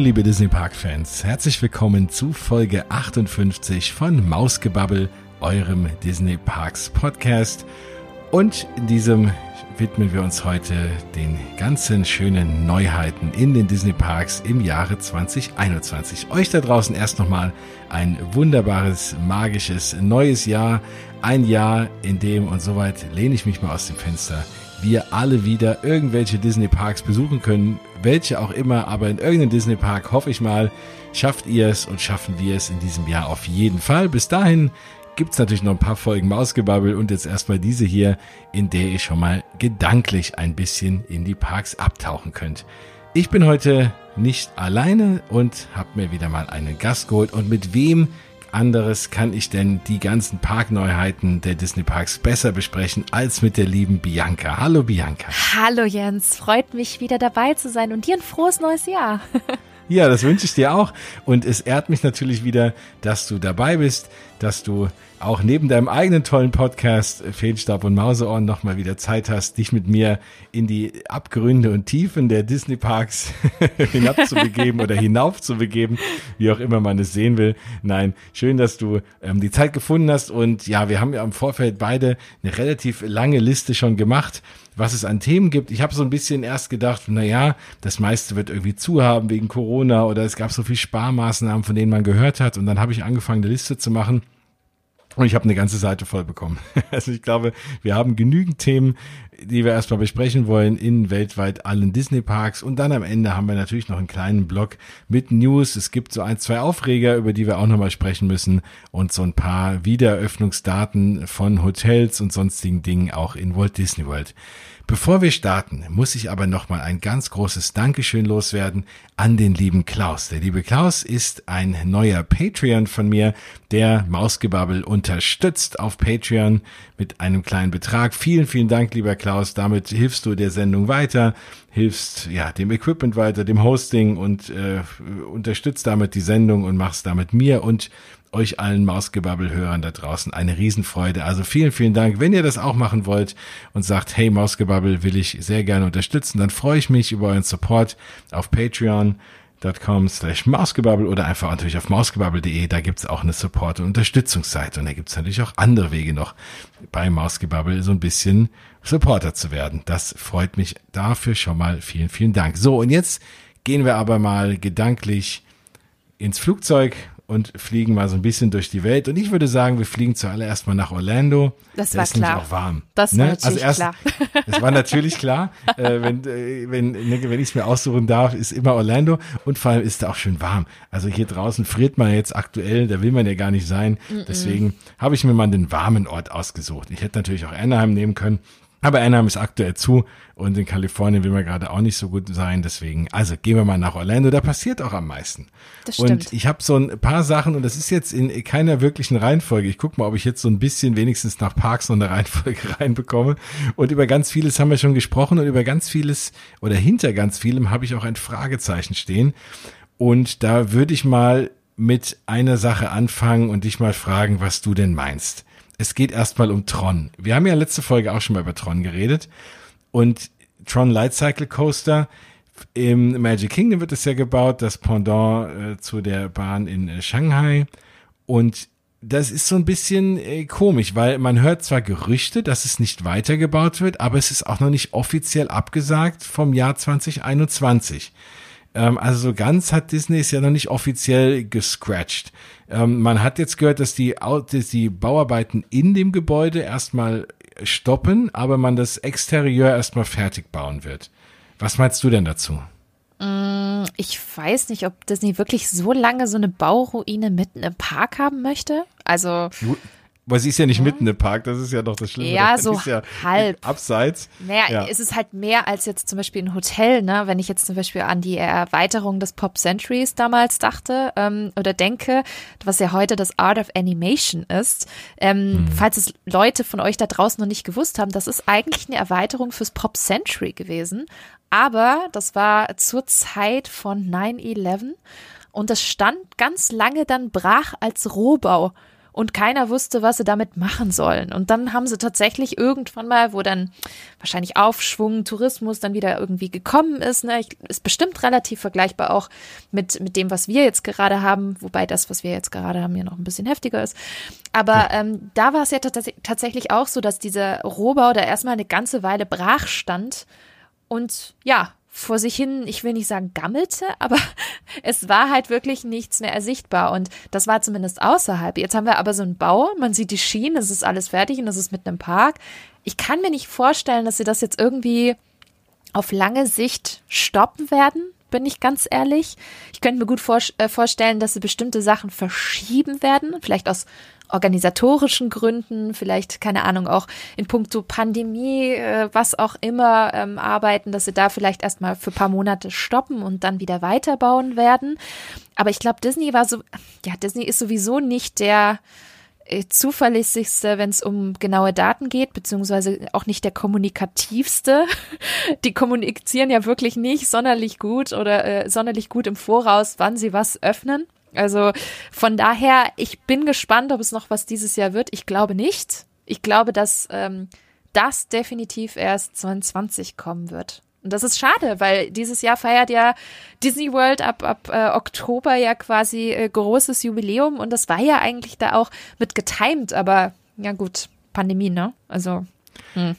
Liebe Disney Park Fans, herzlich willkommen zu Folge 58 von Mausgebabbel, eurem Disney Parks Podcast. Und in diesem widmen wir uns heute den ganzen schönen Neuheiten in den Disney Parks im Jahre 2021. Euch da draußen erst nochmal ein wunderbares, magisches neues Jahr. Ein Jahr, in dem, und soweit lehne ich mich mal aus dem Fenster, wir alle wieder irgendwelche Disney Parks besuchen können, welche auch immer, aber in irgendeinem Disney Park hoffe ich mal, schafft ihr es und schaffen wir es in diesem Jahr auf jeden Fall. Bis dahin gibt's natürlich noch ein paar Folgen Mausgebabbel und jetzt erstmal diese hier, in der ihr schon mal gedanklich ein bisschen in die Parks abtauchen könnt. Ich bin heute nicht alleine und habe mir wieder mal einen Gast geholt und mit wem anderes kann ich denn die ganzen Parkneuheiten der Disney Parks besser besprechen als mit der lieben Bianca. Hallo Bianca. Hallo Jens, freut mich wieder dabei zu sein und dir ein frohes neues Jahr. Ja, das wünsche ich dir auch. Und es ehrt mich natürlich wieder, dass du dabei bist, dass du auch neben deinem eigenen tollen Podcast äh, Fehlstab und Mauseohren nochmal wieder Zeit hast, dich mit mir in die Abgründe und Tiefen der Disney Parks hinabzubegeben oder hinaufzubegeben, wie auch immer man es sehen will. Nein, schön, dass du ähm, die Zeit gefunden hast und ja, wir haben ja im Vorfeld beide eine relativ lange Liste schon gemacht was es an Themen gibt. Ich habe so ein bisschen erst gedacht, na ja, das meiste wird irgendwie zu haben wegen Corona oder es gab so viel Sparmaßnahmen, von denen man gehört hat. Und dann habe ich angefangen, eine Liste zu machen. Und ich habe eine ganze Seite voll bekommen. Also ich glaube, wir haben genügend Themen, die wir erstmal besprechen wollen in weltweit allen Disney-Parks. Und dann am Ende haben wir natürlich noch einen kleinen Blog mit News. Es gibt so ein, zwei Aufreger, über die wir auch nochmal sprechen müssen. Und so ein paar Wiedereröffnungsdaten von Hotels und sonstigen Dingen auch in Walt Disney World. Bevor wir starten, muss ich aber nochmal ein ganz großes Dankeschön loswerden an den lieben Klaus. Der liebe Klaus ist ein neuer Patreon von mir, der Mausgebabbel unterstützt auf Patreon mit einem kleinen Betrag. Vielen, vielen Dank, lieber Klaus. Damit hilfst du der Sendung weiter, hilfst ja dem Equipment weiter, dem Hosting und äh, unterstützt damit die Sendung und machst damit mir und euch allen Mausgebabbel-Hörern da draußen eine Riesenfreude. Also vielen, vielen Dank. Wenn ihr das auch machen wollt und sagt, hey, Mausgebabbel will ich sehr gerne unterstützen, dann freue ich mich über euren Support auf patreon.com slash mausgebabbel oder einfach natürlich auf mausgebabbel.de. Da gibt's auch eine Support- und Unterstützungsseite. Und da gibt's natürlich auch andere Wege noch bei Mausgebabbel so ein bisschen Supporter zu werden. Das freut mich dafür schon mal. Vielen, vielen Dank. So, und jetzt gehen wir aber mal gedanklich ins Flugzeug und fliegen mal so ein bisschen durch die Welt. Und ich würde sagen, wir fliegen zuallererst mal nach Orlando. Das war klar. Ist auch warm. Das war ne? natürlich also erst, klar. Das war natürlich klar. äh, wenn äh, wenn, ne, wenn ich es mir aussuchen darf, ist immer Orlando. Und vor allem ist da auch schön warm. Also hier draußen friert man jetzt aktuell, da will man ja gar nicht sein. Mm -mm. Deswegen habe ich mir mal den warmen Ort ausgesucht. Ich hätte natürlich auch Anaheim nehmen können. Aber Anaheim ist aktuell zu und in Kalifornien will man gerade auch nicht so gut sein. Deswegen, also gehen wir mal nach Orlando, da passiert auch am meisten. Das stimmt. Und ich habe so ein paar Sachen und das ist jetzt in keiner wirklichen Reihenfolge. Ich gucke mal, ob ich jetzt so ein bisschen wenigstens nach Parks noch eine Reihenfolge reinbekomme. Und über ganz vieles haben wir schon gesprochen und über ganz vieles oder hinter ganz vielem habe ich auch ein Fragezeichen stehen. Und da würde ich mal mit einer Sache anfangen und dich mal fragen, was du denn meinst es geht erstmal um Tron. Wir haben ja letzte Folge auch schon mal über Tron geredet. Und Tron Light Cycle Coaster im Magic Kingdom wird es ja gebaut, das Pendant äh, zu der Bahn in äh, Shanghai. Und das ist so ein bisschen äh, komisch, weil man hört zwar Gerüchte, dass es nicht weitergebaut wird, aber es ist auch noch nicht offiziell abgesagt vom Jahr 2021. Ähm, also so ganz hat Disney es ja noch nicht offiziell gescratcht. Ähm, man hat jetzt gehört, dass die, dass die Bauarbeiten in dem Gebäude erstmal stoppen, aber man das Exterieur erstmal fertig bauen wird. Was meinst du denn dazu? Mm, ich weiß nicht, ob Disney wirklich so lange so eine Bauruine mitten im Park haben möchte. Also. Weil sie ist ja nicht ja. mitten im Park, das ist ja doch das Schlimme. Ja, so ja halb. Abseits. Naja, ja. es ist halt mehr als jetzt zum Beispiel ein Hotel, ne? Wenn ich jetzt zum Beispiel an die Erweiterung des Pop Centuries damals dachte ähm, oder denke, was ja heute das Art of Animation ist. Ähm, hm. Falls es Leute von euch da draußen noch nicht gewusst haben, das ist eigentlich eine Erweiterung fürs Pop Century gewesen. Aber das war zur Zeit von 9-11 und das stand ganz lange dann brach als Rohbau. Und keiner wusste, was sie damit machen sollen. Und dann haben sie tatsächlich irgendwann mal, wo dann wahrscheinlich Aufschwung, Tourismus dann wieder irgendwie gekommen ist, ne, ist bestimmt relativ vergleichbar auch mit, mit dem, was wir jetzt gerade haben, wobei das, was wir jetzt gerade haben, ja noch ein bisschen heftiger ist. Aber ähm, da war es ja tatsächlich auch so, dass dieser Rohbau da erstmal eine ganze Weile brach stand und ja, vor sich hin, ich will nicht sagen gammelte, aber es war halt wirklich nichts mehr ersichtbar und das war zumindest außerhalb. Jetzt haben wir aber so einen Bau, man sieht die Schienen, es ist alles fertig und es ist mit einem Park. Ich kann mir nicht vorstellen, dass sie das jetzt irgendwie auf lange Sicht stoppen werden, bin ich ganz ehrlich. Ich könnte mir gut vor, äh, vorstellen, dass sie bestimmte Sachen verschieben werden, vielleicht aus organisatorischen Gründen, vielleicht, keine Ahnung, auch in puncto Pandemie, äh, was auch immer, ähm, arbeiten, dass sie da vielleicht erstmal für paar Monate stoppen und dann wieder weiterbauen werden. Aber ich glaube, Disney war so, ja, Disney ist sowieso nicht der äh, zuverlässigste, wenn es um genaue Daten geht, beziehungsweise auch nicht der kommunikativste. Die kommunizieren ja wirklich nicht sonderlich gut oder äh, sonderlich gut im Voraus, wann sie was öffnen. Also von daher, ich bin gespannt, ob es noch was dieses Jahr wird. Ich glaube nicht. Ich glaube, dass ähm, das definitiv erst 2020 kommen wird. Und das ist schade, weil dieses Jahr feiert ja Disney World ab, ab äh, Oktober ja quasi äh, großes Jubiläum und das war ja eigentlich da auch mit getimed, aber ja gut, Pandemie, ne? Also. Hm.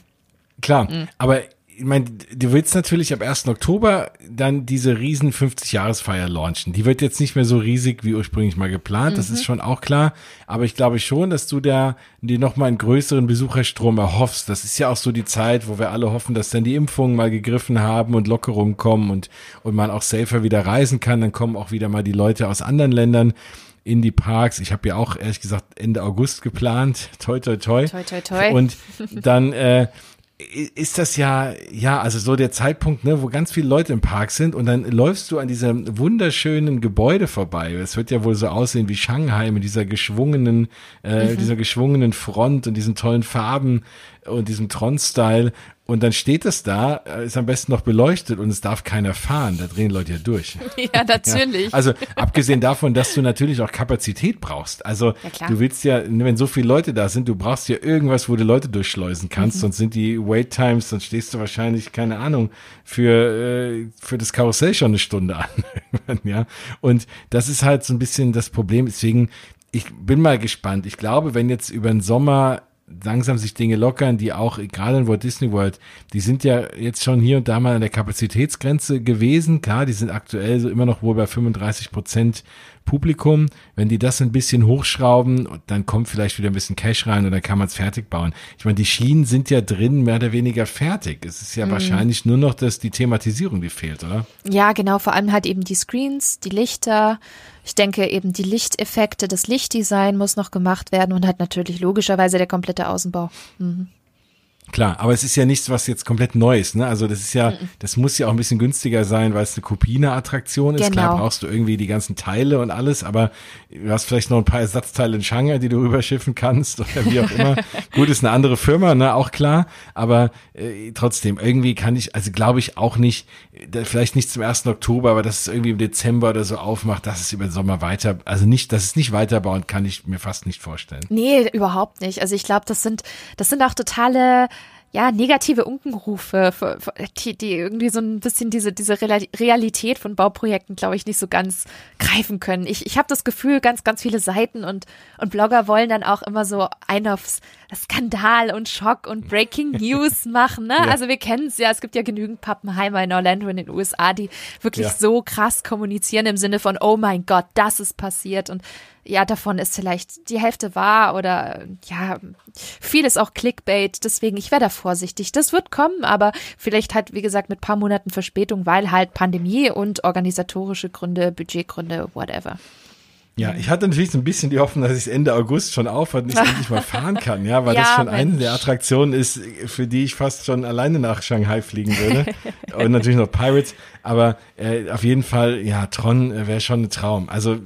Klar, hm. aber ich meine, du willst natürlich ab 1. Oktober dann diese riesen 50-Jahresfeier launchen. Die wird jetzt nicht mehr so riesig wie ursprünglich mal geplant, mhm. das ist mhm. schon auch klar. Aber ich glaube schon, dass du da dir nochmal einen größeren Besucherstrom erhoffst. Das ist ja auch so die Zeit, wo wir alle hoffen, dass dann die Impfungen mal gegriffen haben und Lockerungen kommen und, und man auch safer wieder reisen kann. Dann kommen auch wieder mal die Leute aus anderen Ländern in die Parks. Ich habe ja auch ehrlich gesagt Ende August geplant. Toi, toi, toi. Toi, toi, toi. Und dann äh, ist das ja, ja, also so der Zeitpunkt, ne, wo ganz viele Leute im Park sind und dann läufst du an diesem wunderschönen Gebäude vorbei. Es wird ja wohl so aussehen wie Shanghai mit dieser geschwungenen, äh, mhm. dieser geschwungenen Front und diesen tollen Farben und diesem Tron-Style. Und dann steht es da, äh, ist am besten noch beleuchtet und es darf keiner fahren. Da drehen Leute ja durch. Ja, natürlich. Ja. Also abgesehen davon, dass du natürlich auch Kapazität brauchst. Also ja, du willst ja, wenn so viele Leute da sind, du brauchst ja irgendwas, wo du Leute durchschleusen kannst. Mhm. Sonst sind die Wait Times, dann stehst du wahrscheinlich, keine Ahnung, für, äh, für das Karussell schon eine Stunde an. ja. Und das ist halt so ein bisschen das Problem. Deswegen, ich bin mal gespannt. Ich glaube, wenn jetzt über den Sommer langsam sich Dinge lockern, die auch, gerade in Walt Disney World, die sind ja jetzt schon hier und da mal an der Kapazitätsgrenze gewesen. Klar, die sind aktuell so immer noch wohl bei 35 Prozent Publikum. Wenn die das ein bisschen hochschrauben, dann kommt vielleicht wieder ein bisschen Cash rein und dann kann man es fertig bauen. Ich meine, die Schienen sind ja drin mehr oder weniger fertig. Es ist ja mhm. wahrscheinlich nur noch dass die Thematisierung, die fehlt, oder? Ja, genau. Vor allem halt eben die Screens, die Lichter. Ich denke eben die Lichteffekte, das Lichtdesign muss noch gemacht werden und halt natürlich logischerweise der komplette Außenbau. Mhm. Klar, aber es ist ja nichts, was jetzt komplett neu ist. Ne? Also das ist ja, das muss ja auch ein bisschen günstiger sein, weil es eine Kopie-Attraktion ist. Genau. Klar brauchst du irgendwie die ganzen Teile und alles, aber du hast vielleicht noch ein paar Ersatzteile in Shanghai, die du rüberschiffen kannst oder wie auch immer. Gut, ist eine andere Firma, ne, auch klar. Aber äh, trotzdem, irgendwie kann ich, also glaube ich auch nicht, vielleicht nicht zum 1. Oktober, aber dass es irgendwie im Dezember oder so aufmacht, dass es über den Sommer weiter, also nicht, dass es nicht weiterbauen, kann ich mir fast nicht vorstellen. Nee, überhaupt nicht. Also ich glaube, das sind, das sind auch totale ja, negative Unkenrufe, die, die irgendwie so ein bisschen diese, diese Realität von Bauprojekten, glaube ich, nicht so ganz greifen können. Ich, ich habe das Gefühl, ganz, ganz viele Seiten und, und Blogger wollen dann auch immer so ein aufs Skandal und Schock und Breaking News machen. Ne? Ja. Also wir kennen es ja, es gibt ja genügend Pappenheimer in Orlando in den USA, die wirklich ja. so krass kommunizieren im Sinne von, oh mein Gott, das ist passiert und ja, davon ist vielleicht die Hälfte wahr oder ja, vieles auch Clickbait. Deswegen, ich wäre da vorsichtig. Das wird kommen, aber vielleicht halt, wie gesagt, mit paar Monaten Verspätung, weil halt Pandemie und organisatorische Gründe, Budgetgründe, whatever. Ja, ich hatte natürlich so ein bisschen die Hoffnung, dass ich Ende August schon aufhört und ich endlich mal fahren kann, ja, weil ja, das schon Mensch. eine der Attraktionen ist, für die ich fast schon alleine nach Shanghai fliegen würde. und natürlich noch Pirates, aber äh, auf jeden Fall, ja, Tron äh, wäre schon ein Traum. Also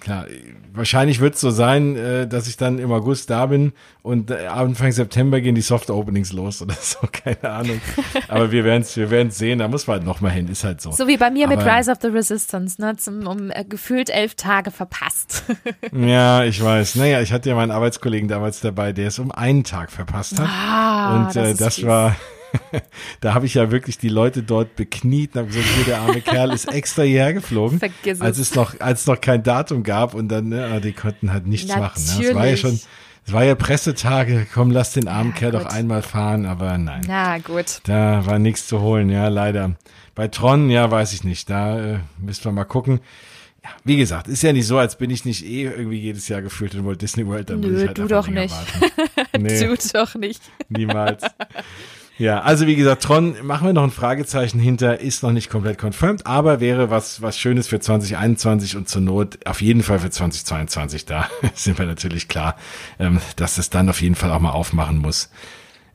klar, wahrscheinlich wird es so sein, äh, dass ich dann im August da bin und äh, Anfang September gehen die Soft Openings los oder so, keine Ahnung. Aber wir werden es wir werden's sehen, da muss man halt nochmal hin, ist halt so. So wie bei mir Aber, mit Rise of the Resistance, ne, zum, um äh, gefühlt elf Tage verpasst. ja, ich weiß. Naja, ich hatte ja meinen Arbeitskollegen damals dabei, der es um einen Tag verpasst hat. Ah, und äh, das, das war da habe ich ja wirklich die Leute dort bekniet und habe gesagt, hier, der arme Kerl ist extra hierher geflogen, Vergiss als es noch, als es noch kein Datum gab und dann, ne, die konnten halt nichts Natürlich. machen. Ne? Das war ja schon, es war ja Pressetage, komm, lass den armen ja, Kerl gut. doch einmal fahren, aber nein. Na gut. Da war nichts zu holen, ja, leider. Bei Tron, ja, weiß ich nicht, da äh, müssen wir mal gucken. Ja, wie gesagt, ist ja nicht so, als bin ich nicht eh irgendwie jedes Jahr gefühlt in Walt Disney World. Dann Nö, halt du doch nicht. nee, du doch nicht. Niemals. Ja, also wie gesagt, Tron, machen wir noch ein Fragezeichen hinter, ist noch nicht komplett confirmed, aber wäre was, was Schönes für 2021 und zur Not auf jeden Fall für 2022 da. Sind wir natürlich klar, ähm, dass es dann auf jeden Fall auch mal aufmachen muss.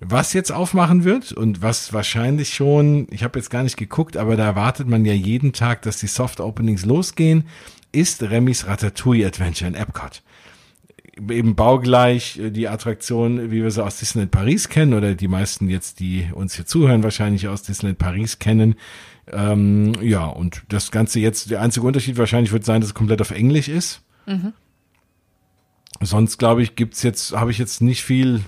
Was jetzt aufmachen wird und was wahrscheinlich schon, ich habe jetzt gar nicht geguckt, aber da erwartet man ja jeden Tag, dass die Soft Openings losgehen, ist Remy's Ratatouille Adventure in Epcot eben baugleich äh, die Attraktion, wie wir sie aus Disneyland Paris kennen, oder die meisten jetzt, die uns hier zuhören, wahrscheinlich aus Disneyland Paris kennen. Ähm, ja, und das Ganze jetzt, der einzige Unterschied wahrscheinlich wird sein, dass es komplett auf Englisch ist. Mhm. Sonst, glaube ich, gibt's jetzt, habe ich jetzt nicht viel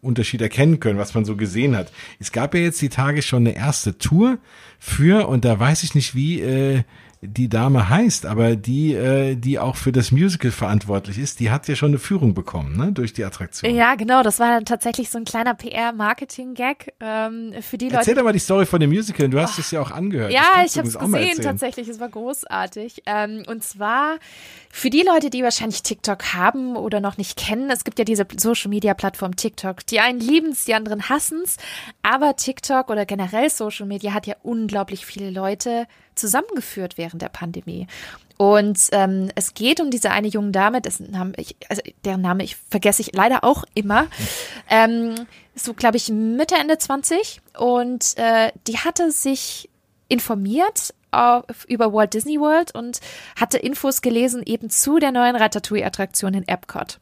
Unterschied erkennen können, was man so gesehen hat. Es gab ja jetzt die Tage schon eine erste Tour für, und da weiß ich nicht, wie, äh, die Dame heißt, aber die, äh, die auch für das Musical verantwortlich ist, die hat ja schon eine Führung bekommen, ne, durch die Attraktion. Ja, genau, das war tatsächlich so ein kleiner PR-Marketing-Gag ähm, für die Leute. Erzähl doch mal die Story von dem Musical, du hast oh. es ja auch angehört. Ja, ich habe es gesehen, tatsächlich, es war großartig. Ähm, und zwar für die Leute, die wahrscheinlich TikTok haben oder noch nicht kennen, es gibt ja diese Social-Media-Plattform TikTok, die einen lieben es, die anderen hassen es, aber TikTok oder generell Social Media hat ja unglaublich viele Leute zusammengeführt während der Pandemie. Und ähm, es geht um diese eine junge Dame, dessen Name ich, also deren Name ich vergesse ich leider auch immer. Ähm, so, glaube ich, Mitte, Ende 20. Und äh, die hatte sich informiert auf, über Walt Disney World und hatte Infos gelesen eben zu der neuen Ratatouille-Attraktion in Epcot.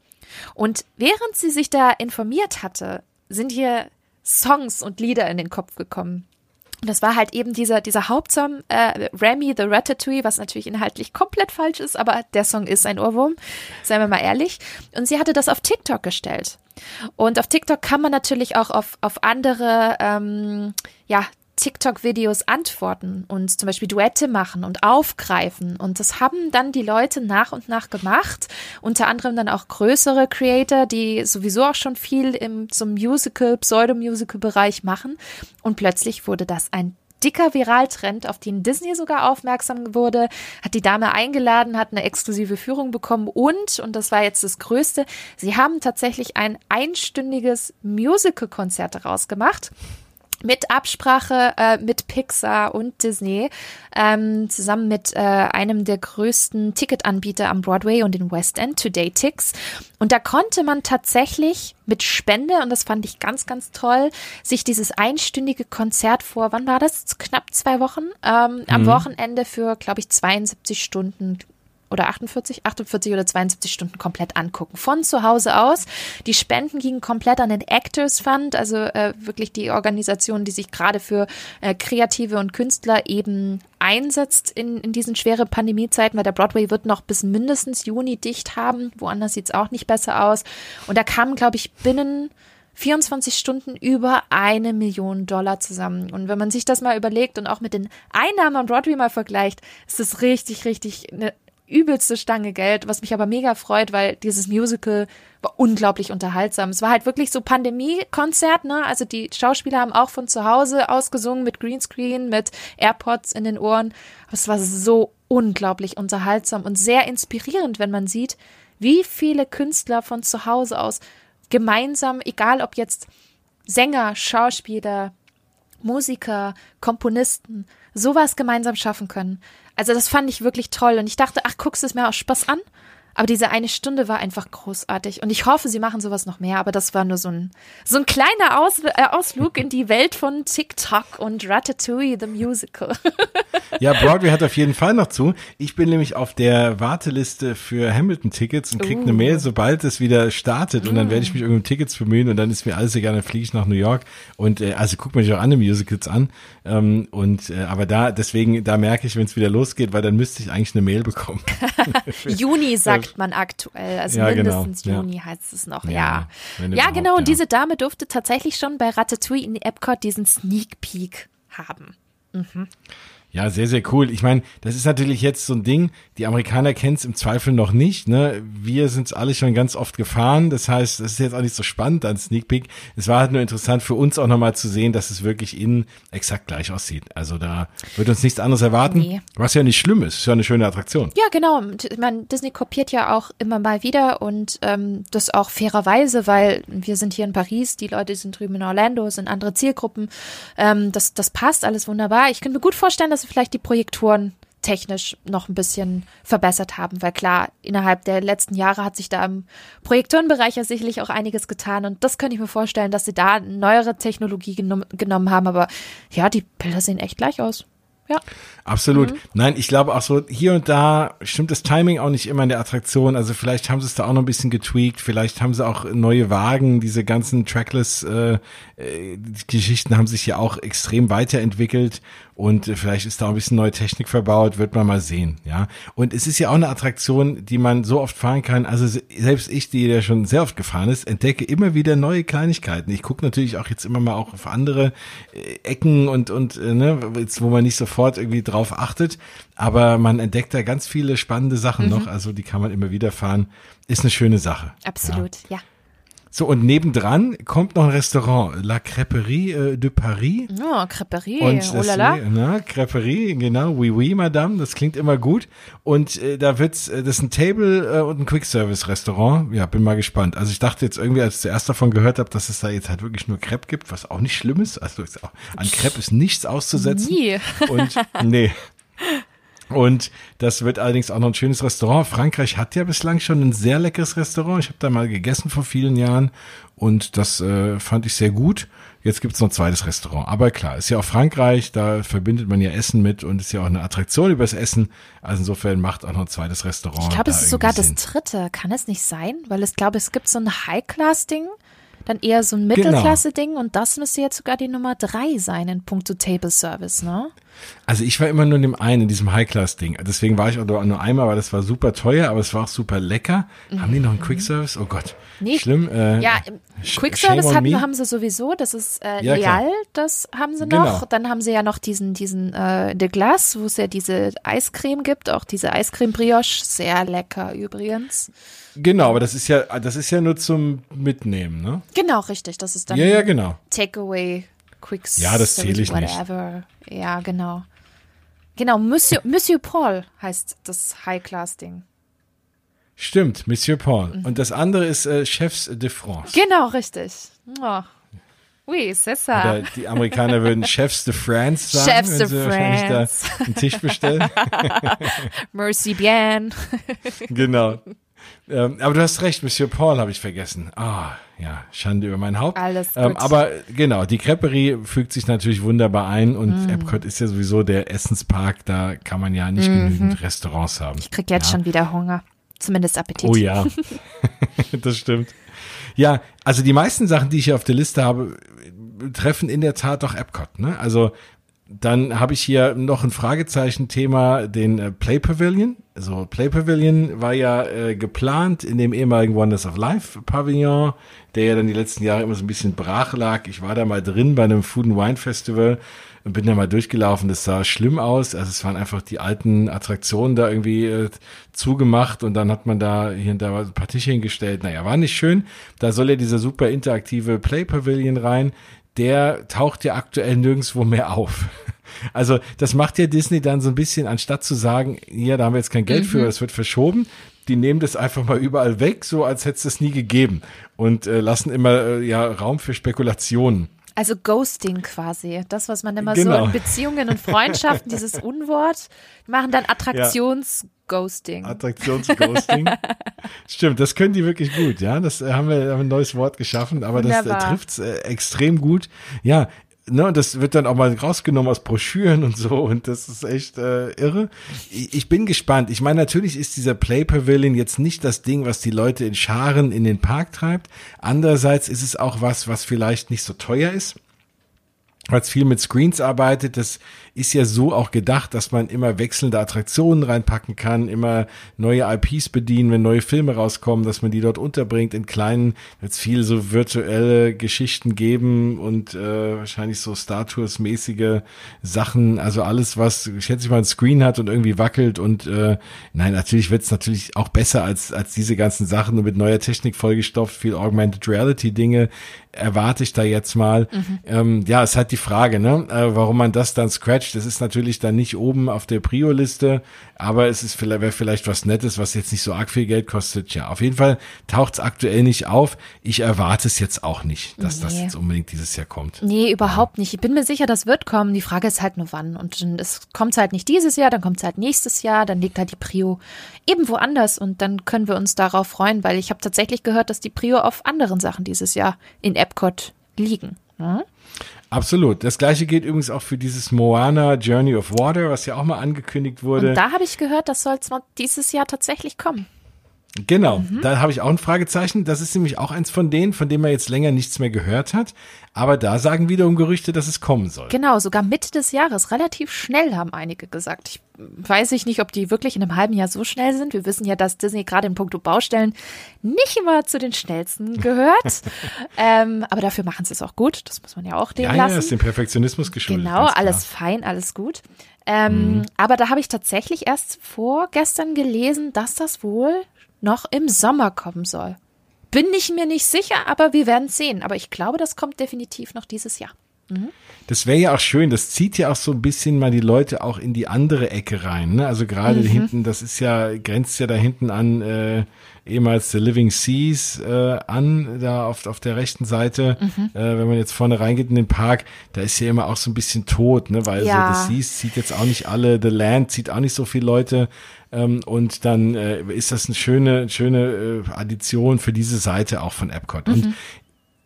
Und während sie sich da informiert hatte, sind hier Songs und Lieder in den Kopf gekommen. Und das war halt eben dieser, dieser Hauptsong, äh, Remy the Ratatouille, was natürlich inhaltlich komplett falsch ist, aber der Song ist ein Ohrwurm, seien wir mal ehrlich. Und sie hatte das auf TikTok gestellt. Und auf TikTok kann man natürlich auch auf, auf andere, ähm, ja, TikTok-Videos antworten und zum Beispiel Duette machen und aufgreifen. Und das haben dann die Leute nach und nach gemacht. Unter anderem dann auch größere Creator, die sowieso auch schon viel im zum Musical, Pseudo-Musical-Bereich machen. Und plötzlich wurde das ein dicker Viraltrend, auf den Disney sogar aufmerksam wurde, hat die Dame eingeladen, hat eine exklusive Führung bekommen und, und das war jetzt das Größte, sie haben tatsächlich ein einstündiges Musical-Konzert daraus gemacht mit Absprache äh, mit Pixar und Disney, ähm, zusammen mit äh, einem der größten Ticketanbieter am Broadway und in West End, Today Tix. Und da konnte man tatsächlich mit Spende, und das fand ich ganz, ganz toll, sich dieses einstündige Konzert vor, wann war das? Knapp zwei Wochen, ähm, mhm. am Wochenende für, glaube ich, 72 Stunden oder 48, 48 oder 72 Stunden komplett angucken. Von zu Hause aus. Die Spenden gingen komplett an den Actors Fund, also äh, wirklich die Organisation, die sich gerade für äh, Kreative und Künstler eben einsetzt in, in diesen schweren Pandemiezeiten, weil der Broadway wird noch bis mindestens Juni dicht haben. Woanders sieht es auch nicht besser aus. Und da kamen, glaube ich, binnen 24 Stunden über eine Million Dollar zusammen. Und wenn man sich das mal überlegt und auch mit den Einnahmen am Broadway mal vergleicht, ist das richtig, richtig eine übelste Stange Geld, was mich aber mega freut, weil dieses Musical war unglaublich unterhaltsam. Es war halt wirklich so Pandemie-Konzert, ne? Also die Schauspieler haben auch von zu Hause ausgesungen mit Greenscreen, mit AirPods in den Ohren. Aber es war so unglaublich unterhaltsam und sehr inspirierend, wenn man sieht, wie viele Künstler von zu Hause aus gemeinsam, egal ob jetzt Sänger, Schauspieler, Musiker, Komponisten, sowas gemeinsam schaffen können. Also das fand ich wirklich toll und ich dachte, ach, guckst du es mir aus Spaß an? Aber diese eine Stunde war einfach großartig. Und ich hoffe, sie machen sowas noch mehr. Aber das war nur so ein, so ein kleiner Aus, äh, Ausflug in die Welt von TikTok und Ratatouille, the Musical. ja, Broadway hat auf jeden Fall noch zu. Ich bin nämlich auf der Warteliste für Hamilton-Tickets und krieg uh. eine Mail, sobald es wieder startet. Und dann werde ich mich irgendwie um Tickets bemühen und dann ist mir alles egal, dann fliege ich nach New York. Und äh, also guck mir auch andere Musicals an. Ähm, und äh, aber da, deswegen, da merke ich, wenn es wieder losgeht, weil dann müsste ich eigentlich eine Mail bekommen. Juni sagt man aktuell. Also ja, genau. mindestens genau. Juni ja. heißt es noch, ja. Ja, ja genau. Und diese Dame durfte tatsächlich schon bei Ratatouille in Epcot diesen Sneak Peek haben. Mhm. Ja, sehr, sehr cool. Ich meine, das ist natürlich jetzt so ein Ding, die Amerikaner kennen es im Zweifel noch nicht. Ne? Wir sind es alle schon ganz oft gefahren. Das heißt, es ist jetzt auch nicht so spannend an Sneak Peek. Es war halt nur interessant für uns auch nochmal zu sehen, dass es wirklich innen exakt gleich aussieht. Also da wird uns nichts anderes erwarten. Nee. Was ja nicht schlimm ist. Ist ja eine schöne Attraktion. Ja, genau. Ich meine, Disney kopiert ja auch immer mal wieder und ähm, das auch fairerweise, weil wir sind hier in Paris, die Leute sind drüben in Orlando, sind andere Zielgruppen. Ähm, das, das passt alles wunderbar. Ich könnte mir gut vorstellen, dass sie vielleicht die Projektoren technisch noch ein bisschen verbessert haben, weil klar, innerhalb der letzten Jahre hat sich da im Projektorenbereich ja sicherlich auch einiges getan und das könnte ich mir vorstellen, dass sie da neuere Technologie genom genommen haben, aber ja, die Bilder sehen echt gleich aus. Ja. Absolut. Mhm. Nein, ich glaube auch so, hier und da stimmt das Timing auch nicht immer in der Attraktion. Also vielleicht haben sie es da auch noch ein bisschen getweakt, vielleicht haben sie auch neue Wagen, diese ganzen Trackless-Geschichten äh, haben sich ja auch extrem weiterentwickelt und äh, vielleicht ist da auch ein bisschen neue Technik verbaut, wird man mal sehen, ja. Und es ist ja auch eine Attraktion, die man so oft fahren kann. Also selbst ich, die ja schon sehr oft gefahren ist, entdecke immer wieder neue Kleinigkeiten. Ich gucke natürlich auch jetzt immer mal auch auf andere äh, Ecken und und äh, ne, wo man nicht sofort irgendwie drauf achtet, aber man entdeckt da ganz viele spannende Sachen mhm. noch. Also die kann man immer wieder fahren. Ist eine schöne Sache. Absolut, ja. ja. So, und nebendran kommt noch ein Restaurant, La Crêperie äh, de Paris. Oh, Crêperie, und oh la la. Na, Crêperie, genau, oui, oui, Madame, das klingt immer gut. Und äh, da wird's, äh, das ist ein Table äh, und ein Quick-Service-Restaurant. Ja, bin mal gespannt. Also ich dachte jetzt irgendwie, als ich zuerst davon gehört habe, dass es da jetzt halt wirklich nur Crepe gibt, was auch nicht schlimm ist. Also ist auch, an Crepe ist nichts auszusetzen. Nie. Und nee. Und das wird allerdings auch noch ein schönes Restaurant. Frankreich hat ja bislang schon ein sehr leckeres Restaurant. Ich habe da mal gegessen vor vielen Jahren und das äh, fand ich sehr gut. Jetzt gibt's noch ein zweites Restaurant. Aber klar, ist ja auch Frankreich, da verbindet man ja Essen mit und ist ja auch eine Attraktion übers Essen. Also insofern macht auch noch ein zweites Restaurant. Ich glaube, es ist sogar Sinn. das dritte. Kann es nicht sein? Weil ich glaube, es gibt so ein High-Class-Ding dann eher so ein. Mittelklasse-Ding genau. und das müsste jetzt sogar die Nummer drei sein in puncto Table Service, ne? Also ich war immer nur in dem einen, in diesem High-Class-Ding. Deswegen war ich auch nur einmal, weil das war super teuer, aber es war auch super lecker. Mhm. Haben die noch einen Quick-Service? Oh Gott. Nee. Schlimm. Äh, ja, Quick-Service haben sie sowieso. Das ist äh, ja, Leal, das haben sie noch. Genau. Dann haben sie ja noch diesen, diesen äh, De Glace, wo es ja diese Eiscreme gibt. Auch diese Eiscreme-Brioche. Sehr lecker übrigens. Genau, aber das ist ja, das ist ja nur zum Mitnehmen, ne? Genau, richtig. Das ist dann ja, ja, genau. Takeaway, Quick Ja, das zähle ich whatever. nicht. Ja, genau. Genau, Monsieur, Monsieur Paul heißt das High-Class-Ding. Stimmt, Monsieur Paul. Mhm. Und das andere ist äh, Chefs de France. Genau, richtig. Oh. Oui, c'est ça. Oder die Amerikaner würden Chefs de France sagen, Chefs wenn sie France. wahrscheinlich da einen Tisch bestellen. Merci bien. genau. Ähm, aber du hast recht, Monsieur Paul habe ich vergessen. Ah, ja, Schande über mein Haupt. Alles ähm, gut. Ähm, aber genau, die Creperie fügt sich natürlich wunderbar ein und mm. Epcot ist ja sowieso der Essenspark, da kann man ja nicht mm -hmm. genügend Restaurants haben. Ich krieg jetzt ja. schon wieder Hunger. Zumindest Appetit. Oh ja, das stimmt. Ja, also die meisten Sachen, die ich hier auf der Liste habe, treffen in der Tat doch Epcot. Ne? Also dann habe ich hier noch ein Fragezeichen-Thema, den äh, Play Pavilion. Also Play Pavilion war ja äh, geplant in dem ehemaligen Wonders of Life Pavillon, der ja dann die letzten Jahre immer so ein bisschen brach lag. Ich war da mal drin bei einem Food and Wine Festival und bin da mal durchgelaufen. Das sah schlimm aus. Also es waren einfach die alten Attraktionen da irgendwie äh, zugemacht und dann hat man da hier und da ein paar Tische hingestellt. Naja, war nicht schön. Da soll ja dieser super interaktive Play Pavilion rein der taucht ja aktuell nirgendwo mehr auf. Also das macht ja Disney dann so ein bisschen, anstatt zu sagen, ja, da haben wir jetzt kein Geld mhm. für, es wird verschoben, die nehmen das einfach mal überall weg, so als hätte es das nie gegeben und äh, lassen immer äh, ja Raum für Spekulationen. Also Ghosting quasi. Das, was man immer genau. so in Beziehungen und Freundschaften, dieses Unwort, machen dann Attraktions-Ghosting. Attraktions-Ghosting. Stimmt, das können die wirklich gut, ja. Das äh, haben wir haben ein neues Wort geschaffen, aber Wunderbar. das äh, trifft äh, extrem gut. Ja, ne, das wird dann auch mal rausgenommen aus Broschüren und so und das ist echt äh, irre. Ich, ich bin gespannt. Ich meine, natürlich ist dieser Play Pavilion jetzt nicht das Ding, was die Leute in Scharen in den Park treibt. Andererseits ist es auch was, was vielleicht nicht so teuer ist weil es viel mit Screens arbeitet. Das ist ja so auch gedacht, dass man immer wechselnde Attraktionen reinpacken kann, immer neue IPs bedienen, wenn neue Filme rauskommen, dass man die dort unterbringt in kleinen, wird viel so virtuelle Geschichten geben und äh, wahrscheinlich so Star Tours mäßige Sachen, also alles, was schätze ich mal ein Screen hat und irgendwie wackelt und äh, nein, natürlich wird es natürlich auch besser als, als diese ganzen Sachen und mit neuer Technik vollgestopft, viel Augmented Reality Dinge erwarte ich da jetzt mal. Mhm. Ähm, ja, es hat die Frage, ne, äh, warum man das dann scratcht Quatsch. Das ist natürlich dann nicht oben auf der Prio-Liste, aber es ist vielleicht, wäre vielleicht was Nettes, was jetzt nicht so arg viel Geld kostet. Ja, auf jeden Fall taucht es aktuell nicht auf. Ich erwarte es jetzt auch nicht, dass nee. das jetzt unbedingt dieses Jahr kommt. Nee, überhaupt nicht. Ich bin mir sicher, das wird kommen. Die Frage ist halt nur wann. Und es kommt halt nicht dieses Jahr, dann kommt es halt nächstes Jahr, dann liegt halt die Prio eben woanders und dann können wir uns darauf freuen, weil ich habe tatsächlich gehört, dass die Prio auf anderen Sachen dieses Jahr in Epcot liegen. Hm? Absolut. Das gleiche gilt übrigens auch für dieses Moana Journey of Water, was ja auch mal angekündigt wurde. Und da habe ich gehört, das soll dieses Jahr tatsächlich kommen. Genau, mhm. da habe ich auch ein Fragezeichen. Das ist nämlich auch eins von denen, von denen man jetzt länger nichts mehr gehört hat. Aber da sagen wiederum Gerüchte, dass es kommen soll. Genau, sogar Mitte des Jahres. Relativ schnell haben einige gesagt. Ich weiß ich nicht, ob die wirklich in einem halben Jahr so schnell sind. Wir wissen ja, dass Disney gerade in puncto Baustellen nicht immer zu den schnellsten gehört. ähm, aber dafür machen sie es auch gut. Das muss man ja auch denen ja, lassen. Ja, ist dem Perfektionismus geschuldet. Genau, alles fein, alles gut. Ähm, mhm. Aber da habe ich tatsächlich erst vorgestern gelesen, dass das wohl noch im Sommer kommen soll. Bin ich mir nicht sicher, aber wir werden sehen. Aber ich glaube, das kommt definitiv noch dieses Jahr. Mhm. Das wäre ja auch schön. Das zieht ja auch so ein bisschen mal die Leute auch in die andere Ecke rein. Ne? Also gerade mhm. hinten, das ist ja, grenzt ja da hinten an äh, ehemals The Living Seas äh, an, da auf, auf der rechten Seite. Mhm. Äh, wenn man jetzt vorne reingeht in den Park, da ist ja immer auch so ein bisschen tot, ne? weil ja. so The Seas zieht jetzt auch nicht alle, The Land zieht auch nicht so viele Leute. Ähm, und dann äh, ist das eine schöne, schöne äh, Addition für diese Seite auch von Epcot. Mhm. Und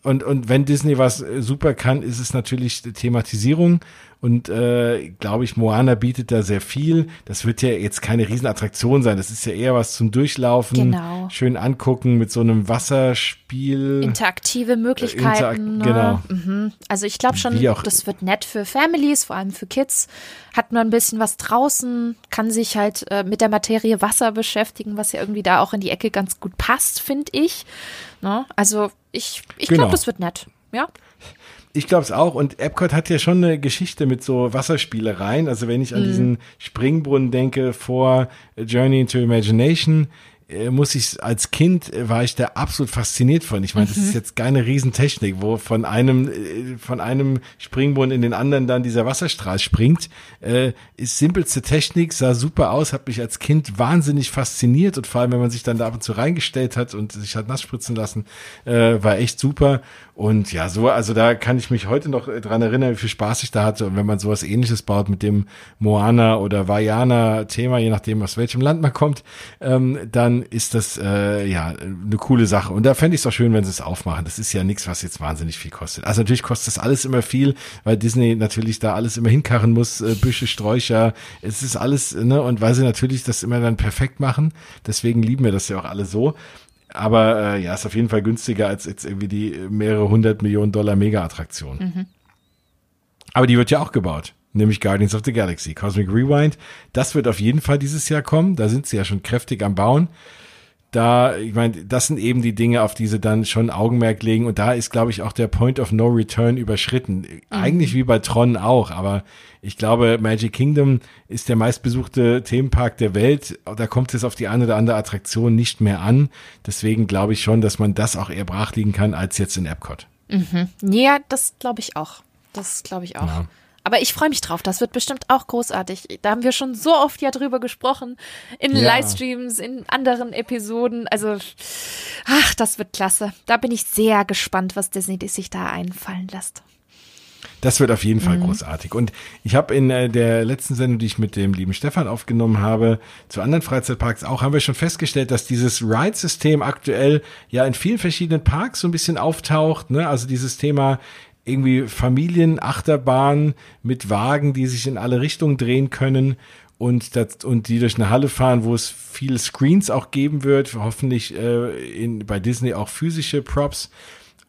und, und wenn Disney was äh, super kann, ist es natürlich Thematisierung. Und äh, glaube ich, Moana bietet da sehr viel. Das wird ja jetzt keine Riesenattraktion sein. Das ist ja eher was zum Durchlaufen, genau. schön angucken mit so einem Wasserspiel. Interaktive Möglichkeiten. Interak ne? Genau. Mhm. Also ich glaube schon, das wird nett für Families, vor allem für Kids. Hat man ein bisschen was draußen, kann sich halt äh, mit der Materie Wasser beschäftigen, was ja irgendwie da auch in die Ecke ganz gut passt, finde ich. Ne? Also ich, ich genau. glaube, das wird nett. Ja. Ich glaube es auch. Und Epcot hat ja schon eine Geschichte mit so Wasserspielereien. Also wenn ich an mhm. diesen Springbrunnen denke vor Journey into Imagination, muss ich als Kind äh, war ich da absolut fasziniert von. Ich meine, das ist mhm. jetzt keine Riesentechnik, wo von einem äh, von einem Springbrunnen in den anderen dann dieser Wasserstrahl springt. Äh, ist simpelste Technik, sah super aus, hat mich als Kind wahnsinnig fasziniert und vor allem, wenn man sich dann da ab und zu reingestellt hat und sich hat nass spritzen lassen, äh, war echt super. Und ja, so, also da kann ich mich heute noch dran erinnern, wie viel Spaß ich da hatte. Und wenn man sowas ähnliches baut mit dem Moana oder Vajana-Thema, je nachdem, aus welchem Land man kommt, ähm, dann ist das äh, ja eine coole Sache. Und da fände ich es auch schön, wenn sie es aufmachen. Das ist ja nichts, was jetzt wahnsinnig viel kostet. Also natürlich kostet das alles immer viel, weil Disney natürlich da alles immer hinkarren muss, äh, Büsche, Sträucher, es ist alles, ne, und weil sie natürlich das immer dann perfekt machen. Deswegen lieben wir das ja auch alle so. Aber äh, ja, ist auf jeden Fall günstiger als jetzt irgendwie die mehrere hundert Millionen Dollar Mega-Attraktion. Mhm. Aber die wird ja auch gebaut, nämlich Guardians of the Galaxy, Cosmic Rewind. Das wird auf jeden Fall dieses Jahr kommen. Da sind sie ja schon kräftig am Bauen da, ich meine, das sind eben die Dinge, auf die sie dann schon Augenmerk legen. Und da ist, glaube ich, auch der Point of No Return überschritten. Mhm. Eigentlich wie bei Tron auch, aber ich glaube, Magic Kingdom ist der meistbesuchte Themenpark der Welt. Da kommt es auf die eine oder andere Attraktion nicht mehr an. Deswegen glaube ich schon, dass man das auch eher brachliegen kann als jetzt in Epcot. Mhm. Ja, das glaube ich auch. Das glaube ich auch. Ja. Aber ich freue mich drauf. Das wird bestimmt auch großartig. Da haben wir schon so oft ja drüber gesprochen. In ja. Livestreams, in anderen Episoden. Also, ach, das wird klasse. Da bin ich sehr gespannt, was Disney sich da einfallen lässt. Das wird auf jeden Fall mhm. großartig. Und ich habe in äh, der letzten Sendung, die ich mit dem lieben Stefan aufgenommen habe, zu anderen Freizeitparks auch, haben wir schon festgestellt, dass dieses Ride-System aktuell ja in vielen verschiedenen Parks so ein bisschen auftaucht. Ne? Also dieses Thema irgendwie Familienachterbahn mit Wagen, die sich in alle Richtungen drehen können und, das, und die durch eine Halle fahren, wo es viele Screens auch geben wird, hoffentlich äh, in, bei Disney auch physische Props.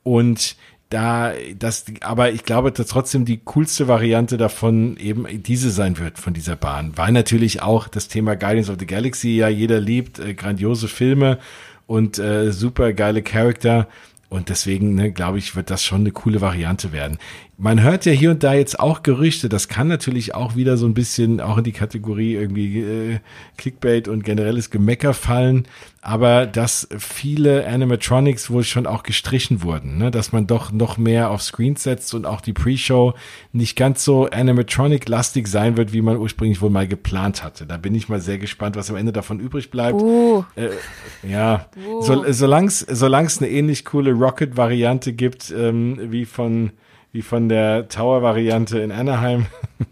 Und da das aber ich glaube dass trotzdem die coolste Variante davon eben diese sein wird von dieser Bahn weil natürlich auch das Thema Guardians of the Galaxy ja jeder liebt äh, grandiose Filme und äh, super geile Charakter und deswegen, ne, glaube ich, wird das schon eine coole Variante werden. Man hört ja hier und da jetzt auch Gerüchte, das kann natürlich auch wieder so ein bisschen auch in die Kategorie irgendwie äh, Clickbait und generelles Gemecker fallen, aber dass viele Animatronics wohl schon auch gestrichen wurden, ne? dass man doch noch mehr auf Screens setzt und auch die Pre-Show nicht ganz so Animatronic-lastig sein wird, wie man ursprünglich wohl mal geplant hatte. Da bin ich mal sehr gespannt, was am Ende davon übrig bleibt. Uh. Äh, ja, uh. so, solange es eine ähnlich coole Rocket-Variante gibt, ähm, wie von wie von der Tower-Variante in Anaheim.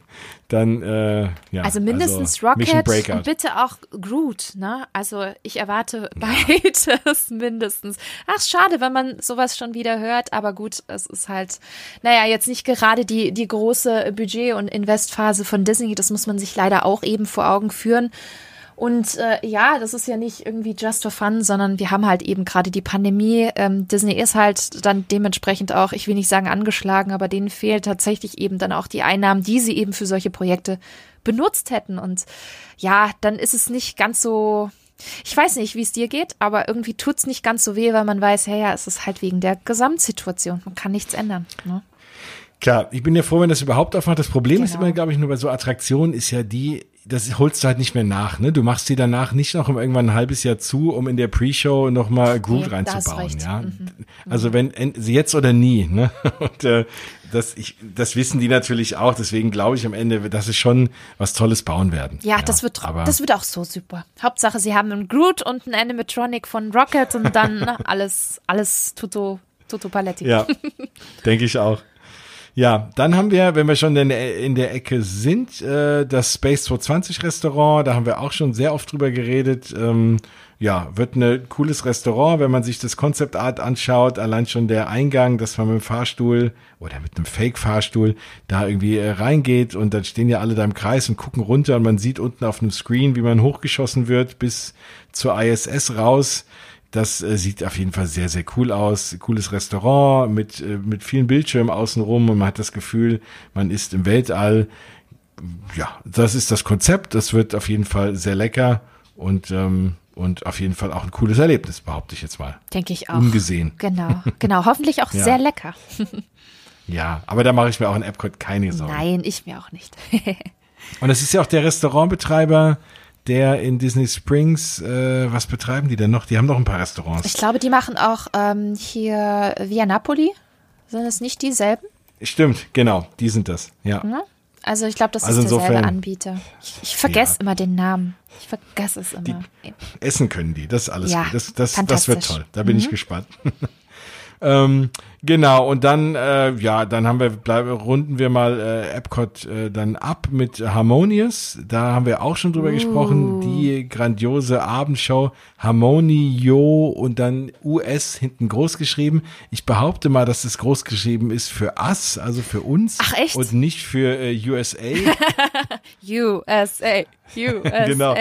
Dann, äh, ja. Also mindestens also Rocket und bitte auch Groot, ne? Also ich erwarte beides mindestens. Ach, schade, wenn man sowas schon wieder hört, aber gut, es ist halt, naja, jetzt nicht gerade die, die große Budget- und Investphase von Disney, das muss man sich leider auch eben vor Augen führen. Und äh, ja, das ist ja nicht irgendwie just for fun, sondern wir haben halt eben gerade die Pandemie. Ähm, Disney ist halt dann dementsprechend auch, ich will nicht sagen angeschlagen, aber denen fehlt tatsächlich eben dann auch die Einnahmen, die sie eben für solche Projekte benutzt hätten. Und ja, dann ist es nicht ganz so. Ich weiß nicht, wie es dir geht, aber irgendwie tut's nicht ganz so weh, weil man weiß, hey, ja, es ist halt wegen der Gesamtsituation. Man kann nichts ändern. Ne? Klar, ich bin ja froh, wenn das überhaupt aufmacht. Das Problem genau. ist immer, glaube ich, nur bei so Attraktionen ist ja die, das holst du halt nicht mehr nach. Ne? Du machst sie danach nicht noch irgendwann ein halbes Jahr zu, um in der Pre-Show nochmal Groot ja, reinzubauen. Ja? Mhm. Also wenn jetzt oder nie. Ne? Und äh, das, ich, das wissen die natürlich auch. Deswegen glaube ich am Ende, dass sie schon was Tolles bauen werden. Ja, ja das wird aber das wird auch so super. Hauptsache, sie haben einen Groot und einen Animatronic von Rocket und dann alles alles Tuto Tuto Paletti. Ja, denke ich auch. Ja, dann haben wir, wenn wir schon in der, in der Ecke sind, äh, das Space 220 Restaurant. Da haben wir auch schon sehr oft drüber geredet. Ähm, ja, wird ein cooles Restaurant, wenn man sich das Concept Art anschaut. Allein schon der Eingang, dass man mit dem Fahrstuhl oder mit einem Fake-Fahrstuhl da irgendwie äh, reingeht und dann stehen ja alle da im Kreis und gucken runter und man sieht unten auf einem Screen, wie man hochgeschossen wird bis zur ISS raus. Das äh, sieht auf jeden Fall sehr, sehr cool aus. Cooles Restaurant mit, äh, mit vielen Bildschirmen außenrum und man hat das Gefühl, man ist im Weltall. Ja, das ist das Konzept. Das wird auf jeden Fall sehr lecker und, ähm, und auf jeden Fall auch ein cooles Erlebnis, behaupte ich jetzt mal. Denke ich auch. Ungesehen. Genau, genau. Hoffentlich auch ja. sehr lecker. ja, aber da mache ich mir auch in Epcot keine Sorgen. Nein, ich mir auch nicht. und es ist ja auch der Restaurantbetreiber, der in Disney Springs, äh, was betreiben die denn noch? Die haben noch ein paar Restaurants. Ich glaube, die machen auch ähm, hier Via Napoli. Sind es nicht dieselben? Stimmt, genau, die sind das, ja. Mhm. Also ich glaube, das also ist derselbe insofern, Anbieter. Ich, ich vergesse ja. immer den Namen. Ich vergesse es immer. Die essen können die, das ist alles ja, gut. Das, das, das wird toll. Da bin mhm. ich gespannt. Ähm, genau, und dann, äh, ja, dann haben wir, bleiben, runden wir mal äh, Epcot äh, dann ab mit Harmonious. Da haben wir auch schon drüber uh. gesprochen. Die grandiose Abendshow Harmonio und dann US hinten groß geschrieben. Ich behaupte mal, dass es groß geschrieben ist für us, also für uns. Ach echt? Und nicht für äh, USA. USA. USA. genau.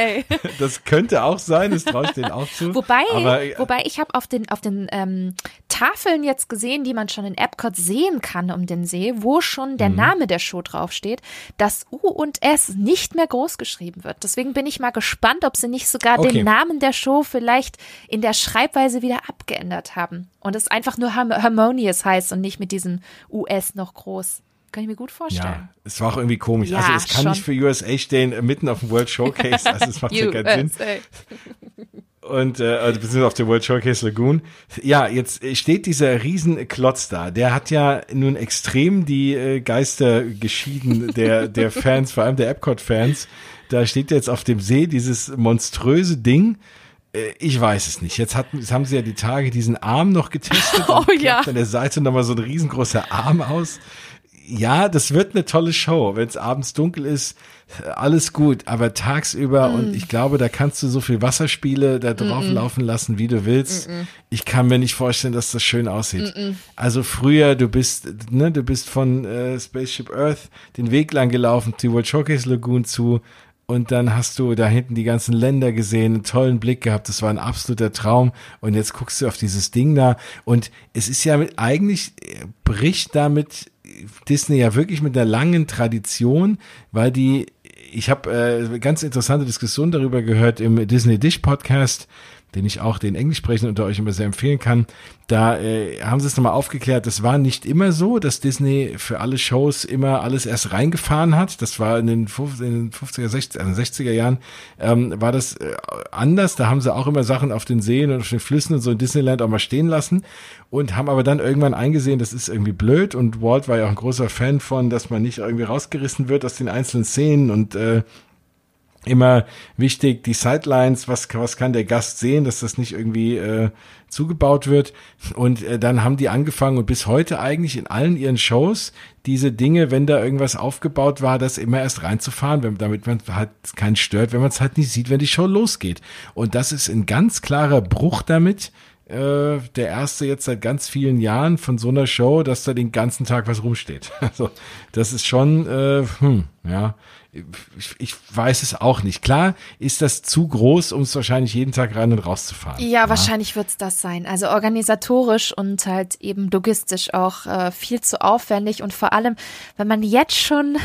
Das könnte auch sein, das traue ich denen auch zu. Wobei, Aber, äh, wobei ich habe auf den, auf den ähm, Tafeln jetzt gesehen, die man schon in Epcot sehen kann um den See, wo schon der mhm. Name der Show draufsteht, dass U und S nicht mehr groß geschrieben wird. Deswegen bin ich mal gespannt, ob sie nicht sogar okay. den Namen der Show vielleicht in der Schreibweise wieder abgeändert haben und es einfach nur Harmonious heißt und nicht mit diesem US noch groß. Kann ich mir gut vorstellen. Ja, es war auch irgendwie komisch. Ja, also es kann schon. nicht für USA stehen, mitten auf dem World Showcase. Also es macht ja keinen Sinn. Und äh, also beziehungsweise auf der World Showcase Lagoon. Ja, jetzt steht dieser Riesenklotz da. Der hat ja nun extrem die äh, Geister geschieden der, der Fans, vor allem der Epcot-Fans. Da steht jetzt auf dem See dieses monströse Ding äh, ich weiß es nicht. Jetzt, hat, jetzt haben sie ja die Tage diesen Arm noch getestet. Oh ja. An der Seite nochmal so ein riesengroßer Arm aus ja, das wird eine tolle Show. Wenn es abends dunkel ist, alles gut. Aber tagsüber, mm. und ich glaube, da kannst du so viel Wasserspiele da drauf mm -mm. laufen lassen, wie du willst. Ich kann mir nicht vorstellen, dass das schön aussieht. Also früher, du bist, ne, du bist von äh, Spaceship Earth den Weg lang gelaufen, die World Showcase Lagoon zu. Und dann hast du da hinten die ganzen Länder gesehen, einen tollen Blick gehabt. Das war ein absoluter Traum. Und jetzt guckst du auf dieses Ding da. Und es ist ja mit, eigentlich äh, bricht damit Disney ja wirklich mit einer langen Tradition, weil die, ich habe äh, ganz interessante Diskussionen darüber gehört im Disney Dish Podcast den ich auch den Englischsprechenden unter euch immer sehr empfehlen kann. Da äh, haben sie es nochmal aufgeklärt, das war nicht immer so, dass Disney für alle Shows immer alles erst reingefahren hat. Das war in den, 50, in den 50er, 60er, also 60er Jahren, ähm, war das äh, anders. Da haben sie auch immer Sachen auf den Seen und auf den Flüssen und so in Disneyland auch mal stehen lassen und haben aber dann irgendwann eingesehen, das ist irgendwie blöd und Walt war ja auch ein großer Fan von, dass man nicht irgendwie rausgerissen wird aus den einzelnen Szenen und äh, immer wichtig, die Sidelines, was, was kann der Gast sehen, dass das nicht irgendwie äh, zugebaut wird. Und äh, dann haben die angefangen und bis heute eigentlich in allen ihren Shows diese Dinge, wenn da irgendwas aufgebaut war, das immer erst reinzufahren, wenn, damit man halt keinen stört, wenn man es halt nicht sieht, wenn die Show losgeht. Und das ist ein ganz klarer Bruch damit, äh, der erste jetzt seit ganz vielen Jahren von so einer Show, dass da den ganzen Tag was rumsteht. Also das ist schon, äh, hm, ja, ich, weiß es auch nicht. Klar ist das zu groß, um es wahrscheinlich jeden Tag rein und raus zu fahren. Ja, ja. wahrscheinlich wird es das sein. Also organisatorisch und halt eben logistisch auch äh, viel zu aufwendig und vor allem, wenn man jetzt schon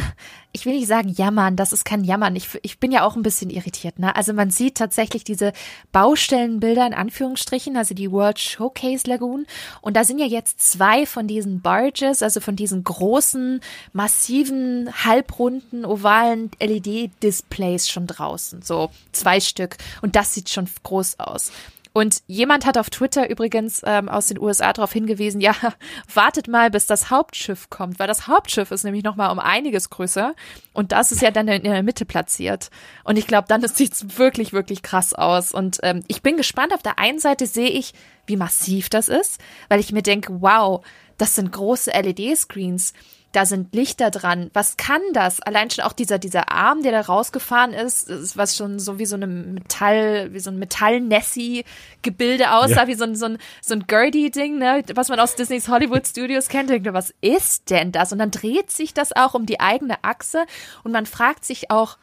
ich will nicht sagen jammern, das ist kein Jammern. Ich, ich bin ja auch ein bisschen irritiert. Ne? Also man sieht tatsächlich diese Baustellenbilder in Anführungsstrichen, also die World Showcase Lagoon. Und da sind ja jetzt zwei von diesen Barges, also von diesen großen, massiven, halbrunden, ovalen LED-Displays schon draußen. So zwei Stück. Und das sieht schon groß aus. Und jemand hat auf Twitter übrigens ähm, aus den USA darauf hingewiesen, ja, wartet mal, bis das Hauptschiff kommt, weil das Hauptschiff ist nämlich noch mal um einiges größer und das ist ja dann in der Mitte platziert. Und ich glaube, dann sieht's wirklich, wirklich krass aus. Und ähm, ich bin gespannt. Auf der einen Seite sehe ich, wie massiv das ist, weil ich mir denke, wow, das sind große LED-Screens da sind Lichter dran. Was kann das? Allein schon auch dieser, dieser Arm, der da rausgefahren ist, ist was schon so wie so eine Metall, wie so ein Metall-Nessie-Gebilde aussah, ja. wie so ein, so ein, so ein Gertie-Ding, ne, was man aus Disneys Hollywood Studios kennt. Ich denke, was ist denn das? Und dann dreht sich das auch um die eigene Achse und man fragt sich auch,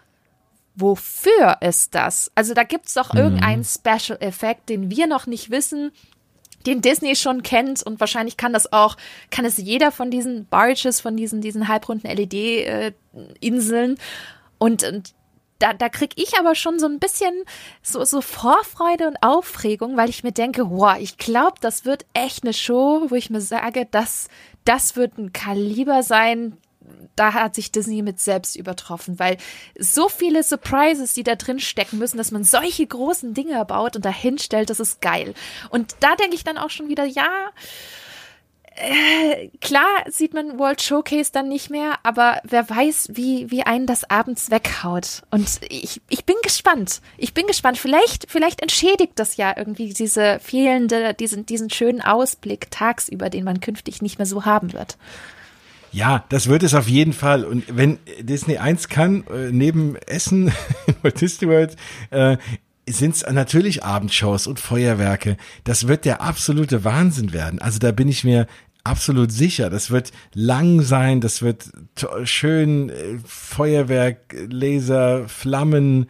wofür ist das? Also da gibt's doch mhm. irgendeinen Special Effekt, den wir noch nicht wissen, den Disney schon kennt und wahrscheinlich kann das auch, kann es jeder von diesen Barges, von diesen, diesen halbrunden LED-Inseln. Und, und da, da krieg ich aber schon so ein bisschen so, so Vorfreude und Aufregung, weil ich mir denke, wow, ich glaube, das wird echt eine Show, wo ich mir sage, das, das wird ein Kaliber sein, da hat sich Disney mit selbst übertroffen, weil so viele Surprises, die da drin stecken müssen, dass man solche großen Dinge baut und dahin stellt, das ist geil. Und da denke ich dann auch schon wieder, ja, äh, klar sieht man World Showcase dann nicht mehr, aber wer weiß, wie, wie einen das abends weghaut. Und ich, ich bin gespannt. Ich bin gespannt. Vielleicht, vielleicht entschädigt das ja irgendwie diese fehlende, diesen, diesen schönen Ausblick tagsüber, den man künftig nicht mehr so haben wird. Ja, das wird es auf jeden Fall. Und wenn Disney eins kann, äh, neben Essen in Walt Disney World, äh, sind es natürlich Abendshows und Feuerwerke. Das wird der absolute Wahnsinn werden. Also da bin ich mir absolut sicher. Das wird lang sein, das wird schön äh, Feuerwerk, Laser, Flammen,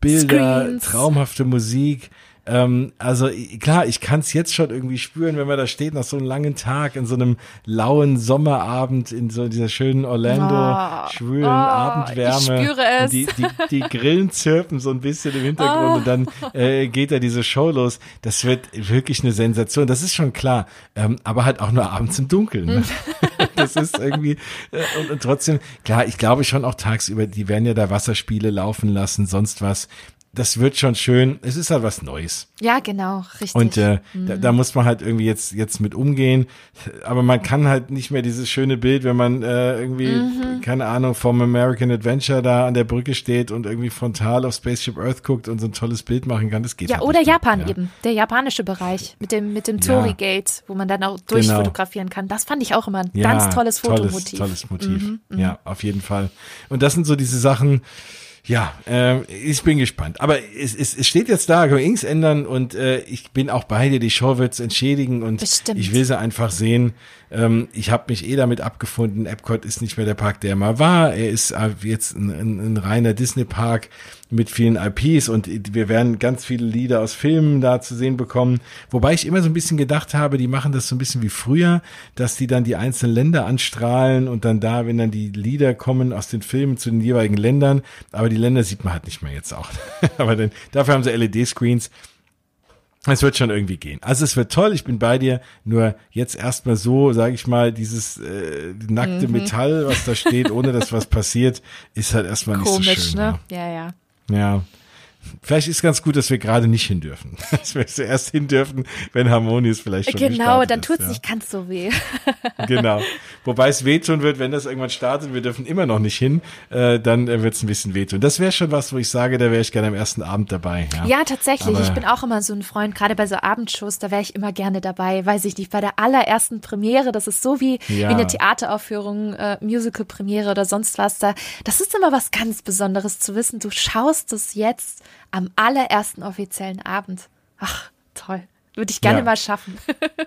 Bilder, Screens. traumhafte Musik. Ähm, also klar, ich kann es jetzt schon irgendwie spüren, wenn man da steht nach so einem langen Tag in so einem lauen Sommerabend in so dieser schönen Orlando oh, schwülen oh, Abendwärme. Ich spüre es. Die, die, die Grillen zirpen so ein bisschen im Hintergrund oh. und dann äh, geht da diese Show los. Das wird wirklich eine Sensation. Das ist schon klar. Ähm, aber halt auch nur abends im Dunkeln. Ne? das ist irgendwie äh, und, und trotzdem klar. Ich glaube schon auch tagsüber. Die werden ja da Wasserspiele laufen lassen, sonst was das wird schon schön. Es ist halt was Neues. Ja, genau, richtig. Und äh, mhm. da, da muss man halt irgendwie jetzt, jetzt mit umgehen. Aber man kann halt nicht mehr dieses schöne Bild, wenn man äh, irgendwie, mhm. keine Ahnung, vom American Adventure da an der Brücke steht und irgendwie frontal auf Spaceship Earth guckt und so ein tolles Bild machen kann. Das geht Ja, halt oder Japan ja. eben, der japanische Bereich mit dem, mit dem Tori Gate, wo man dann auch Genau. durchfotografieren kann. Das fand ich auch immer ein Ja, ganz tolles Fotomotiv. Tolles, tolles Motiv. Mhm, ja, auf jeden Fall. Und das sind so diese Sachen, ja, äh, ich bin gespannt. Aber es, es, es steht jetzt da, können wir nichts ändern und äh, ich bin auch bei dir, die Show wird's entschädigen und Bestimmt. ich will sie einfach sehen. Ähm, ich habe mich eh damit abgefunden, Epcot ist nicht mehr der Park, der er mal war. Er ist äh, jetzt ein, ein, ein reiner Disney-Park mit vielen IPs und wir werden ganz viele Lieder aus Filmen da zu sehen bekommen. Wobei ich immer so ein bisschen gedacht habe, die machen das so ein bisschen wie früher, dass die dann die einzelnen Länder anstrahlen und dann da, wenn dann die Lieder kommen aus den Filmen zu den jeweiligen Ländern, aber die Länder sieht man halt nicht mehr jetzt auch. aber dann, dafür haben sie LED-Screens. Es wird schon irgendwie gehen. Also es wird toll, ich bin bei dir. Nur jetzt erstmal so, sage ich mal, dieses äh, nackte Metall, was da steht, ohne dass was passiert, ist halt erstmal nicht Komisch, so schön. ne? Ja, ja. Ja. Vielleicht ist ganz gut, dass wir gerade nicht hin dürfen. Dass wir zuerst hin dürfen, wenn Harmonious vielleicht schon Genau, dann ist, tut's ja. nicht ganz so weh. Genau. Wobei es wehtun wird, wenn das irgendwann startet, wir dürfen immer noch nicht hin, äh, dann äh, wird es ein bisschen wehtun. Das wäre schon was, wo ich sage, da wäre ich gerne am ersten Abend dabei. Ja, Ja, tatsächlich. Aber- ich bin auch immer so ein Freund, gerade bei so Abendshows, da wäre ich immer gerne dabei. Weiß ich nicht, bei der allerersten Premiere, das ist so wie, Ja. wie eine Theateraufführung, äh, Musical-Premiere oder sonst was da. Das ist immer was ganz Besonderes zu wissen. Du schaust es jetzt am allerersten offiziellen Abend. Ach, toll. Würde ich gerne Ja. mal schaffen.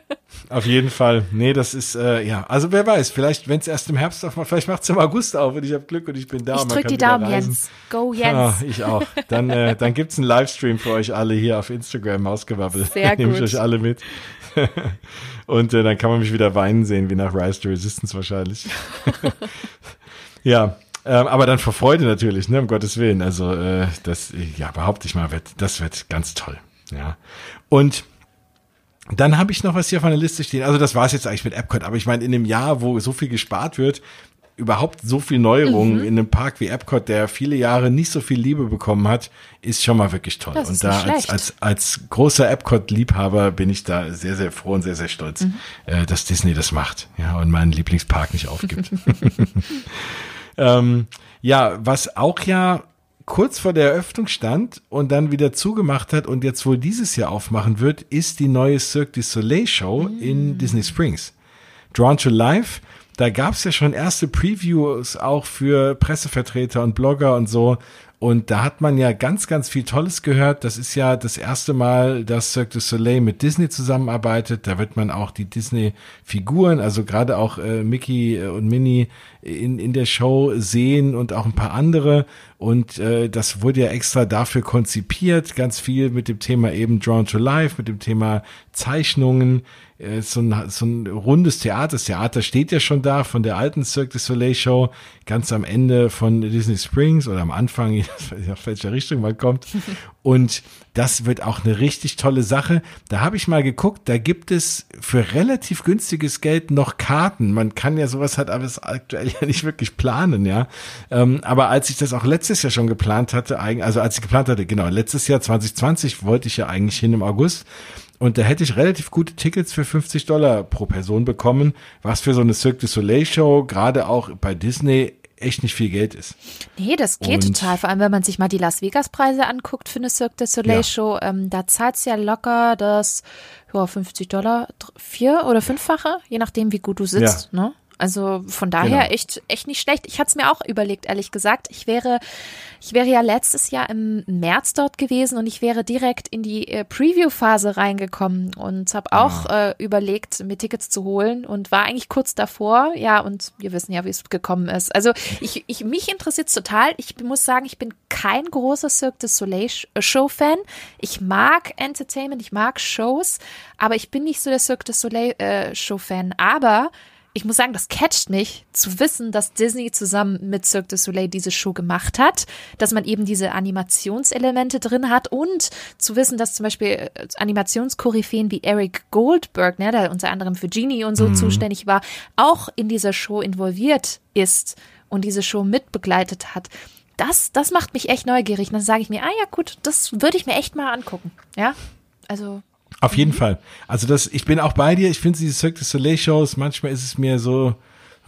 Auf jeden Fall. Nee, das ist, äh, ja, also wer weiß, vielleicht, wenn es erst im Herbst aufmacht, vielleicht macht es im August auf und ich habe Glück und ich bin da. ich und man drück kann die Daumen. Jens. Go, Ja, Jens. ich auch. Dann, äh, dann gibt's einen Livestream für euch alle hier auf Instagram, Mausgewabbel. Sehr Nehme ich gut. euch alle mit. Und äh, dann kann man mich wieder weinen sehen, wie nach Rise to Resistance wahrscheinlich. ja, ähm, aber dann vor Freude natürlich, ne, um Gottes Willen. Also äh, das, ja, behaupte ich mal, wird, das wird ganz toll. Ja. Und dann habe ich noch was hier auf meiner Liste stehen. Also das war es jetzt eigentlich mit Epcot, aber ich meine, in einem Jahr, wo so viel gespart wird, überhaupt so viel Neuerungen Mhm. in einem Park wie Epcot, der viele Jahre nicht so viel Liebe bekommen hat, ist schon mal wirklich toll. Das und ist da als, als, als großer Epcot-Liebhaber bin ich da sehr, sehr froh und sehr, sehr stolz, Mhm. äh, dass Disney das macht, ja, und meinen Lieblingspark nicht aufgibt. ähm, ja, was auch ja kurz vor der Eröffnung stand und dann wieder zugemacht hat und jetzt wohl dieses Jahr aufmachen wird, ist die neue Cirque du Soleil Show in Disney Springs. Drawn to Life, da gab es ja schon erste Previews auch für Pressevertreter und Blogger und so. Und da hat man ja ganz, ganz viel Tolles gehört. Das ist ja das erste Mal, dass Cirque du Soleil mit Disney zusammenarbeitet. Da wird man auch die Disney-Figuren, also gerade auch äh, Mickey äh, und Minnie in, in der Show sehen und auch ein paar andere. Und äh, das wurde ja extra dafür konzipiert. Ganz viel mit dem Thema eben Drawn to Life, mit dem Thema Zeichnungen. Äh, so ein, so ein rundes Theater. Das Theater steht ja schon da von der alten Cirque du Soleil Show, ganz am Ende von Disney Springs oder am Anfang, auf welcher Richtung man kommt. Und das wird auch eine richtig tolle Sache. Da habe ich mal geguckt, da gibt es für relativ günstiges Geld noch Karten. Man kann ja sowas halt alles aktuell ja nicht wirklich planen, ja. Ähm, aber als ich das auch letztes Jahr schon geplant hatte, also als ich geplant hatte, genau, letztes Jahr 2020 wollte ich ja eigentlich hin im August. Und da hätte ich relativ gute Tickets für 50 Dollar pro Person bekommen, was für so eine Cirque du Soleil Show, gerade auch bei Disney, echt nicht viel Geld ist. Nee, das geht Und- total. Vor allem, wenn man sich mal die Las Vegas-Preise anguckt für eine Cirque du Ja. Soleil-Show, ähm, da zahlt's ja locker das ja, 50 Dollar, vier- oder fünffache, je nachdem, wie gut du sitzt. Ne? Also von daher Genau. echt, echt nicht schlecht. Ich hatte es mir auch überlegt, ehrlich gesagt. Ich wäre, ich wäre ja letztes Jahr im März dort gewesen und ich wäre direkt in die äh, Preview-Phase reingekommen und habe auch äh, überlegt, mir Tickets zu holen und war eigentlich kurz davor. Ja, und wir wissen ja, wie es gekommen ist. Also ich, ich mich interessiert total. Ich muss sagen, ich bin kein großer Cirque du Soleil äh, Show-Fan. Ich mag Entertainment, ich mag Shows, aber ich bin nicht so der Cirque du Soleil äh, Show-Fan. Aber ich muss sagen, das catcht mich, zu wissen, dass Disney zusammen mit Cirque du Soleil diese Show gemacht hat, dass man eben diese Animationselemente drin hat und zu wissen, dass zum Beispiel äh, Animationskoryphäen wie Eric Goldberg, ne, der unter anderem für Genie und so zuständig war, auch in dieser Show involviert ist und diese Show mitbegleitet hat. das, das macht mich echt neugierig. dann sage ich mir, ah ja, gut, das würde ich mir echt mal angucken. Ja, also. Auf jeden mhm. Fall. Also das, ich bin auch bei dir. Ich finde diese Cirque du Soleil Shows, manchmal ist es mir so,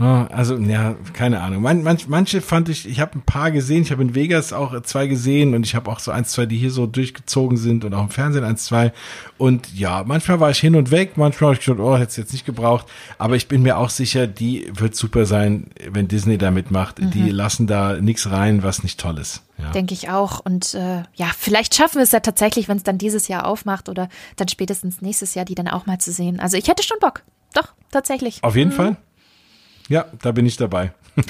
also, ja, keine Ahnung. Man, manch, manche fand ich, ich habe ein paar gesehen. Ich habe in Vegas auch zwei gesehen und ich habe auch so eins, zwei, die hier so durchgezogen sind und auch im Fernsehen eins, zwei. Und ja, manchmal war ich hin und weg, manchmal habe ich gedacht, oh, hätte es jetzt nicht gebraucht. Aber ich bin mir auch sicher, die wird super sein, wenn Disney da mitmacht. Mhm. Die lassen da nichts rein, was nicht toll ist. Ja. Denke ich auch. Und äh, ja, vielleicht schaffen wir es ja tatsächlich, wenn es dann dieses Jahr aufmacht oder dann spätestens nächstes Jahr, die dann auch mal zu sehen. Also ich hätte schon Bock. Doch, tatsächlich. Auf jeden mhm. Fall. Ja, da bin ich dabei.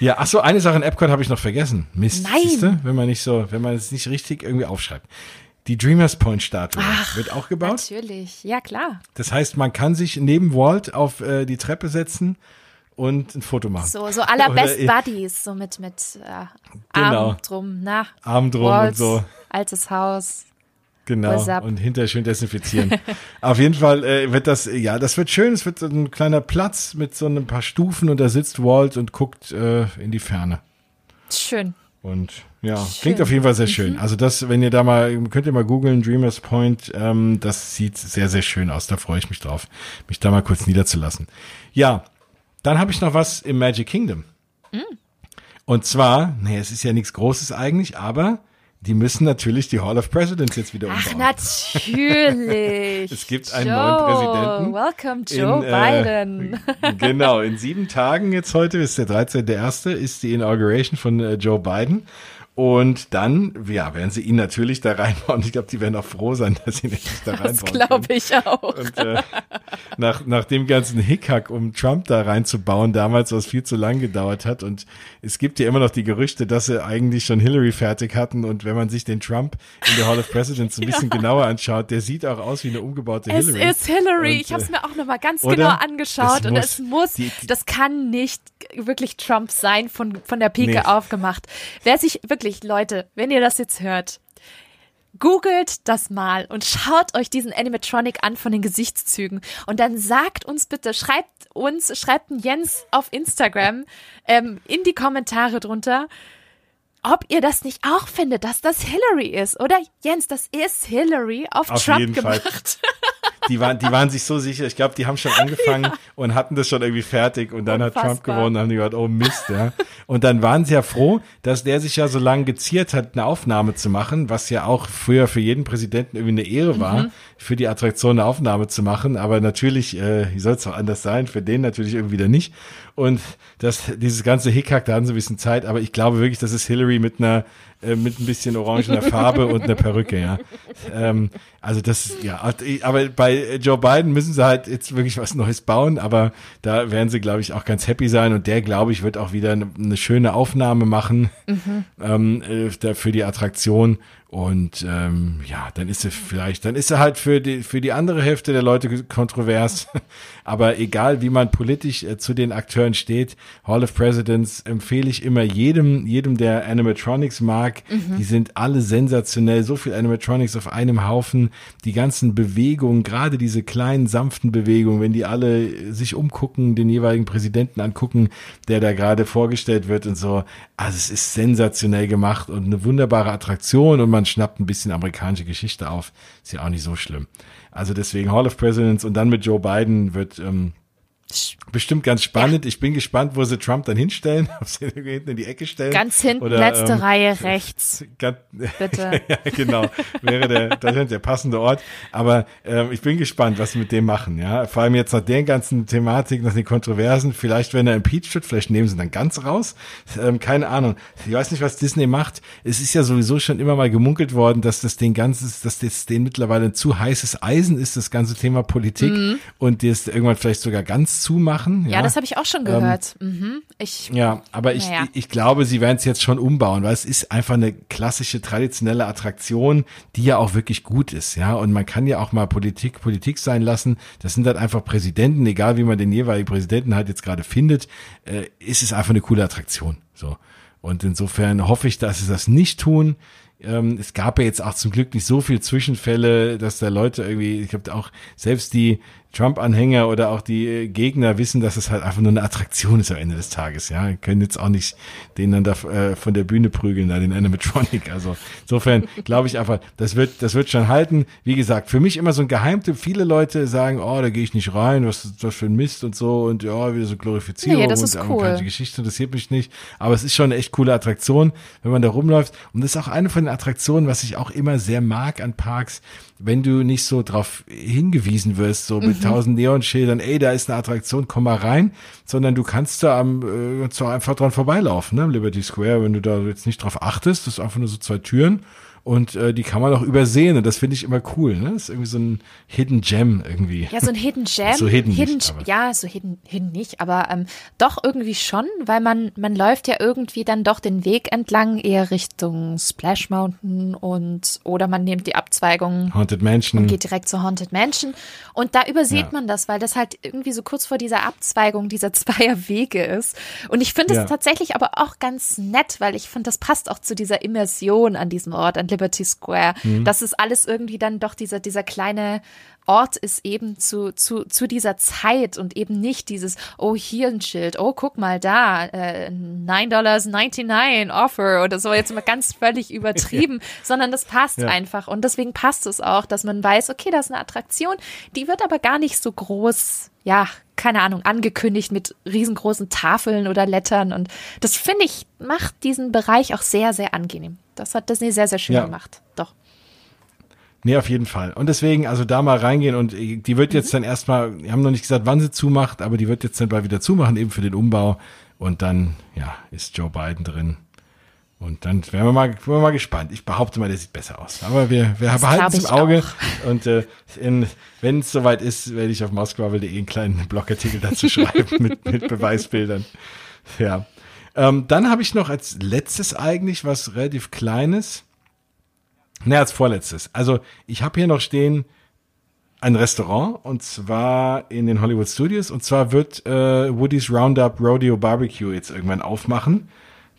ja, ach so, eine Sache in Epcot habe ich noch vergessen. Mist, Nein. Siehste, wenn man nicht so, wenn man es nicht richtig irgendwie aufschreibt. Die Dreamers Point Statue Ach, wird auch gebaut. Natürlich, ja klar. Das heißt, man kann sich neben Walt auf äh, die Treppe setzen und ein Foto machen. So, so aller Best Buddies, so mit, mit äh, genau. Arm drum, na. Arm drum Walt, und so. Altes Haus. Genau, und hinterher schön desinfizieren. Auf jeden Fall äh, wird das, ja, das wird schön. Es wird so ein kleiner Platz mit so ein paar Stufen und da sitzt Walt und guckt äh, in die Ferne. Schön. Und ja, schön. klingt auf jeden Fall sehr schön. Mhm. Also das, wenn ihr da mal, könnt ihr mal googeln, Dreamers Point, ähm, das sieht sehr, sehr schön aus. Da freue ich mich drauf, mich da mal kurz niederzulassen. Ja, dann habe ich noch was im Magic Kingdom. Mhm. Und zwar, nee, es ist ja nichts Großes eigentlich, aber die müssen natürlich die Hall of Presidents jetzt wieder umbauen. Ach, natürlich. es gibt einen Joe, neuen Präsidenten. Welcome, Joe in, äh, Biden. genau, in sieben Tagen jetzt heute, ist der 13.1., ist die Inauguration von äh, Joe Biden. Und dann, ja, werden sie ihn natürlich da reinbauen. Ich glaube, die werden auch froh sein, dass sie ihn nicht da reinbauen. Das glaube ich auch. Und äh, nach, nach dem ganzen Hickhack, um Trump da reinzubauen, damals, was viel zu lang gedauert hat. Und es gibt ja immer noch die Gerüchte, dass sie eigentlich schon Hillary fertig hatten. Und wenn man sich den Trump in der Hall of Presidents ein bisschen ja. genauer anschaut, der sieht auch aus wie eine umgebaute es Hillary. Es ist Hillary. Und, ich habe es mir auch nochmal ganz genau angeschaut. Es und es muss, die, die, das kann nicht wirklich Trump sein, von, von der Pike nee. aufgemacht. Wer sich wirklich wirklich, Leute, wenn ihr das jetzt hört, googelt das mal und schaut euch diesen Animatronic an von den Gesichtszügen und dann sagt uns bitte, schreibt uns, schreibt Jens auf Instagram ähm, in die Kommentare drunter, ob ihr das nicht auch findet, dass das Hillary ist, oder? Jens, das ist Hillary auf, auf Trump gemacht. Die waren, die waren sich so sicher. Ich glaube, die haben schon angefangen ja. und hatten das schon irgendwie fertig und dann Unfassbar. hat Trump gewonnen und haben die gesagt, oh Mist, ja. Und dann waren sie ja froh, dass der sich ja so lange geziert hat, eine Aufnahme zu machen, was ja auch früher für jeden Präsidenten irgendwie eine Ehre war, mhm. für die Attraktion eine Aufnahme zu machen. Aber natürlich, äh, wie soll es auch anders sein, für den natürlich irgendwie wieder nicht. Und das, dieses ganze Hickhack, da hatten sie ein bisschen Zeit, aber ich glaube wirklich, das ist Hillary mit einer äh, mit ein bisschen orangener Farbe und einer Perücke, ja. Ähm, also das, ja, aber bei Joe Biden müssen sie halt jetzt wirklich was Neues bauen, aber da werden sie, glaube ich, auch ganz happy sein und der, glaube ich, wird auch wieder eine, eine schöne Aufnahme machen mhm. ähm, äh, für die Attraktion und ähm, ja, dann ist er vielleicht, dann ist er halt für die für die andere Hälfte der Leute kontrovers. Aber egal, wie man politisch äh, zu den Akteuren steht, Hall of Presidents empfehle ich immer jedem, jedem, der Animatronics mag. Mhm. Die sind alle sensationell. So viel Animatronics auf einem Haufen. Die ganzen Bewegungen, gerade diese kleinen sanften Bewegungen, wenn die alle sich umgucken, den jeweiligen Präsidenten angucken, der da gerade vorgestellt wird und so. Also es ist sensationell gemacht und eine wunderbare Attraktion und man man schnappt ein bisschen amerikanische Geschichte auf. Ist ja auch nicht so schlimm. Also deswegen Hall of Presidents und dann mit Joe Biden wird ähm, Bestimmt ganz spannend. Ja. Ich bin gespannt, wo sie Trump dann hinstellen. Ob sie hinten in die Ecke stellen. Ganz hinten, oder, letzte ähm, Reihe rechts. Ganz, Bitte. ja, genau. Wäre der, das der passende Ort. Aber ähm, ich bin gespannt, was sie mit dem machen. Ja, Vor allem jetzt nach der ganzen Thematik, nach den Kontroversen. Vielleicht, wenn er impeached wird, vielleicht nehmen sie ihn dann ganz raus. Ähm, keine Ahnung. Ich weiß nicht, was Disney macht. Es ist ja sowieso schon immer mal gemunkelt worden, dass das den ganzes, dass das den mittlerweile ein zu heißes Eisen ist, das ganze Thema Politik. Mhm. Und das irgendwann vielleicht sogar ganz zumachen. Ja, ja das habe ich auch schon gehört. Ähm, mhm. ich, ja, aber ich, ja. ich glaube, sie werden es jetzt schon umbauen, weil es ist einfach eine klassische, traditionelle Attraktion, die ja auch wirklich gut ist. Ja, und man kann ja auch mal Politik Politik sein lassen. Das sind halt einfach Präsidenten, egal wie man den jeweiligen Präsidenten halt jetzt gerade findet, äh, ist es einfach eine coole Attraktion. So. Und insofern hoffe ich, dass sie das nicht tun. Ähm, es gab ja jetzt auch zum Glück nicht so viel Zwischenfälle, dass da Leute irgendwie, ich glaube auch selbst die Trump-Anhänger oder auch die äh, Gegner wissen, dass es halt einfach nur eine Attraktion ist am Ende des Tages. Ja, können jetzt auch nicht den dann da äh, von der Bühne prügeln, da den Animatronic. Also insofern glaube ich einfach, das wird, das wird schon halten. Wie gesagt, für mich immer so ein Geheimtipp. Viele Leute sagen, oh, da gehe ich nicht rein, was ist das für ein Mist und so und ja, wieder so Glorifizierung nee, das ist und cool. die Geschichte interessiert mich nicht. Aber es ist schon eine echt coole Attraktion, wenn man da rumläuft. Und das ist auch eine von den Attraktionen, was ich auch immer sehr mag an Parks wenn du nicht so drauf hingewiesen wirst, so mit mhm. Tausend Neonschildern, ey, da ist eine Attraktion, komm mal rein, sondern du kannst da am, äh, zwar einfach dran vorbeilaufen, ne, Liberty Square, wenn du da jetzt nicht drauf achtest, das ist einfach nur so zwei Türen und äh, die kann man auch übersehen und das finde ich immer cool. Ne? Das ist irgendwie so ein Hidden Gem irgendwie. Ja, so ein Hidden Gem. so hidden, hidden nicht, ja, so hidden, hidden nicht, aber ähm, doch irgendwie schon, weil man man läuft ja irgendwie dann doch den Weg entlang eher Richtung Splash Mountain und oder man nimmt die Abzweigung Haunted Mansion und geht direkt zur Haunted Mansion und da übersieht ja. man das, weil das halt irgendwie so kurz vor dieser Abzweigung dieser zweier Wege ist und ich finde es ja. tatsächlich aber auch ganz nett, weil ich finde, das passt auch zu dieser Immersion an diesem Ort, an Liberty Square. Mhm. Das ist alles irgendwie dann doch dieser, dieser kleine Ort ist eben zu, zu, zu dieser Zeit und eben nicht dieses, oh, hier ein Schild, oh, guck mal da, äh, $9.99 Offer oder so, jetzt mal ganz völlig übertrieben, sondern das passt ja. einfach und deswegen passt es auch, dass man weiß, okay, das ist eine Attraktion, die wird aber gar nicht so groß, ja, keine Ahnung, angekündigt mit riesengroßen Tafeln oder Lettern und das finde ich, macht diesen Bereich auch sehr, sehr angenehm. Das hat Disney sehr, sehr schön ja. gemacht. Doch. Nee, auf jeden Fall. Und deswegen, also da mal reingehen und die wird jetzt mhm. dann erstmal, wir haben noch nicht gesagt, wann sie zumacht, aber die wird jetzt dann bald wieder zumachen, eben für den Umbau. Und dann, ja, ist Joe Biden drin. Und dann wären wir mal, wären wir mal gespannt. Ich behaupte mal, der sieht besser aus. Aber wir, wir behalten es im Auge. Auch. Und äh, wenn es soweit ist, werde ich auf moskwa.de einen kleinen Blogartikel dazu schreiben mit, mit Beweisbildern. Ja. Ähm, dann habe ich noch als letztes eigentlich was relativ Kleines. Ne, als vorletztes. Also ich habe hier noch stehen ein Restaurant und zwar in den Hollywood Studios und zwar wird äh, Woody's Roundup Rodeo Barbecue jetzt irgendwann aufmachen.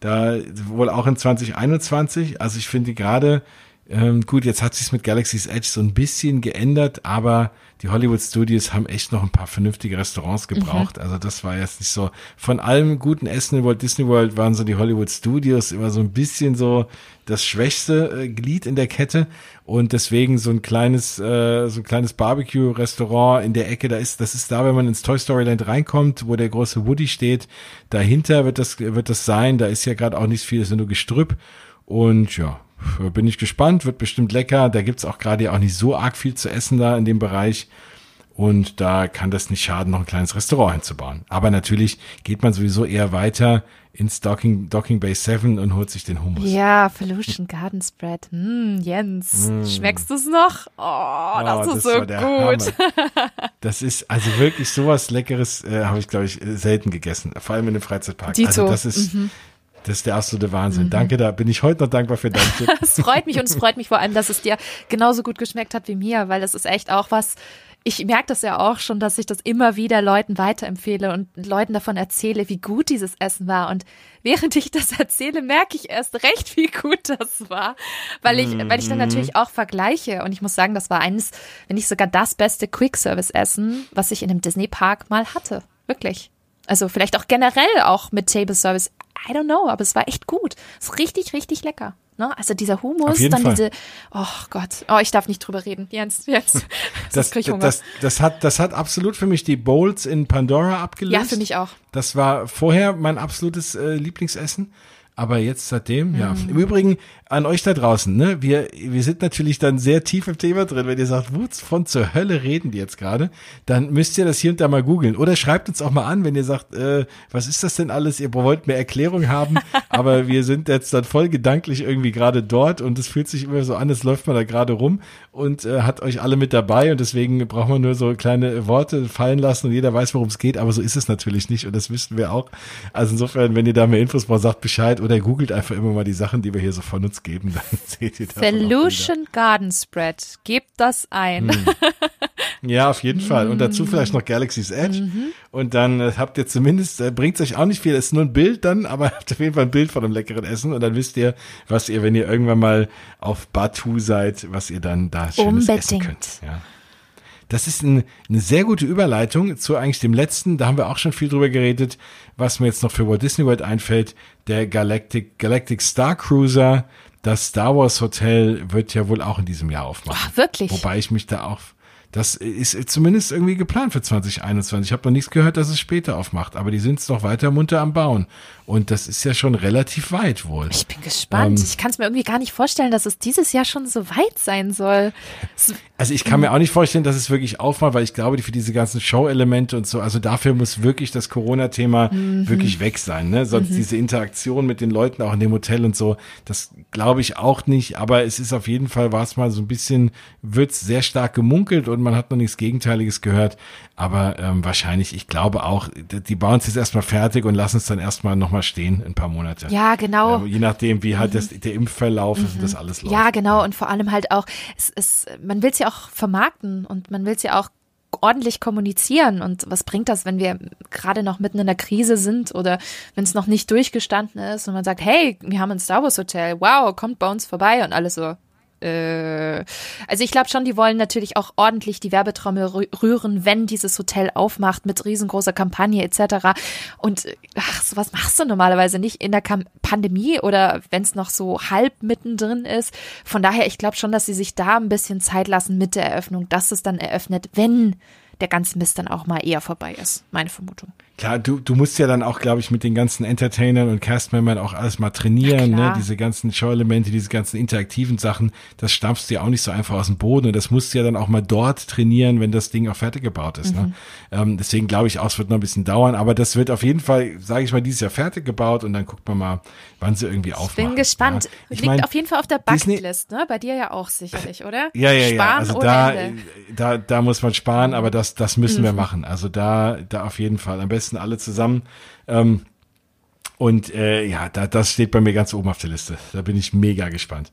Da wohl auch in 2021. Also ich finde gerade ähm, gut, jetzt hat sich's mit Galaxy's Edge so ein bisschen geändert, aber die Hollywood Studios haben echt noch ein paar vernünftige Restaurants gebraucht. Mhm. Also das war jetzt nicht so. Von allem guten Essen in Walt Disney World waren so die Hollywood Studios immer so ein bisschen so das schwächste äh, Glied in der Kette und deswegen so ein kleines äh, so ein kleines Barbecue Restaurant in der Ecke da ist das ist da wenn man ins Toy Story Land reinkommt wo der große Woody steht dahinter wird das wird das sein da ist ja gerade auch nicht viel ist nur Gestrüpp und ja bin ich gespannt, wird bestimmt lecker. Da gibt's auch gerade ja auch nicht so arg viel zu essen da in dem Bereich. Und da kann das nicht schaden, noch ein kleines Restaurant hinzubauen. Aber natürlich geht man sowieso eher weiter ins Docking, Docking Bay 7 und holt sich den Hummus. Ja, Felution Garden Spread. Mm, Jens, mm. schmeckst du es noch? Oh, das oh, ist das so gut. das ist also wirklich sowas Leckeres, äh, habe ich, glaube ich, selten gegessen. Vor allem in dem Freizeitpark. Dito. Also das ist, mhm. Das ist der absolute Wahnsinn. Mhm. Danke, da bin ich heute noch dankbar für deinen Tipp. Es freut mich und es freut mich vor allem, dass es dir genauso gut geschmeckt hat wie mir, weil das ist echt auch was, ich merke das ja auch schon, dass ich das immer wieder Leuten weiterempfehle und Leuten davon erzähle, wie gut dieses Essen war. Und während ich das erzähle, merke ich erst recht, wie gut das war, weil ich, weil ich dann mhm. natürlich auch vergleiche. Und ich muss sagen, das war eines, wenn nicht sogar das beste Quick-Service-Essen, was ich in einem Disney-Park mal hatte. Wirklich. Also vielleicht auch generell auch mit Table Service. I don't know, aber es war echt gut. Es ist richtig, richtig lecker. Ne? Also dieser Humus, dann Fall. diese, oh Gott, oh, ich darf nicht drüber reden. Jetzt, jetzt. Das, das, das, das, hat, das hat absolut für mich die Bowls in Pandora abgelöst. Ja, für mich auch. Das war vorher mein absolutes äh, Lieblingsessen. Aber jetzt seitdem, ja. Mhm. Im Übrigen an euch da draußen, ne? Wir, wir sind natürlich dann sehr tief im Thema drin. Wenn ihr sagt, von zur Hölle reden die jetzt gerade, dann müsst ihr das hier und da mal googeln. Oder schreibt uns auch mal an, wenn ihr sagt, äh, was ist das denn alles? Ihr wollt mehr Erklärung haben, aber wir sind jetzt dann voll gedanklich irgendwie gerade dort und es fühlt sich immer so an, als läuft man da gerade rum und äh, hat euch alle mit dabei und deswegen braucht man nur so kleine Worte fallen lassen und jeder weiß, worum es geht, aber so ist es natürlich nicht und das wissen wir auch. Also insofern, wenn ihr da mehr Infos braucht, sagt Bescheid oder googelt einfach immer mal die Sachen, die wir hier so von uns geben, dann seht ihr das. Solution Garden Spread, gebt das ein. Hm. Ja, auf jeden Fall. Und dazu vielleicht noch Galaxy's Edge. Mhm. Und dann äh, habt ihr zumindest, äh, bringt euch auch nicht viel, es ist nur ein Bild dann, aber habt auf jeden Fall ein Bild von einem leckeren Essen. Und dann wisst ihr, was ihr, wenn ihr irgendwann mal auf Batu seid, was ihr dann da schönes Unbedingt. essen könnt. Ja. Das ist ein, eine sehr gute Überleitung zu eigentlich dem letzten, da haben wir auch schon viel drüber geredet, was mir jetzt noch für Walt Disney World einfällt, der Galactic, Galactic Star Cruiser, das Star Wars Hotel wird ja wohl auch in diesem Jahr aufmachen. Ach, wirklich? Wobei ich mich da auch das ist zumindest irgendwie geplant für 2021. Ich habe noch nichts gehört, dass es später aufmacht, aber die sind es noch weiter munter am Bauen. Und das ist ja schon relativ weit wohl. Ich bin gespannt. Ähm, ich kann es mir irgendwie gar nicht vorstellen, dass es dieses Jahr schon so weit sein soll. Also ich kann mir auch nicht vorstellen, dass es wirklich aufmacht, weil ich glaube, für diese ganzen Show-Elemente und so, also dafür muss wirklich das Corona-Thema mhm. wirklich weg sein. Ne? Sonst mhm. diese Interaktion mit den Leuten auch in dem Hotel und so, das glaube ich auch nicht. Aber es ist auf jeden Fall, war es mal so ein bisschen, wird sehr stark gemunkelt und man hat noch nichts Gegenteiliges gehört. Aber ähm, wahrscheinlich, ich glaube auch, die bauen es jetzt erstmal fertig und lassen es dann erstmal nochmal stehen, ein paar Monate. Ja, genau. Ähm, je nachdem, wie halt mhm. das, der Impfverlauf mhm. das alles läuft. Ja, genau. Und vor allem halt auch, es, es, man will es ja auch vermarkten und man will es ja auch ordentlich kommunizieren. Und was bringt das, wenn wir gerade noch mitten in der Krise sind oder wenn es noch nicht durchgestanden ist und man sagt, hey, wir haben ein Star Wars Hotel, wow, kommt bei uns vorbei und alles so, äh, also ich glaube schon, die wollen natürlich auch ordentlich die Werbetrommel rühren, wenn dieses Hotel aufmacht mit riesengroßer Kampagne etc. Und ach, sowas machst du normalerweise nicht in der Kam Pandemie oder wenn es noch so halb mittendrin ist. Von daher, ich glaube schon, dass sie sich da ein bisschen Zeit lassen mit der Eröffnung, dass es dann eröffnet, wenn der ganze Mist dann auch mal eher vorbei ist. Meine Vermutung. Klar, du, du musst ja dann auch, glaube ich, mit den ganzen Entertainern und Castmembern auch alles mal trainieren, ne? Diese ganzen Show-Elemente, diese ganzen interaktiven Sachen, das stampfst du ja auch nicht so einfach aus dem Boden und das musst du ja dann auch mal dort trainieren, wenn das Ding auch fertig gebaut ist. Ne? Mhm. Ne? Ähm, deswegen glaube ich auch, es wird noch ein bisschen dauern, aber das wird auf jeden Fall, sage ich mal, dieses Jahr fertig gebaut und dann guckt man mal, wann sie irgendwie aufmachen. Ich bin gespannt. Ja. Ich Liegt mein, auf jeden Fall auf der Bucketlist, ne? Bei dir ja auch sicherlich, oder? Ja, ja, ja. Sparen also da, da, da muss man sparen, aber das, das müssen mhm. wir machen. Also da, da auf jeden Fall. Am besten alle zusammen. Ähm, und äh, ja, da, das steht bei mir ganz oben auf der Liste. Da bin ich mega gespannt.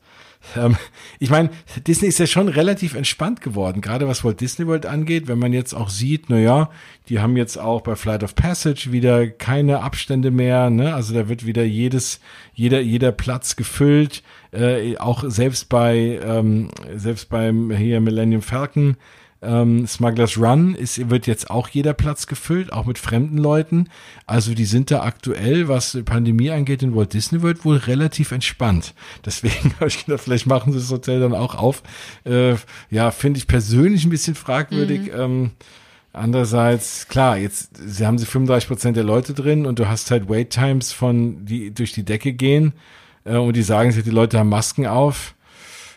Ähm, ich meine, Disney ist ja schon relativ entspannt geworden, gerade was Walt Disney World angeht, wenn man jetzt auch sieht, na ja, die haben jetzt auch bei Flight of Passage wieder keine Abstände mehr, ne? Also da wird wieder jedes, jeder, jeder Platz gefüllt, äh, auch selbst bei, ähm, selbst beim hier Millennium Falcon ähm, Smugglers Run ist, wird jetzt auch jeder Platz gefüllt, auch mit fremden Leuten. Also die sind da aktuell, was Pandemie angeht, in Walt Disney World wohl relativ entspannt. Deswegen habe ich gedacht, vielleicht machen sie das Hotel dann auch auf. Äh, ja, finde ich persönlich ein bisschen fragwürdig. Mhm. Ähm, Andererseits, klar, jetzt sie haben sie 35 Prozent der Leute drin und du hast halt Wait Times von die durch die Decke gehen äh, und die sagen die Leute haben Masken auf.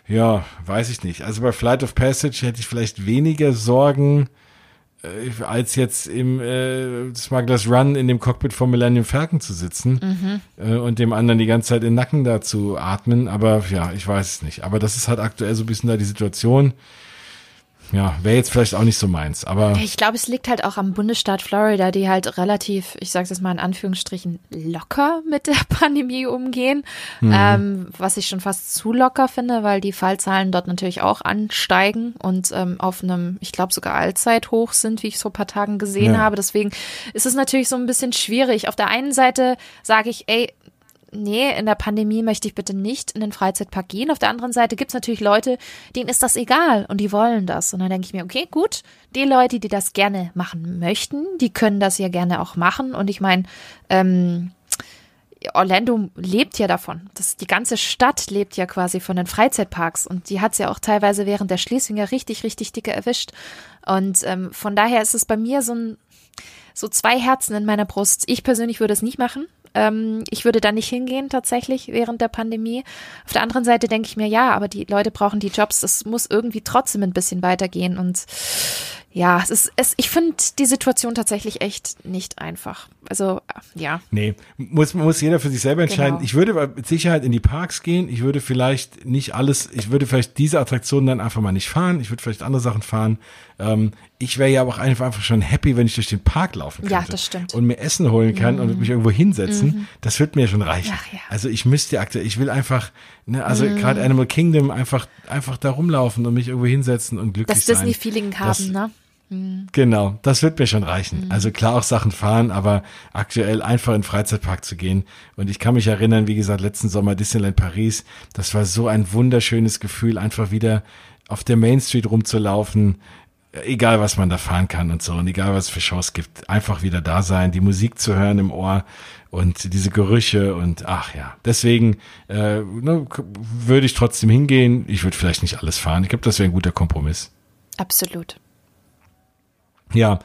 Ja, weiß ich nicht. Also bei Flight of Passage hätte ich vielleicht weniger Sorgen äh, als jetzt im äh, Smugglers Run in dem Cockpit von Millennium Falcon zu sitzen mhm. äh, und dem anderen die ganze Zeit in den Nacken da zu atmen. Aber ja, ich weiß es nicht. Aber das ist halt aktuell so ein bisschen da die Situation ja, wäre jetzt vielleicht auch nicht so meins, aber. Ich glaube, es liegt halt auch am Bundesstaat Florida, die halt relativ, ich sage es mal in Anführungsstrichen, locker mit der Pandemie umgehen. Mhm. Ähm, was ich schon fast zu locker finde, weil die Fallzahlen dort natürlich auch ansteigen und ähm, auf einem, ich glaube, sogar Allzeithoch sind, wie ich so ein paar Tagen gesehen ja. habe. Deswegen ist es natürlich so ein bisschen schwierig. Auf der einen Seite sage ich, ey, nee, in der Pandemie möchte ich bitte nicht in den Freizeitpark gehen. Auf der anderen Seite gibt es natürlich Leute, denen ist das egal und die wollen das. Und dann denke ich mir, okay, gut, die Leute, die das gerne machen möchten, die können das ja gerne auch machen. Und ich meine, ähm, Orlando lebt ja davon. Das, die ganze Stadt lebt ja quasi von den Freizeitparks und die hat es ja auch teilweise während der Schließung ja richtig, richtig dicke erwischt. Und ähm, von daher ist es bei mir so ein so zwei Herzen in meiner Brust. Ich persönlich würde es nicht machen. Ähm, ich würde da nicht hingehen tatsächlich während der Pandemie. Auf der anderen Seite denke ich mir, ja, aber die Leute brauchen die Jobs. Das muss irgendwie trotzdem ein bisschen weitergehen. Und ja, es ist, es, ich finde die Situation tatsächlich echt nicht einfach. Also, ja. Nee, muss, muss jeder für sich selber entscheiden. Genau. Ich würde mit Sicherheit in die Parks gehen. Ich würde vielleicht nicht alles, ich würde vielleicht diese Attraktionen dann einfach mal nicht fahren. Ich würde vielleicht andere Sachen fahren. Ähm, ich wäre ja aber auch einfach schon happy, wenn ich durch den Park laufen könnte. Ja, das stimmt. Und mir Essen holen kann mhm. und mich irgendwo hinsetzen. Mhm. Das wird mir schon reichen. Ach, ja. Also ich müsste aktuell, ich will einfach, ne, also mhm. gerade Animal Kingdom einfach, einfach da rumlaufen und mich irgendwo hinsetzen und glücklich das sein. Das Disney-Feeling haben, das, ne? Mhm. Genau, das wird mir schon reichen. Mhm. Also klar auch Sachen fahren, aber aktuell einfach in den Freizeitpark zu gehen. Und ich kann mich erinnern, wie gesagt, letzten Sommer Disneyland Paris, das war so ein wunderschönes Gefühl, einfach wieder auf der Main Street rumzulaufen, egal was man da fahren kann und so und egal was es für Shows gibt, einfach wieder da sein, die Musik zu hören im Ohr und diese Gerüche und ach ja, deswegen äh, ne, würde ich trotzdem hingehen. Ich würde vielleicht nicht alles fahren. Ich glaube, das wäre ein guter Kompromiss. Absolut. Ja,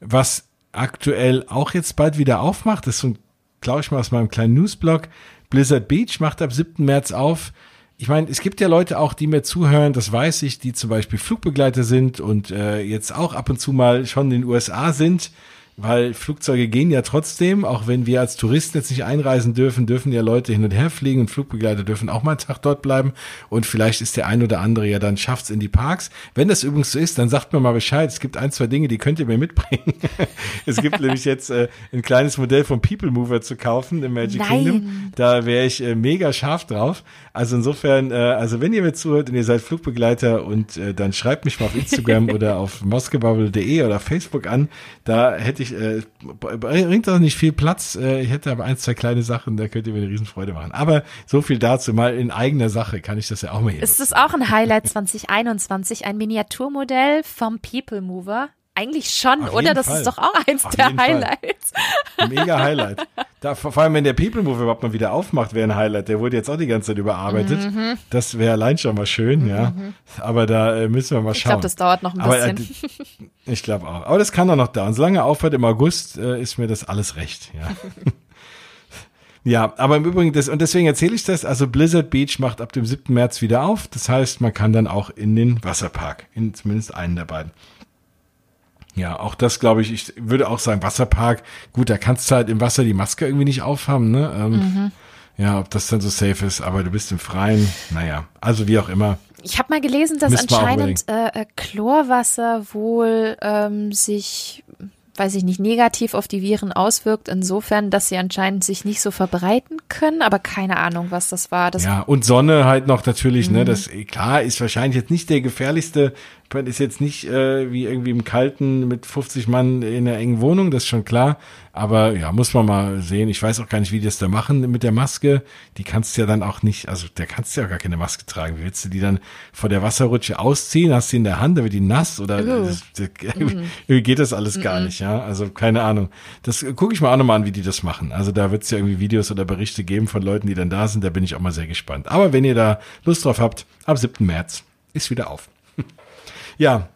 was aktuell auch jetzt bald wieder aufmacht, ist so ein, glaube ich mal aus meinem kleinen Newsblog, Blizzard Beach macht ab 7. März auf ich meine, es gibt ja Leute auch, die mir zuhören, das weiß ich, die zum Beispiel Flugbegleiter sind und äh, jetzt auch ab und zu mal schon in den USA sind weil Flugzeuge gehen ja trotzdem, auch wenn wir als Touristen jetzt nicht einreisen dürfen, dürfen ja Leute hin und her fliegen und Flugbegleiter dürfen auch mal einen Tag dort bleiben und vielleicht ist der ein oder andere ja dann schafft's in die Parks. Wenn das übrigens so ist, dann sagt mir mal Bescheid. Es gibt ein, zwei Dinge, die könnt ihr mir mitbringen. es gibt nämlich jetzt äh, ein kleines Modell vom People Mover zu kaufen im Magic Nein. Kingdom. Da wäre ich äh, mega scharf drauf. Also insofern, äh, also wenn ihr mir zuhört und ihr seid Flugbegleiter und äh, dann schreibt mich mal auf Instagram oder auf moskebubble.de oder Facebook an, da hätte ich ich, äh, bringt auch nicht viel Platz. Äh, ich hätte aber ein, zwei kleine Sachen, da könnt ihr mir eine Riesenfreude machen. Aber so viel dazu, mal in eigener Sache kann ich das ja auch mal hier. Ist das auch ein Highlight 2021, ein Miniaturmodell vom People Mover? Eigentlich schon, oder? Das Fall. ist doch auch eins Auf der Highlights. Fall. Mega Highlight. Da, vor allem, wenn der People Move überhaupt mal wieder aufmacht, wäre ein Highlight. Der wurde jetzt auch die ganze Zeit überarbeitet. Mhm. Das wäre allein schon mal schön, mhm. ja. Aber da äh, müssen wir mal schauen. Ich glaube, das dauert noch ein Aber, bisschen. Äh, ich glaube auch. Aber das kann doch noch da. Und solange er aufhört im August, äh, ist mir das alles recht, ja. Ja, aber im Übrigen, das, und deswegen erzähle ich das, also Blizzard Beach macht ab dem 7. März wieder auf. Das heißt, man kann dann auch in den Wasserpark, in zumindest einen der beiden. Ja, auch das glaube ich, ich würde auch sagen, Wasserpark, gut, da kannst du halt im Wasser die Maske irgendwie nicht aufhaben, ne? Ähm, mhm. Ja, ob das dann so safe ist, aber du bist im Freien, naja, also wie auch immer. Ich habe mal gelesen, dass anscheinend äh, Chlorwasser wohl ähm, sich weiß ich nicht, negativ auf die Viren auswirkt, insofern, dass sie anscheinend sich nicht so verbreiten können, aber keine Ahnung, was das war. Das ja, und Sonne halt noch natürlich, ne, mhm. ne, das, klar, ist wahrscheinlich jetzt nicht der gefährlichste ist jetzt nicht äh, wie irgendwie im Kalten mit 50 Mann in einer engen Wohnung, das ist schon klar. Aber ja, muss man mal sehen. Ich weiß auch gar nicht, wie die das da machen mit der Maske. Die kannst du ja dann auch nicht, also der kannst du ja gar keine Maske tragen. Wie willst du die dann vor der Wasserrutsche ausziehen? Hast du in der Hand, da wird die nass oder das, das, mhm. geht das alles mhm. gar nicht, ja? Also keine Ahnung. Das gucke ich mal auch nochmal an, wie die das machen. Also da wird es ja irgendwie Videos oder Berichte geben von Leuten, die dann da sind. Da bin ich auch mal sehr gespannt. Aber wenn ihr da Lust drauf habt, ab 7. März ist wieder auf. Ja,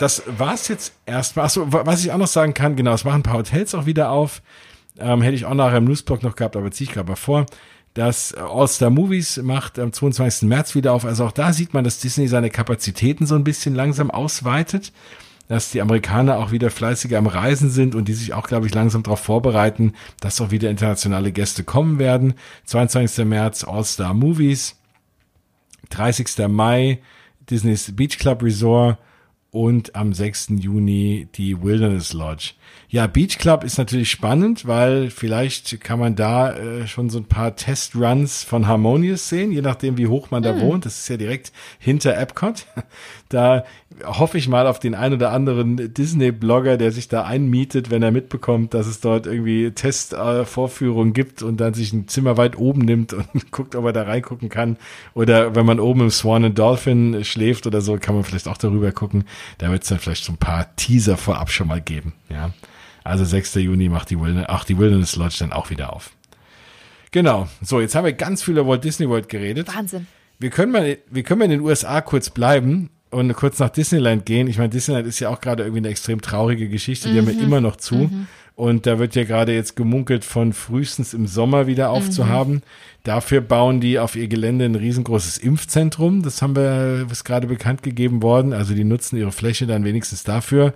das war's jetzt erstmal. Achso, was ich auch noch sagen kann, genau, es machen ein paar Hotels auch wieder auf. Ähm, hätte ich auch nachher im Newsblog noch gehabt, aber ziehe ich gerade mal vor. Das All-Star Movies macht am 22. März wieder auf. Also auch da sieht man, dass Disney seine Kapazitäten so ein bisschen langsam ausweitet. Dass die Amerikaner auch wieder fleißiger am Reisen sind und die sich auch, glaube ich, langsam darauf vorbereiten, dass auch wieder internationale Gäste kommen werden. 22. März All-Star Movies. 30. Mai Disneys Beach Club Resort und am 6. Juni die Wilderness Lodge. Ja, Beach Club ist natürlich spannend, weil vielleicht kann man da äh, schon so ein paar Testruns von Harmonious sehen, je nachdem, wie hoch man da hm. wohnt. Das ist ja direkt hinter Epcot. Da hoffe ich mal auf den ein oder anderen Disney-Blogger, der sich da einmietet, wenn er mitbekommt, dass es dort irgendwie Testvorführungen äh, gibt und dann sich ein Zimmer weit oben nimmt und guckt, ob er da reingucken kann. Oder wenn man oben im Swan and Dolphin schläft oder so, kann man vielleicht auch darüber gucken. Da wird es dann vielleicht so ein paar Teaser vorab schon mal geben. Ja. Also 6. Juni macht die Wilderness, ach, die Wilderness Lodge dann auch wieder auf. Genau. So, jetzt haben wir ganz viel über Walt Disney World geredet. Wahnsinn. Wir können mal, wir können mal in den USA kurz bleiben und kurz nach Disneyland gehen. Ich meine, Disneyland ist ja auch gerade irgendwie eine extrem traurige Geschichte. Die mhm. haben ja mhm. immer noch zu. Mhm. Und da wird ja gerade jetzt gemunkelt, von frühestens im Sommer wieder aufzuhaben. Mhm. Dafür bauen die auf ihr Gelände ein riesengroßes Impfzentrum. Das haben wir, ist gerade bekannt gegeben worden. Also die nutzen ihre Fläche dann wenigstens dafür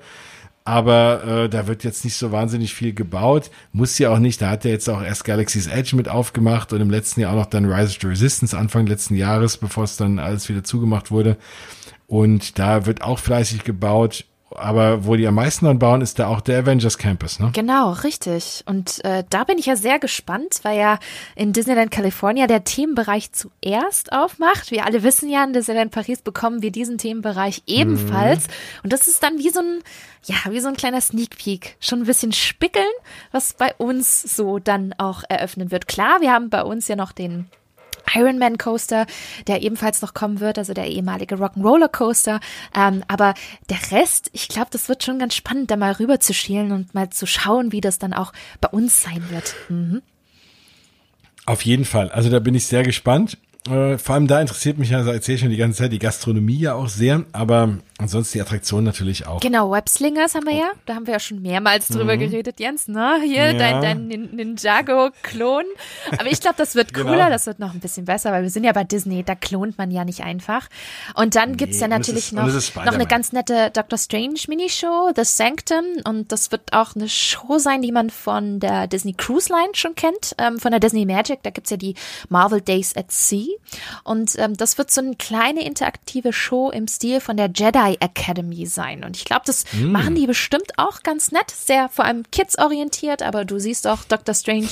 aber äh, da wird jetzt nicht so wahnsinnig viel gebaut. Muss ja auch nicht. Da hat er jetzt auch erst Galaxy's Edge mit aufgemacht und im letzten Jahr auch noch dann Rise of the Resistance Anfang letzten Jahres, bevor es dann alles wieder zugemacht wurde. Und da wird auch fleißig gebaut aber wo die am meisten dann bauen, ist da auch der Avengers Campus, ne? Genau, richtig. Und äh, da bin ich ja sehr gespannt, weil ja in Disneyland California der Themenbereich zuerst aufmacht. Wir alle wissen ja, in Disneyland Paris bekommen wir diesen Themenbereich ebenfalls. Mhm. Und das ist dann wie so ein, ja, wie so ein kleiner Sneak Peek. Schon ein bisschen spickeln, was bei uns so dann auch eröffnen wird. Klar, wir haben bei uns ja noch den Ironman Coaster, der ebenfalls noch kommen wird, also der ehemalige Rock'n'Roller Coaster. Ähm, aber der Rest, ich glaube, das wird schon ganz spannend, da mal rüber zu schielen und mal zu schauen, wie das dann auch bei uns sein wird. Mhm. Auf jeden Fall. Also da bin ich sehr gespannt. Äh, vor allem da interessiert mich ja, also erzähle ich schon die ganze Zeit, die Gastronomie ja auch sehr, aber ansonsten die Attraktion natürlich auch. Genau, Webslingers haben wir ja, da haben wir ja schon mehrmals drüber mhm. geredet, Jens, ne? Hier, ja. dein, dein Ninjago-Klon. Aber ich glaube, das wird genau. cooler, genau. das wird noch ein bisschen besser, weil wir sind ja bei Disney, da klont man ja nicht einfach. Und dann nee, gibt's ja natürlich ist, noch, noch eine ganz nette Doctor Strange Minishow, The Sanctum, und das wird auch eine Show sein, die man von der Disney Cruise Line schon kennt, ähm, von der Disney Magic, da gibt's ja die Marvel Days at Sea. Und ähm, das wird so eine kleine interaktive Show im Stil von der Jedi Academy sein. Und ich glaube, das mm. machen die bestimmt auch ganz nett. Sehr vor allem Kids orientiert, aber du siehst auch Dr. Strange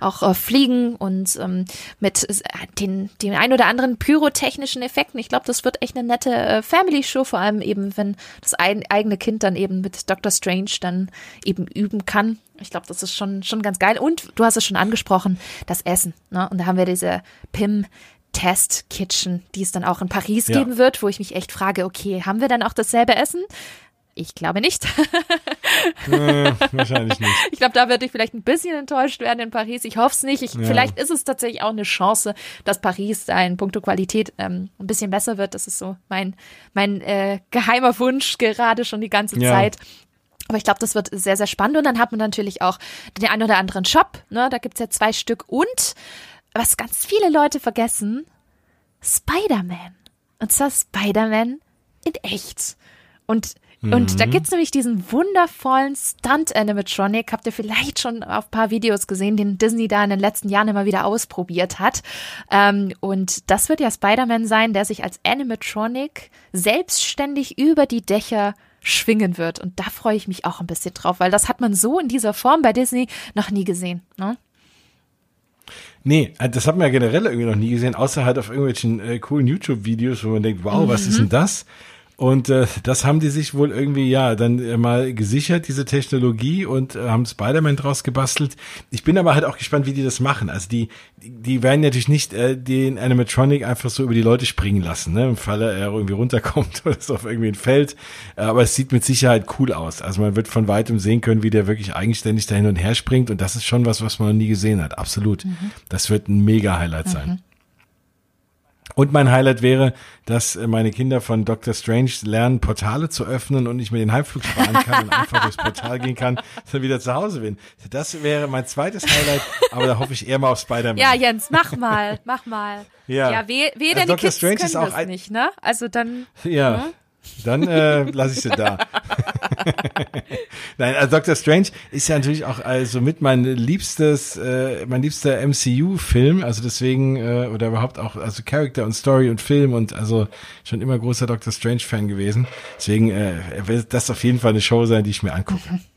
auch äh, fliegen und ähm, mit äh, den, den ein oder anderen pyrotechnischen Effekten. Ich glaube, das wird echt eine nette äh, Family-Show, vor allem eben, wenn das ein, eigene Kind dann eben mit Dr. Strange dann eben üben kann. Ich glaube, das ist schon, schon ganz geil. Und du hast es schon angesprochen, das Essen. Ne? Und da haben wir diese Pim Test Kitchen, die es dann auch in Paris ja. geben wird, wo ich mich echt frage, okay, haben wir dann auch dasselbe Essen? Ich glaube nicht. äh, wahrscheinlich nicht. Ich glaube, da würde ich vielleicht ein bisschen enttäuscht werden in Paris. Ich hoffe es nicht. Ich, ja. Vielleicht ist es tatsächlich auch eine Chance, dass Paris da in puncto Qualität ähm, ein bisschen besser wird. Das ist so mein, mein äh, geheimer Wunsch gerade schon die ganze ja. Zeit. Aber ich glaube, das wird sehr, sehr spannend. Und dann hat man natürlich auch den einen oder anderen Shop. Ne? Da gibt's ja zwei Stück. Und was ganz viele Leute vergessen, Spider-Man. Und zwar Spider-Man in echt. Und und da mhm. gibt's nämlich diesen wundervollen Stunt-Animatronic, habt ihr vielleicht schon auf ein paar Videos gesehen, den Disney da in den letzten Jahren immer wieder ausprobiert hat. Ähm, und das wird ja Spider-Man sein, der sich als Animatronic selbstständig über die Dächer schwingen wird. Und da freue ich mich auch ein bisschen drauf, weil das hat man so in dieser Form bei Disney noch nie gesehen. Ne? Nee, äh, das hat man ja generell irgendwie noch nie gesehen, außer halt auf irgendwelchen äh, coolen YouTube-Videos, wo man denkt, wow, mhm. was ist denn das? Und äh, das haben die sich wohl irgendwie ja dann äh, mal gesichert, diese Technologie, und äh, haben Spider-Man draus gebastelt. Ich bin aber halt auch gespannt, wie die das machen. Also die, die werden natürlich nicht äh, den Animatronic einfach so über die Leute springen lassen, ne? Im Falle er irgendwie runterkommt oder so auf irgendwie ein Feld. Aber es sieht mit Sicherheit cool aus. Also man wird von weitem sehen können, wie der wirklich eigenständig da hin und her springt. Und das ist schon was, was man noch nie gesehen hat. Absolut. Mhm. Das wird ein mega Highlight sein. Und mein Highlight wäre, dass äh, meine Kinder von Dr. Strange lernen, Portale zu öffnen und ich mir den Heimflug sparen kann und einfach durchs Portal gehen kann, dann wieder zu Hause bin. Das wäre mein zweites Highlight, aber da hoffe ich eher mal auf Spider-Man. Ja, Jens, mach mal, mach mal. Ja, ja weh, weh also denn die Kids Strange können ist auch das nicht, ne? Also dann. Ja. Ne? Dann äh, lasse ich sie da. Nein, also Doctor Strange ist ja natürlich auch also mit mein liebstes, äh, mein liebster MCU-Film, also deswegen äh, oder überhaupt auch also Charakter und Story und Film und also schon immer großer Doctor Strange-Fan gewesen. Deswegen äh, wird das auf jeden Fall eine Show sein, die ich mir angucke.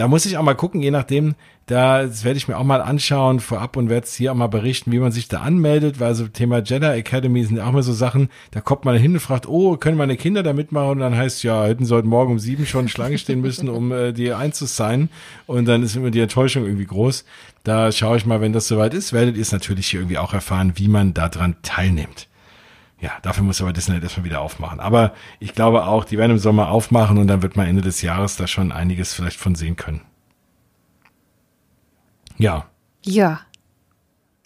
Da muss ich auch mal gucken, je nachdem, da werde ich mir auch mal anschauen vorab und werde es hier auch mal berichten, wie man sich da anmeldet, weil so Thema Jedi Academy sind auch mal so Sachen, da kommt man hin und fragt, oh, können meine Kinder da mitmachen? Und dann heißt ja, hätten sie heute Morgen um sieben schon Schlange stehen müssen, um äh, die einzusignen. Und dann ist immer die Enttäuschung irgendwie groß. Da schaue ich mal, wenn das soweit ist, werdet ihr es natürlich hier irgendwie auch erfahren, wie man daran teilnimmt. Ja, dafür muss aber Disney erstmal wieder aufmachen. Aber ich glaube auch, die werden im Sommer aufmachen und dann wird man Ende des Jahres da schon einiges vielleicht von sehen können. Ja. Ja.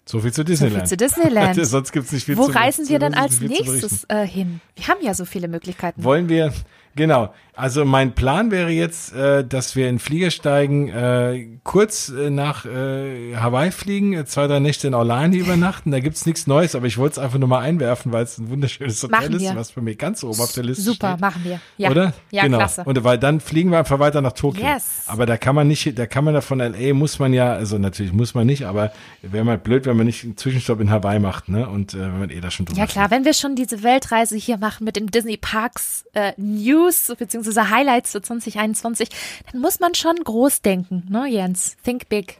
So viel zu Disneyland. So viel zu Disneyland. Sonst gibt's nicht viel Wo zu Wo reisen wir dann als nächstes äh, hin? Wir haben ja so viele Möglichkeiten. Wollen wir, Genau. Also mein Plan wäre jetzt, äh, dass wir in Flieger steigen, äh, kurz äh, nach äh, Hawaii fliegen, äh, zwei, drei Nächte in Orlando übernachten. Da gibt's nichts Neues, aber ich wollte es einfach nur mal einwerfen, weil es ein wunderschönes Hotel ist, was bei mir ganz oben auf der Liste Super, steht. machen wir. Ja. Oder? Ja, genau. klasse. Und weil dann fliegen wir einfach weiter nach Tokio. Yes. Aber da kann man nicht, da kann man da von LA muss man ja, also natürlich muss man nicht, aber wäre mal blöd, wenn man nicht einen Zwischenstopp in Hawaii macht, ne? Und äh, wenn man eh da schon drüber Ja klar, fliegt. wenn wir schon diese Weltreise hier machen mit den Disney Parks News beziehungsweise Highlights für 2021, dann muss man schon groß denken, ne, Jens? Think big.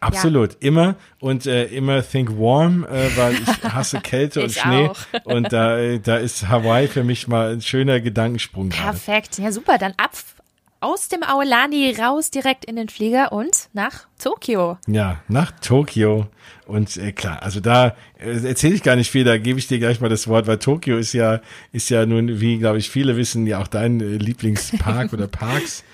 Absolut, ja. immer und äh, immer think warm, äh, weil ich hasse Kälte und Schnee auch. und da, da ist Hawaii für mich mal ein schöner Gedankensprung. Perfekt, gerade. ja super, dann ab aus dem Aulani raus direkt in den Flieger und nach Tokio. Ja, nach Tokio. Und äh, klar, also da äh, erzähle ich gar nicht viel, da gebe ich dir gleich mal das Wort, weil Tokio ist ja, ist ja nun, wie glaube ich viele wissen, ja auch dein äh, Lieblingspark oder Parks.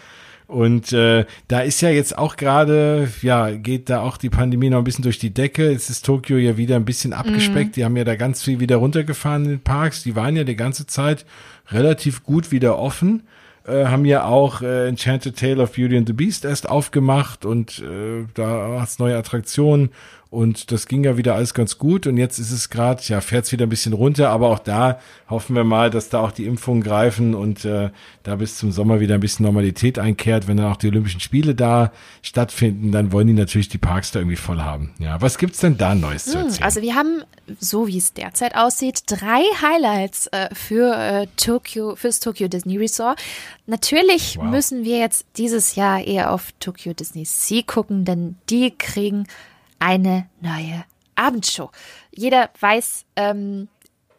Und äh, da ist ja jetzt auch gerade, ja, geht da auch die Pandemie noch ein bisschen durch die Decke. Jetzt ist Tokio ja wieder ein bisschen abgespeckt. Mhm. Die haben ja da ganz viel wieder runtergefahren in den Parks. Die waren ja die ganze Zeit relativ gut wieder offen. Äh, haben ja auch äh, Enchanted Tale of Beauty and the Beast erst aufgemacht und äh, da hat's neue Attraktionen und das ging ja wieder alles ganz gut. Und jetzt ist es gerade, ja, fährt es wieder ein bisschen runter. Aber auch da hoffen wir mal, dass da auch die Impfungen greifen und äh, da bis zum Sommer wieder ein bisschen Normalität einkehrt. Wenn dann auch die Olympischen Spiele da stattfinden, dann wollen die natürlich die Parks da irgendwie voll haben. Ja, was gibt's denn da Neues hm, zu erzählen? Also wir haben, so wie es derzeit aussieht, drei Highlights äh, für äh, Tokyo, fürs Tokyo Disney Resort. Natürlich wow. müssen wir jetzt dieses Jahr eher auf Tokyo Disney Sea gucken, denn die kriegen eine neue Abendshow. Jeder weiß, ähm,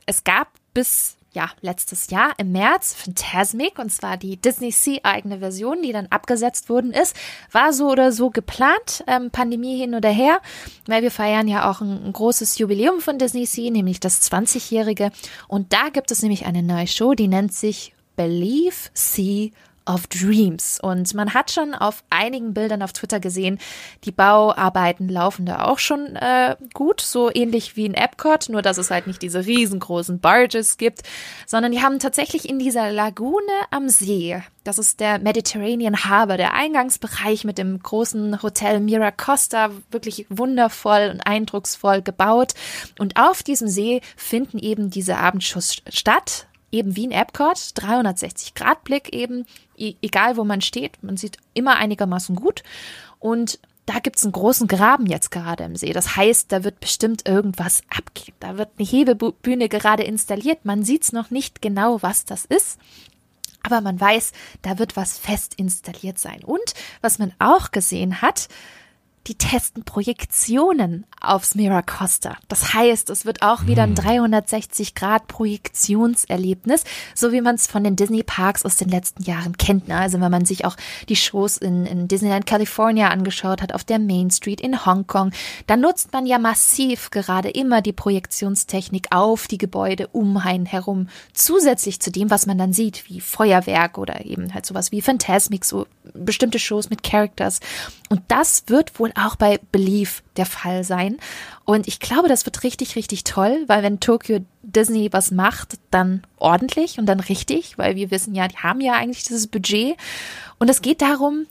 es gab bis ja, letztes Jahr im März Phantasmic, und zwar die Disney Sea eigene Version, die dann abgesetzt worden ist, war so oder so geplant, ähm, Pandemie hin oder her, weil wir feiern ja auch ein, ein großes Jubiläum von Disney Sea, nämlich das 20-jährige. Und da gibt es nämlich eine neue Show, die nennt sich Believe Sea of Dreams. Und man hat schon auf einigen Bildern auf Twitter gesehen, die Bauarbeiten laufen da auch schon äh, gut, so ähnlich wie in Epcot, nur dass es halt nicht diese riesengroßen Barges gibt, sondern die haben tatsächlich in dieser Lagune am See, das ist der Mediterranean Harbor, der Eingangsbereich mit dem großen Hotel Miracosta, wirklich wundervoll und eindrucksvoll gebaut. Und auf diesem See finden eben diese Abendschuss statt eben wie in Epcot, 360 Grad Blick eben, egal wo man steht, man sieht immer einigermaßen gut und da gibt's einen großen Graben jetzt gerade im See. Das heißt, da wird bestimmt irgendwas abgehen. Da wird eine Hebebühne gerade installiert. Man sieht's noch nicht genau, was das ist. Aber man weiß, da wird was fest installiert sein. Und was man auch gesehen hat, die testen Projektionen aufs Miracosta. Das heißt, es wird auch wieder ein 360 hm. Grad Projektionserlebnis, so wie man es von den Disney Parks aus den letzten Jahren kennt. Ne? Also wenn man sich auch die Shows in, in Disneyland California angeschaut hat, auf der Main Street in Hongkong, dann nutzt man ja massiv gerade immer die Projektionstechnik auf die Gebäude um einen herum, zusätzlich zu dem, was man dann sieht, wie Feuerwerk oder eben halt sowas wie Phantasmic, so bestimmte Shows mit Characters. Und das wird wohl auch bei Belief der Fall sein. Und ich glaube, das wird richtig, richtig toll, weil wenn Tokyo Disney was macht, dann ordentlich und dann richtig, weil wir wissen ja, die haben ja eigentlich dieses Budget. Und es geht darum,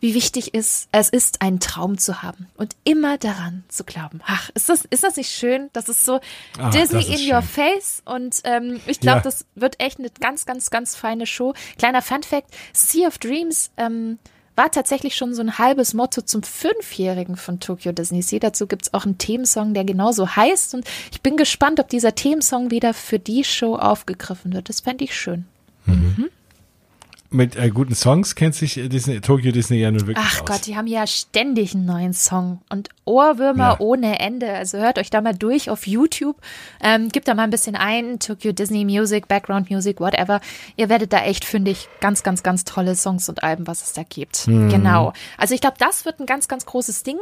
wie wichtig es, es ist, einen Traum zu haben und immer daran zu glauben. Ach, ist das, ist das nicht schön? Das ist so Ach, Disney in schön. your face und ähm, ich glaube, ja. das wird echt eine ganz, ganz, ganz feine Show. Kleiner Fun Fact, Sea of Dreams ähm, war tatsächlich schon so ein halbes Motto zum Fünfjährigen von Tokyo Disney Sea. Dazu gibt's auch einen Themensong, der genauso heißt. Und ich bin gespannt, ob dieser Themensong wieder für die Show aufgegriffen wird. Das fände ich schön. Mhm. Mhm mit äh, guten Songs kennt sich Disney, Tokyo Disney ja nun wirklich Ach aus. Gott, die haben ja ständig einen neuen Song und Ohrwürmer ja. ohne Ende. Also hört euch da mal durch auf YouTube. Ähm, gebt da mal ein bisschen ein. Tokyo Disney Music, Background Music, whatever. Ihr werdet da echt fündig. Ganz, ganz, ganz tolle Songs und Alben, was es da gibt. Mhm. Genau. Also ich glaube, das wird ein ganz, ganz großes Ding.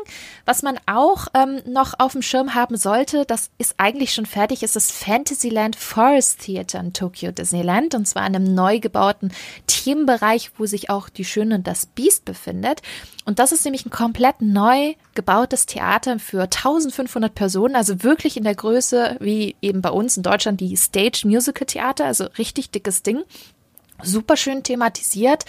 Was man auch ähm, noch auf dem Schirm haben sollte, das ist eigentlich schon fertig, ist das Fantasyland Forest Theater in Tokyo Disneyland. Und zwar in einem neu gebauten Team Bereich, wo sich auch die Schöne und das Biest befindet. Und das ist nämlich ein komplett neu gebautes Theater für 1500 Personen, also wirklich in der Größe wie eben bei uns in Deutschland die Stage Musical Theater, also richtig dickes Ding super schön thematisiert,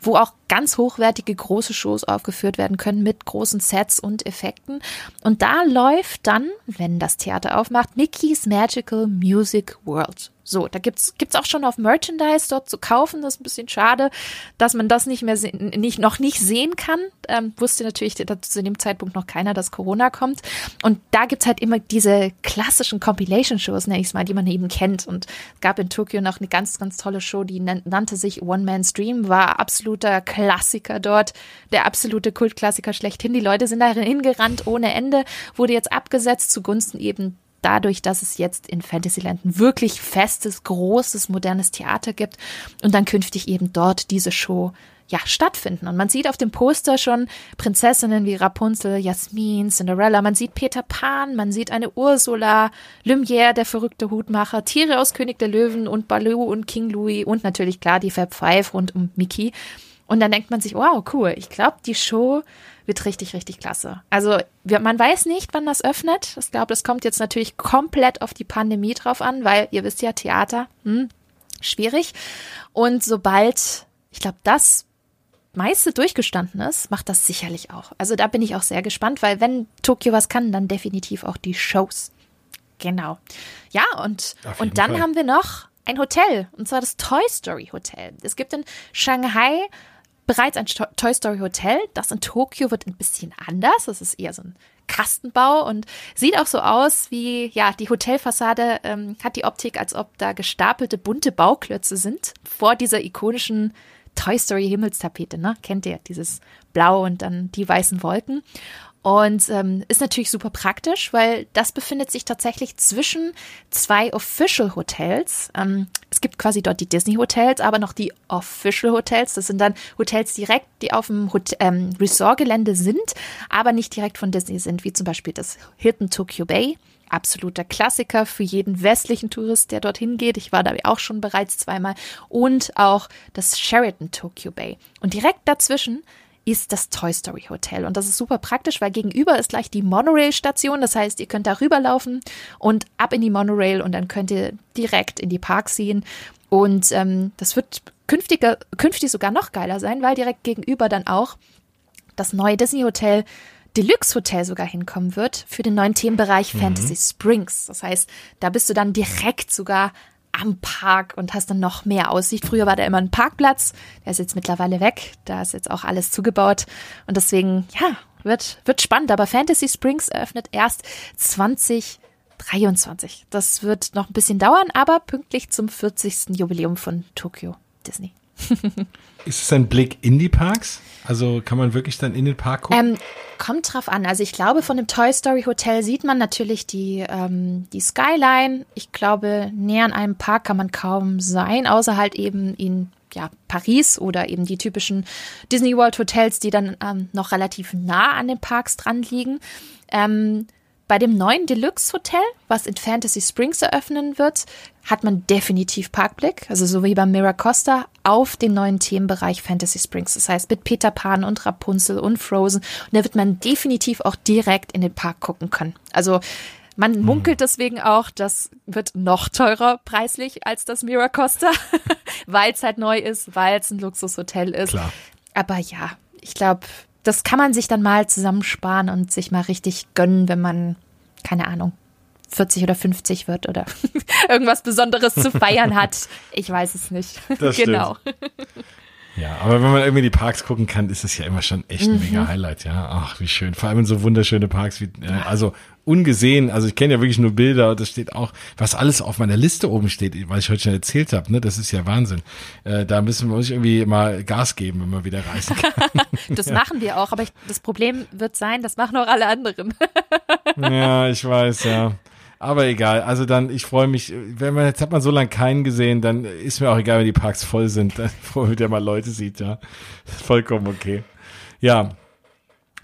wo auch ganz hochwertige große Shows aufgeführt werden können mit großen Sets und Effekten. Und da läuft dann, wenn das Theater aufmacht, Mickey's Magical Music World. So, da gibt's gibt's auch schon auf Merchandise dort zu kaufen. Das ist ein bisschen schade, dass man das nicht mehr nicht noch nicht sehen kann. Ähm, wusste natürlich zu dem Zeitpunkt noch keiner, dass Corona kommt. Und da gibt's halt immer diese klassischen Compilation-Shows, nenne ich mal, die man eben kennt. Und es gab in Tokio noch eine ganz, ganz tolle Show, die nannte sich One Man's Dream, war absoluter Klassiker dort, der absolute Kultklassiker schlechthin. Die Leute sind da hingerannt ohne Ende, wurde jetzt abgesetzt zugunsten eben dadurch, dass es jetzt in Fantasyland ein wirklich festes, großes, modernes Theater gibt und dann künftig eben dort diese Show ja, stattfinden. Und man sieht auf dem Poster schon Prinzessinnen wie Rapunzel, Jasmin, Cinderella, man sieht Peter Pan, man sieht eine Ursula, Lumière, der verrückte Hutmacher, Tiere aus König der Löwen und Baloo und King Louis und natürlich klar die Fab Five rund um Mickey. Und dann denkt man sich, wow, cool, ich glaube, die Show wird richtig, richtig klasse. Also man weiß nicht, wann das öffnet. Ich glaube, das kommt jetzt natürlich komplett auf die Pandemie drauf an, weil ihr wisst ja, Theater, hm, schwierig. Und sobald, ich glaube, das meiste durchgestanden ist, macht das sicherlich auch. Also da bin ich auch sehr gespannt, weil wenn Tokio was kann, dann definitiv auch die Shows. Genau. Ja, und, und dann Fall. haben wir noch ein Hotel, und zwar das Toy Story Hotel. Es gibt in Shanghai bereits ein Toy Story Hotel. Das in Tokio wird ein bisschen anders. Das ist eher so ein Kastenbau und sieht auch so aus wie, ja, die Hotelfassade ähm, hat die Optik, als ob da gestapelte bunte Bauklötze sind vor dieser ikonischen Toy Story Himmelstapete, ne? Kennt ihr dieses Blau und dann die weißen Wolken. Und ähm, ist natürlich super praktisch, weil das befindet sich tatsächlich zwischen zwei Official Hotels. Ähm, es gibt quasi dort die Disney Hotels, aber noch die Official Hotels. Das sind dann Hotels direkt, die auf dem Hot ähm, Resort-Gelände sind, aber nicht direkt von Disney sind, wie zum Beispiel das Hilton Tokyo Bay absoluter Klassiker für jeden westlichen Tourist, der dorthin geht. Ich war da auch schon bereits zweimal. Und auch das Sheraton Tokyo Bay. Und direkt dazwischen ist das Toy Story Hotel. Und das ist super praktisch, weil gegenüber ist gleich die Monorail-Station. Das heißt, ihr könnt da rüberlaufen und ab in die Monorail und dann könnt ihr direkt in die Parks ziehen. Und ähm, das wird künftiger, künftig sogar noch geiler sein, weil direkt gegenüber dann auch das neue Disney Hotel Deluxe Hotel sogar hinkommen wird für den neuen Themenbereich mhm. Fantasy Springs. Das heißt, da bist du dann direkt sogar am Park und hast dann noch mehr Aussicht. Früher war da immer ein Parkplatz, der ist jetzt mittlerweile weg. Da ist jetzt auch alles zugebaut und deswegen, ja, wird, wird spannend. Aber Fantasy Springs eröffnet erst 2023. Das wird noch ein bisschen dauern, aber pünktlich zum 40. Jubiläum von Tokyo Disney. Ist es ein Blick in die Parks? Also kann man wirklich dann in den Park gucken? Ähm, kommt drauf an. Also ich glaube, von dem Toy Story Hotel sieht man natürlich die, ähm, die Skyline. Ich glaube, näher an einem Park kann man kaum sein, außer halt eben in ja, Paris oder eben die typischen Disney World Hotels, die dann ähm, noch relativ nah an den Parks dran liegen. Ähm, bei dem neuen Deluxe Hotel, was in Fantasy Springs eröffnen wird, hat man definitiv Parkblick, also so wie beim Miracosta, auf den neuen Themenbereich Fantasy Springs. Das heißt, mit Peter Pan und Rapunzel und Frozen. Und da wird man definitiv auch direkt in den Park gucken können. Also man hm. munkelt deswegen auch, das wird noch teurer preislich als das Miracosta, weil es halt neu ist, weil es ein Luxushotel ist. Klar. Aber ja, ich glaube, das kann man sich dann mal zusammensparen und sich mal richtig gönnen, wenn man, keine Ahnung, 40 oder 50 wird oder irgendwas Besonderes zu feiern hat. Ich weiß es nicht. Das genau. Ja, aber wenn man irgendwie die Parks gucken kann, ist es ja immer schon echt ein mhm. mega Highlight, ja. Ach, wie schön. Vor allem in so wunderschöne Parks wie, äh, also ungesehen, also ich kenne ja wirklich nur Bilder und das steht auch, was alles auf meiner Liste oben steht, was ich heute schon erzählt habe, ne, das ist ja Wahnsinn. Äh, da müssen wir uns irgendwie mal Gas geben, wenn wir wieder reisen kann. das ja. machen wir auch, aber ich, das Problem wird sein, das machen auch alle anderen. ja, ich weiß, ja. Aber egal, also dann, ich freue mich, wenn man, jetzt hat man so lange keinen gesehen, dann ist mir auch egal, wenn die Parks voll sind, dann freue mich, der mal Leute sieht, ja. Vollkommen okay. Ja.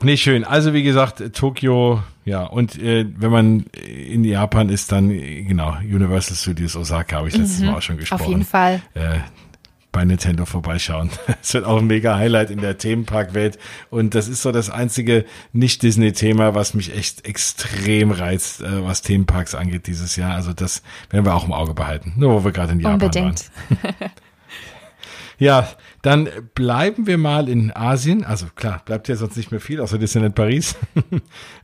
Nee, schön. Also wie gesagt, Tokio, ja, und äh, wenn man in Japan ist, dann, genau, Universal Studios Osaka, habe ich letztes mhm, Mal auch schon gesprochen. Auf jeden Fall. Äh, bei Nintendo vorbeischauen. Es wird auch ein mega Highlight in der Themenparkwelt. Und das ist so das einzige Nicht-Disney-Thema, was mich echt extrem reizt, äh, was Themenparks angeht dieses Jahr. Also das werden wir auch im Auge behalten. Nur wo wir gerade in Japan Unbedingt. waren. ja, dann bleiben wir mal in Asien. Also klar, bleibt ja sonst nicht mehr viel, außer Disneyland Paris.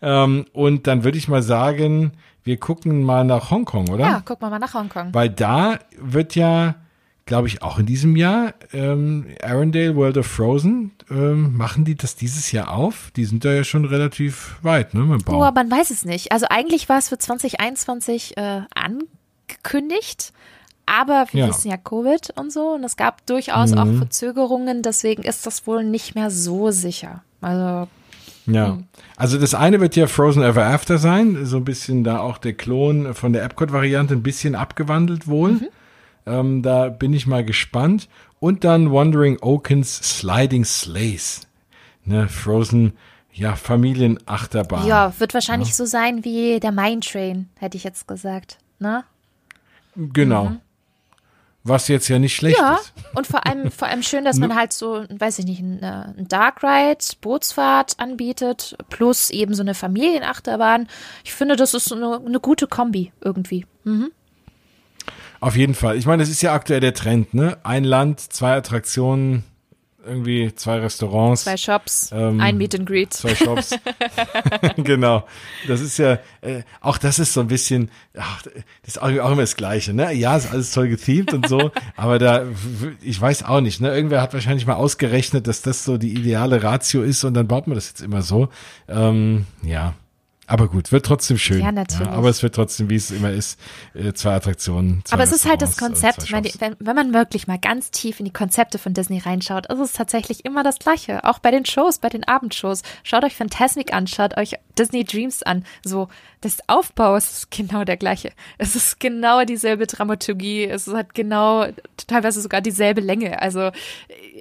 Ähm, und dann würde ich mal sagen, wir gucken mal nach Hongkong, oder? Ja, gucken wir mal nach Hongkong. Weil da wird ja glaube ich, auch in diesem Jahr. Ähm, Arendelle World of Frozen, ähm, machen die das dieses Jahr auf? Die sind da ja schon relativ weit, ne? Mit Bau. Oh, man weiß es nicht. Also eigentlich war es für 2021 äh, angekündigt. Aber wir ja. wissen ja Covid und so und es gab durchaus mhm. auch Verzögerungen, deswegen ist das wohl nicht mehr so sicher. Also Ja. Also das eine wird ja Frozen Ever After sein, so ein bisschen da auch der Klon von der Epcot-Variante, ein bisschen abgewandelt wohl. Mhm. Ähm, da bin ich mal gespannt. Und dann Wandering Oakens Sliding Slays. Ne, Frozen, ja, Familienachterbahn. Ja, wird wahrscheinlich ja. so sein wie der Mine Train, hätte ich jetzt gesagt. Ne? Genau. Mhm. Was jetzt ja nicht schlecht ja, ist. und vor allem, vor allem schön, dass man halt so, weiß ich nicht, eine, ein Dark Ride, Bootsfahrt anbietet, plus eben so eine Familienachterbahn. Ich finde, das ist eine, eine gute Kombi irgendwie. Mhm. Auf jeden Fall. Ich meine, das ist ja aktuell der Trend, ne? Ein Land, zwei Attraktionen, irgendwie zwei Restaurants. Zwei Shops, ähm, ein Meet and Greet. Zwei Shops. genau. Das ist ja, äh, auch das ist so ein bisschen, ach, das ist auch, auch immer das Gleiche, ne? Ja, ist alles toll gethemt und so, aber da, ich weiß auch nicht, ne? Irgendwer hat wahrscheinlich mal ausgerechnet, dass das so die ideale Ratio ist und dann baut man das jetzt immer so. Ähm, ja. Aber gut, wird trotzdem schön. Ja, natürlich. Ja, aber es wird trotzdem, wie es immer ist, äh, zwei Attraktionen. Zwei aber es ist halt das Konzept. Meine, wenn, wenn, man wirklich mal ganz tief in die Konzepte von Disney reinschaut, ist es tatsächlich immer das Gleiche. Auch bei den Shows, bei den Abendshows. Schaut euch Fantasmic an, schaut euch Disney Dreams an. So, das Aufbau ist genau der gleiche. Es ist genau dieselbe Dramaturgie. Es hat genau, teilweise sogar dieselbe Länge. Also,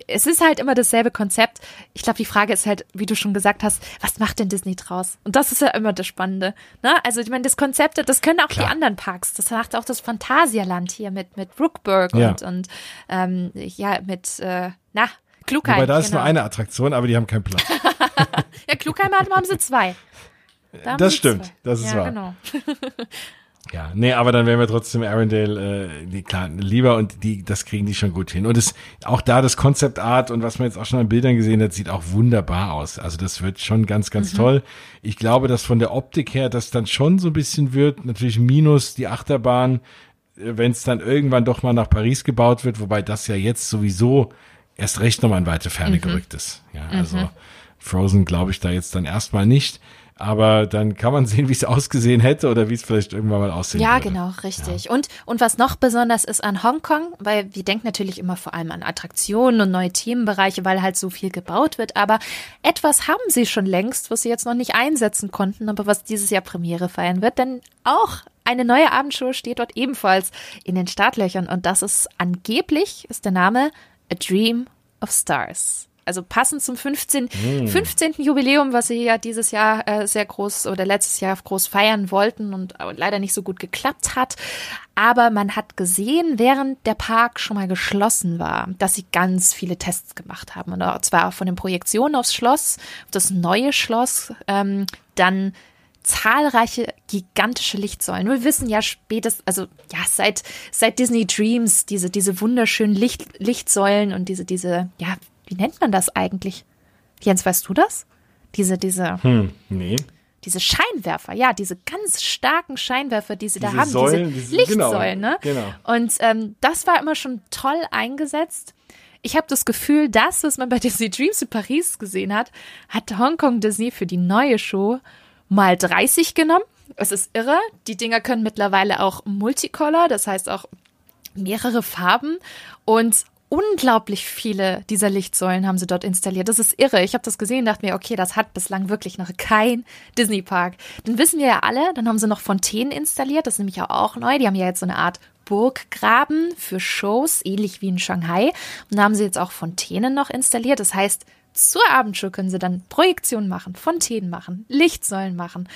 es ist halt immer dasselbe Konzept. Ich glaube, die Frage ist halt, wie du schon gesagt hast, was macht denn Disney draus? Und das ist ja immer das Spannende. Ne? Also ich meine, das Konzept, das können auch Klar. die anderen Parks. Das macht auch das Phantasialand hier mit, mit Brookburg ja. und, und ähm, ja, mit, äh, na, Klugheim. Aber da ist genau. nur eine Attraktion, aber die haben keinen Platz. ja, Klugheim haben sie zwei. Da das stimmt, zwei. das ist ja, wahr. Genau. Ja, nee, aber dann wären wir trotzdem Arendelle, äh, die, klar, lieber und die, das kriegen die schon gut hin. Und es, auch da das Concept Art und was man jetzt auch schon an Bildern gesehen hat, sieht auch wunderbar aus. Also das wird schon ganz, ganz mhm. toll. Ich glaube, dass von der Optik her das dann schon so ein bisschen wird, natürlich minus die Achterbahn, äh, wenn es dann irgendwann doch mal nach Paris gebaut wird, wobei das ja jetzt sowieso erst recht nochmal in weite Ferne mhm. gerückt ist. Ja, also mhm. Frozen glaube ich da jetzt dann erstmal nicht aber dann kann man sehen, wie es ausgesehen hätte oder wie es vielleicht irgendwann mal aussehen ja, würde. Genau, richtig. Ja. Und, und was noch besonders ist an Hongkong, weil wir denken natürlich immer vor allem an Attraktionen und neue Themenbereiche, weil halt so viel gebaut wird, aber etwas haben sie schon längst, was sie jetzt noch nicht einsetzen konnten, aber was dieses Jahr Premiere feiern wird, denn auch eine neue Abendshow steht dort ebenfalls in den Startlöchern und das ist angeblich, ist der Name A Dream of Stars also passend zum 15. Mm. 15. Jubiläum, was sie ja dieses Jahr äh, sehr groß oder letztes Jahr groß feiern wollten und leider nicht so gut geklappt hat. Aber man hat gesehen, während der Park schon mal geschlossen war, dass sie ganz viele Tests gemacht haben. Und zwar von den Projektionen aufs Schloss, auf das neue Schloss, ähm, dann zahlreiche gigantische Lichtsäulen. Wir wissen ja spätestens, also ja, seit, seit Disney Dreams, diese, diese wunderschönen Licht, Lichtsäulen und diese, diese, ja, wie nennt man das eigentlich? Jens, weißt du das? Diese, diese. Hm, nee. Diese Scheinwerfer, ja, diese ganz starken Scheinwerfer, die sie diese da haben, Säulen, diese, diese genau, Lichtsäulen, ne? Genau. Und ähm, das war immer schon toll eingesetzt. Ich habe das Gefühl, das, was man bei Disney Dreams in Paris gesehen hat, hat Hongkong Disney für die neue Show mal 30 genommen. Es ist irre. Die Dinger können mittlerweile auch Multicolor, das heißt auch mehrere Farben. Und unglaublich viele dieser Lichtsäulen haben sie dort installiert. Das ist irre. Ich habe das gesehen dachte mir, okay, das hat bislang wirklich noch kein Disney-Park. Dann wissen wir ja alle, dann haben sie noch Fontänen installiert. Das ist nämlich auch neu. Die haben ja jetzt so eine Art Burggraben für Shows, ähnlich wie in Shanghai. Und da haben sie jetzt auch Fontänen noch installiert. Das heißt, zur Abendshow können sie dann Projektionen machen, Fontänen machen, Lichtsäulen machen.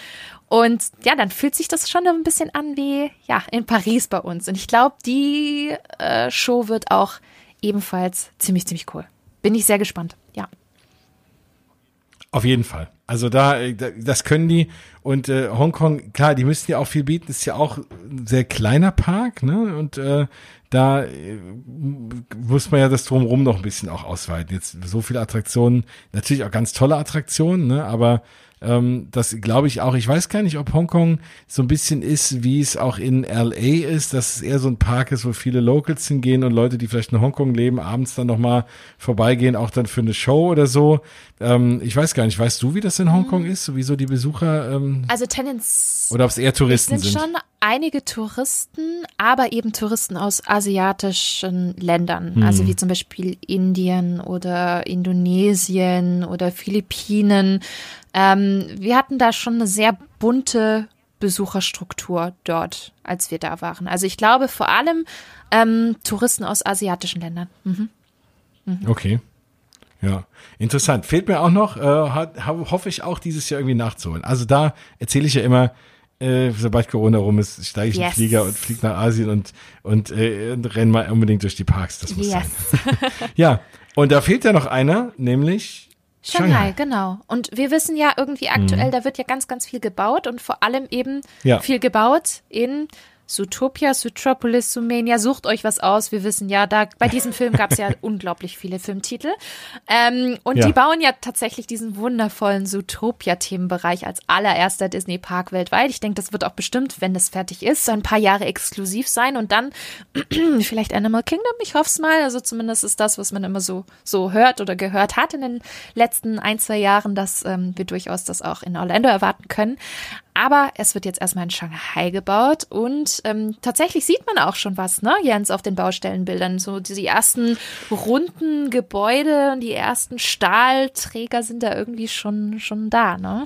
Und ja, dann fühlt sich das schon ein bisschen an wie, ja, in Paris bei uns. Und ich glaube, die äh, Show wird auch ebenfalls ziemlich, ziemlich cool. Bin ich sehr gespannt, ja. Auf jeden Fall. Also da, äh, das können die. Und äh, Hongkong, klar, die müssen ja auch viel bieten. Ist ja auch ein sehr kleiner Park, ne? Und äh, da äh, muss man ja das drumherum noch ein bisschen auch ausweiten. Jetzt so viele Attraktionen, natürlich auch ganz tolle Attraktionen, ne? Aber ähm, das glaube ich auch. Ich weiß gar nicht, ob Hongkong so ein bisschen ist, wie es auch in LA ist, dass es eher so ein Park ist, wo viele Locals hingehen und Leute, die vielleicht in Hongkong leben, abends dann nochmal vorbeigehen, auch dann für eine Show oder so. Ähm, ich weiß gar nicht, weißt du, wie das in Hongkong mhm. ist? Sowieso die Besucher? Ähm, also Tendenz. Oder ob es eher Touristen sind? sind schon einige Touristen, aber eben Touristen aus asiatischen Ländern, mhm. also wie zum Beispiel Indien oder Indonesien oder Philippinen. Ähm, wir hatten da schon eine sehr bunte Besucherstruktur dort, als wir da waren. Also ich glaube vor allem ähm, Touristen aus asiatischen Ländern. Mhm. Mhm. Okay. Ja, interessant. Fehlt mir auch noch, äh, hat, hoffe ich auch dieses Jahr irgendwie nachzuholen. Also da erzähle ich ja immer, äh, sobald Corona rum ist, steige ich yes. in den Flieger und fliege nach Asien und, und äh, renne mal unbedingt durch die Parks. Das muss yes. sein. ja, und da fehlt ja noch einer, nämlich Shanghai, genau. Und wir wissen ja irgendwie aktuell, mhm. da wird ja ganz, ganz viel gebaut und vor allem eben ja. viel gebaut in Zootopia, Zootropolis, Sumania, sucht euch was aus. Wir wissen ja, da bei diesem Film gab es ja unglaublich viele Filmtitel. Ähm, und ja. die bauen ja tatsächlich diesen wundervollen Zootopia-Themenbereich als allererster Disney-Park weltweit. Ich denke, das wird auch bestimmt, wenn das fertig ist, so ein paar Jahre exklusiv sein und dann vielleicht Animal Kingdom. Ich hoffe es mal. Also zumindest ist das, was man immer so, so hört oder gehört hat in den letzten ein, zwei Jahren, dass ähm, wir durchaus das auch in Orlando erwarten können. Aber es wird jetzt erstmal in Shanghai gebaut und ähm, tatsächlich sieht man auch schon was, ne, Jens, auf den Baustellenbildern. So die ersten runden Gebäude und die ersten Stahlträger sind da irgendwie schon, schon da, ne?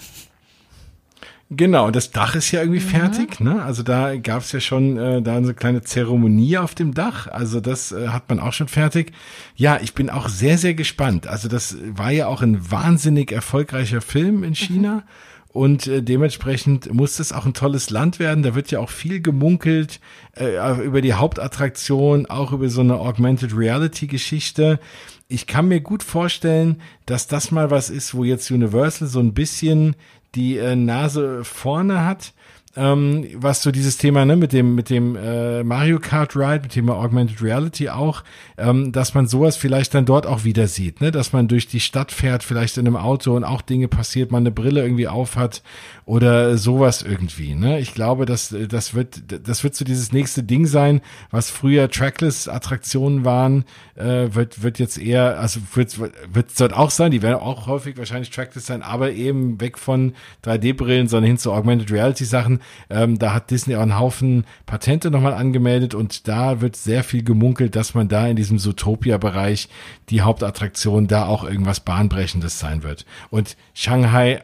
Genau, das Dach ist ja irgendwie mhm. fertig, ne? Also da gab es ja schon äh, da eine kleine Zeremonie auf dem Dach. Also das äh, hat man auch schon fertig. Ja, ich bin auch sehr, sehr gespannt. Also das war ja auch ein wahnsinnig erfolgreicher Film in China. Mhm. Und äh, dementsprechend muss es auch ein tolles Land werden. Da wird ja auch viel gemunkelt äh, über die Hauptattraktion, auch über so eine Augmented Reality Geschichte. Ich kann mir gut vorstellen, dass das mal was ist, wo jetzt Universal so ein bisschen die äh, Nase vorne hat ähm, was so dieses Thema ne, mit dem mit dem äh, Mario Kart Ride, mit dem Augmented Reality auch, ähm, dass man sowas vielleicht dann dort auch wieder sieht, ne, dass man durch die Stadt fährt, vielleicht in einem Auto und auch Dinge passiert, man eine Brille irgendwie aufhat oder sowas irgendwie. Ne, ich glaube, dass das wird das wird so dieses nächste Ding sein, was früher Trackless Attraktionen waren, äh, wird wird jetzt eher, also wird wird dort auch sein, die werden auch häufig wahrscheinlich Trackless sein, aber eben weg von 3D Brillen, sondern hin zu Augmented Reality Sachen ähm, da hat Disney auch einen Haufen Patente nochmal angemeldet und da wird sehr viel gemunkelt, dass man da in diesem Zootopia-Bereich die Hauptattraktion da auch irgendwas Bahnbrechendes sein wird. Und Shanghai äh,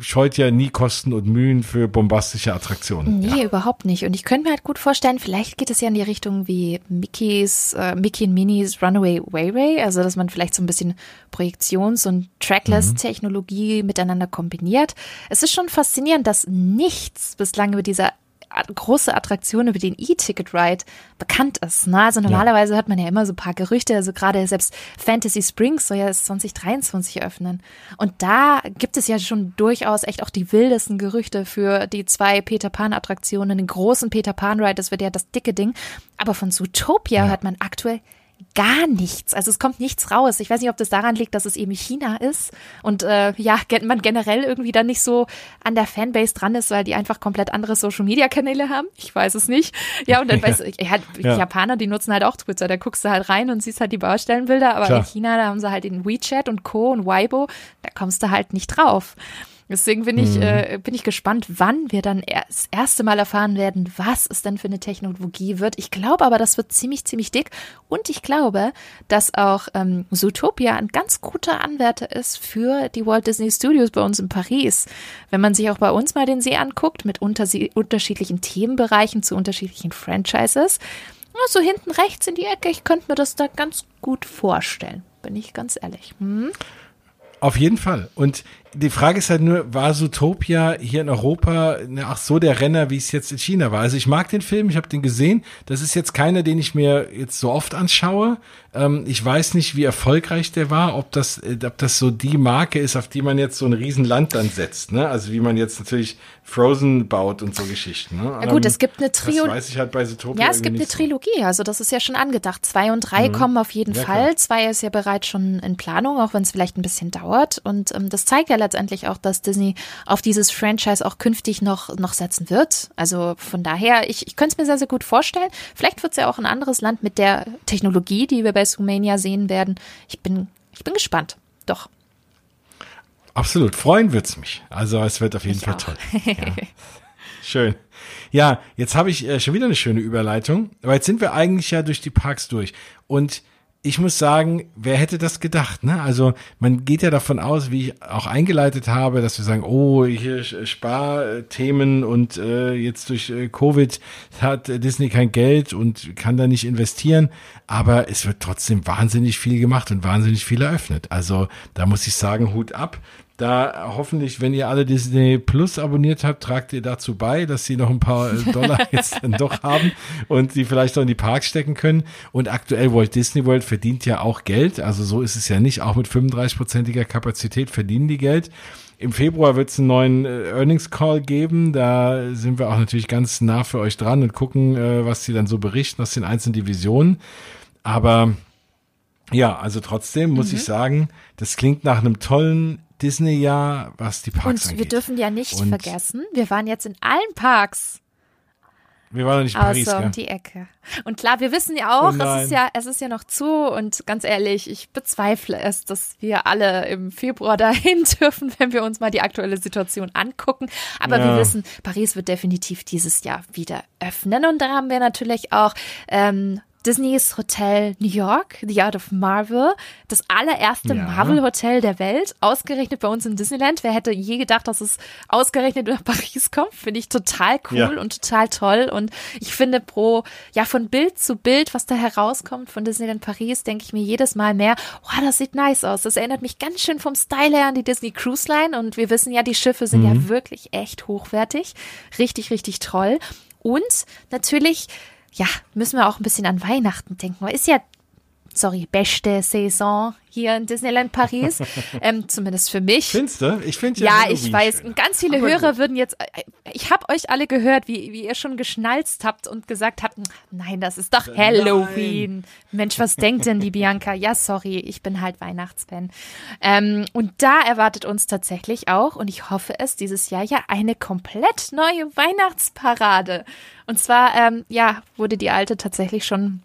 scheut ja nie Kosten und Mühen für bombastische Attraktionen. Nee, ja. überhaupt nicht. Und ich könnte mir halt gut vorstellen, vielleicht geht es ja in die Richtung wie Mickey's, äh, Mickey und Minnie's Runaway Wayway, also dass man vielleicht so ein bisschen Projektions- und Trackless-Technologie mhm. miteinander kombiniert. Es ist schon faszinierend, dass nichts bislang über dieser große Attraktion über den E-Ticket-Ride bekannt ist. Ne? Also normalerweise ja. hört man ja immer so ein paar Gerüchte, also gerade selbst Fantasy Springs soll ja erst 2023 eröffnen. Und da gibt es ja schon durchaus echt auch die wildesten Gerüchte für die zwei Peter Pan-Attraktionen, den großen Peter Pan-Ride, das wird ja das dicke Ding. Aber von Zootopia ja. hört man aktuell gar nichts. Also es kommt nichts raus. Ich weiß nicht, ob das daran liegt, dass es eben China ist und äh, ja, man generell irgendwie dann nicht so an der Fanbase dran ist, weil die einfach komplett andere Social-Media-Kanäle haben. Ich weiß es nicht. Ja, und dann ja. weiß ich, ja, die ja. Japaner, die nutzen halt auch Twitter. Da guckst du halt rein und siehst halt die Baustellenbilder, aber Klar. in China, da haben sie halt den WeChat und Co. und Weibo, da kommst du halt nicht drauf. Deswegen bin ich, mhm. äh, bin ich gespannt, wann wir dann das erste Mal erfahren werden, was es denn für eine Technologie wird. Ich glaube aber, das wird ziemlich, ziemlich dick. Und ich glaube, dass auch ähm, Zootopia ein ganz guter Anwärter ist für die Walt Disney Studios bei uns in Paris. Wenn man sich auch bei uns mal den See anguckt, mit unterschiedlichen Themenbereichen zu unterschiedlichen Franchises. So hinten rechts in die Ecke, ich könnte mir das da ganz gut vorstellen, bin ich ganz ehrlich. Hm? Auf jeden Fall. Und die Frage ist halt nur, war Zootopia hier in Europa ach so der Renner, wie es jetzt in China war? Also ich mag den Film, ich habe den gesehen. Das ist jetzt keiner, den ich mir jetzt so oft anschaue. Ähm, ich weiß nicht, wie erfolgreich der war, ob das, äh, ob das so die Marke ist, auf die man jetzt so ein Riesenland dann setzt. Ne? Also wie man jetzt natürlich Frozen baut und so Geschichten. Ne? Ja gut, es gibt eine Trilogie. Das weiß ich halt bei Zootopia Ja, es gibt eine Trilogie, also das ist ja schon angedacht. Zwei und drei mhm. kommen auf jeden ja, Fall. Klar. Zwei ist ja bereits schon in Planung, auch wenn es vielleicht ein bisschen dauert. Und ähm, das zeigt ja letztendlich auch, dass Disney auf dieses Franchise auch künftig noch, noch setzen wird. Also von daher, ich, ich könnte es mir sehr, sehr gut vorstellen. Vielleicht wird es ja auch ein anderes Land mit der Technologie, die wir bei Sumania sehen werden. Ich bin, ich bin gespannt. Doch. Absolut. Freuen wird es mich. Also es wird auf jeden ich Fall auch. toll. Ja. Schön. Ja, jetzt habe ich äh, schon wieder eine schöne Überleitung. Aber jetzt sind wir eigentlich ja durch die Parks durch. Und ich muss sagen, wer hätte das gedacht? Ne? Also man geht ja davon aus, wie ich auch eingeleitet habe, dass wir sagen, oh, hier Sparthemen und äh, jetzt durch äh, Covid hat Disney kein Geld und kann da nicht investieren. Aber es wird trotzdem wahnsinnig viel gemacht und wahnsinnig viel eröffnet. Also da muss ich sagen, Hut ab. Da hoffentlich, wenn ihr alle Disney Plus abonniert habt, tragt ihr dazu bei, dass sie noch ein paar äh, Dollar jetzt dann doch haben und die vielleicht auch in die Parks stecken können. Und aktuell Walt Disney World verdient ja auch Geld. Also so ist es ja nicht. Auch mit 35-prozentiger Kapazität verdienen die Geld. Im Februar wird es einen neuen äh, Earnings Call geben. Da sind wir auch natürlich ganz nah für euch dran und gucken, äh, was sie dann so berichten aus den einzelnen Divisionen. Aber ja, also trotzdem muss mhm. ich sagen, das klingt nach einem tollen Disney ja, was die Parks Und angeht. wir dürfen ja nicht und vergessen, wir waren jetzt in allen Parks. Wir waren noch nicht in Paris, Außer um die Ecke. Und klar, wir wissen ja auch, oh es ist ja, es ist ja noch zu und ganz ehrlich, ich bezweifle es, dass wir alle im Februar dahin dürfen, wenn wir uns mal die aktuelle Situation angucken. Aber ja. wir wissen, Paris wird definitiv dieses Jahr wieder öffnen und da haben wir natürlich auch ähm, Disneys Hotel New York, The Art of Marvel, das allererste ja. Marvel-Hotel der Welt, ausgerechnet bei uns in Disneyland. Wer hätte je gedacht, dass es ausgerechnet nach Paris kommt? Finde ich total cool ja. und total toll. Und ich finde pro, ja, von Bild zu Bild, was da herauskommt von Disneyland Paris, denke ich mir jedes Mal mehr, oh, das sieht nice aus. Das erinnert mich ganz schön vom Style her an die Disney Cruise Line. Und wir wissen ja, die Schiffe sind mhm. ja wirklich echt hochwertig. Richtig, richtig toll. Und natürlich ja, müssen wir auch ein bisschen an Weihnachten denken. Ist ja, sorry, beste Saison hier in Disneyland Paris. ähm, zumindest für mich. Findest du? Ich finde ja. Ja, ich weiß. Schön. Ganz viele Aber Hörer gut. würden jetzt. Äh, ich habe euch alle gehört, wie, wie ihr schon geschnalzt habt und gesagt habt: Nein, das ist doch Halloween. Nein. Mensch, was denkt denn die Bianca? Ja, sorry, ich bin halt Weihnachtsfan. Ähm, und da erwartet uns tatsächlich auch, und ich hoffe es, dieses Jahr ja eine komplett neue Weihnachtsparade. Und zwar, ähm, ja, wurde die alte tatsächlich schon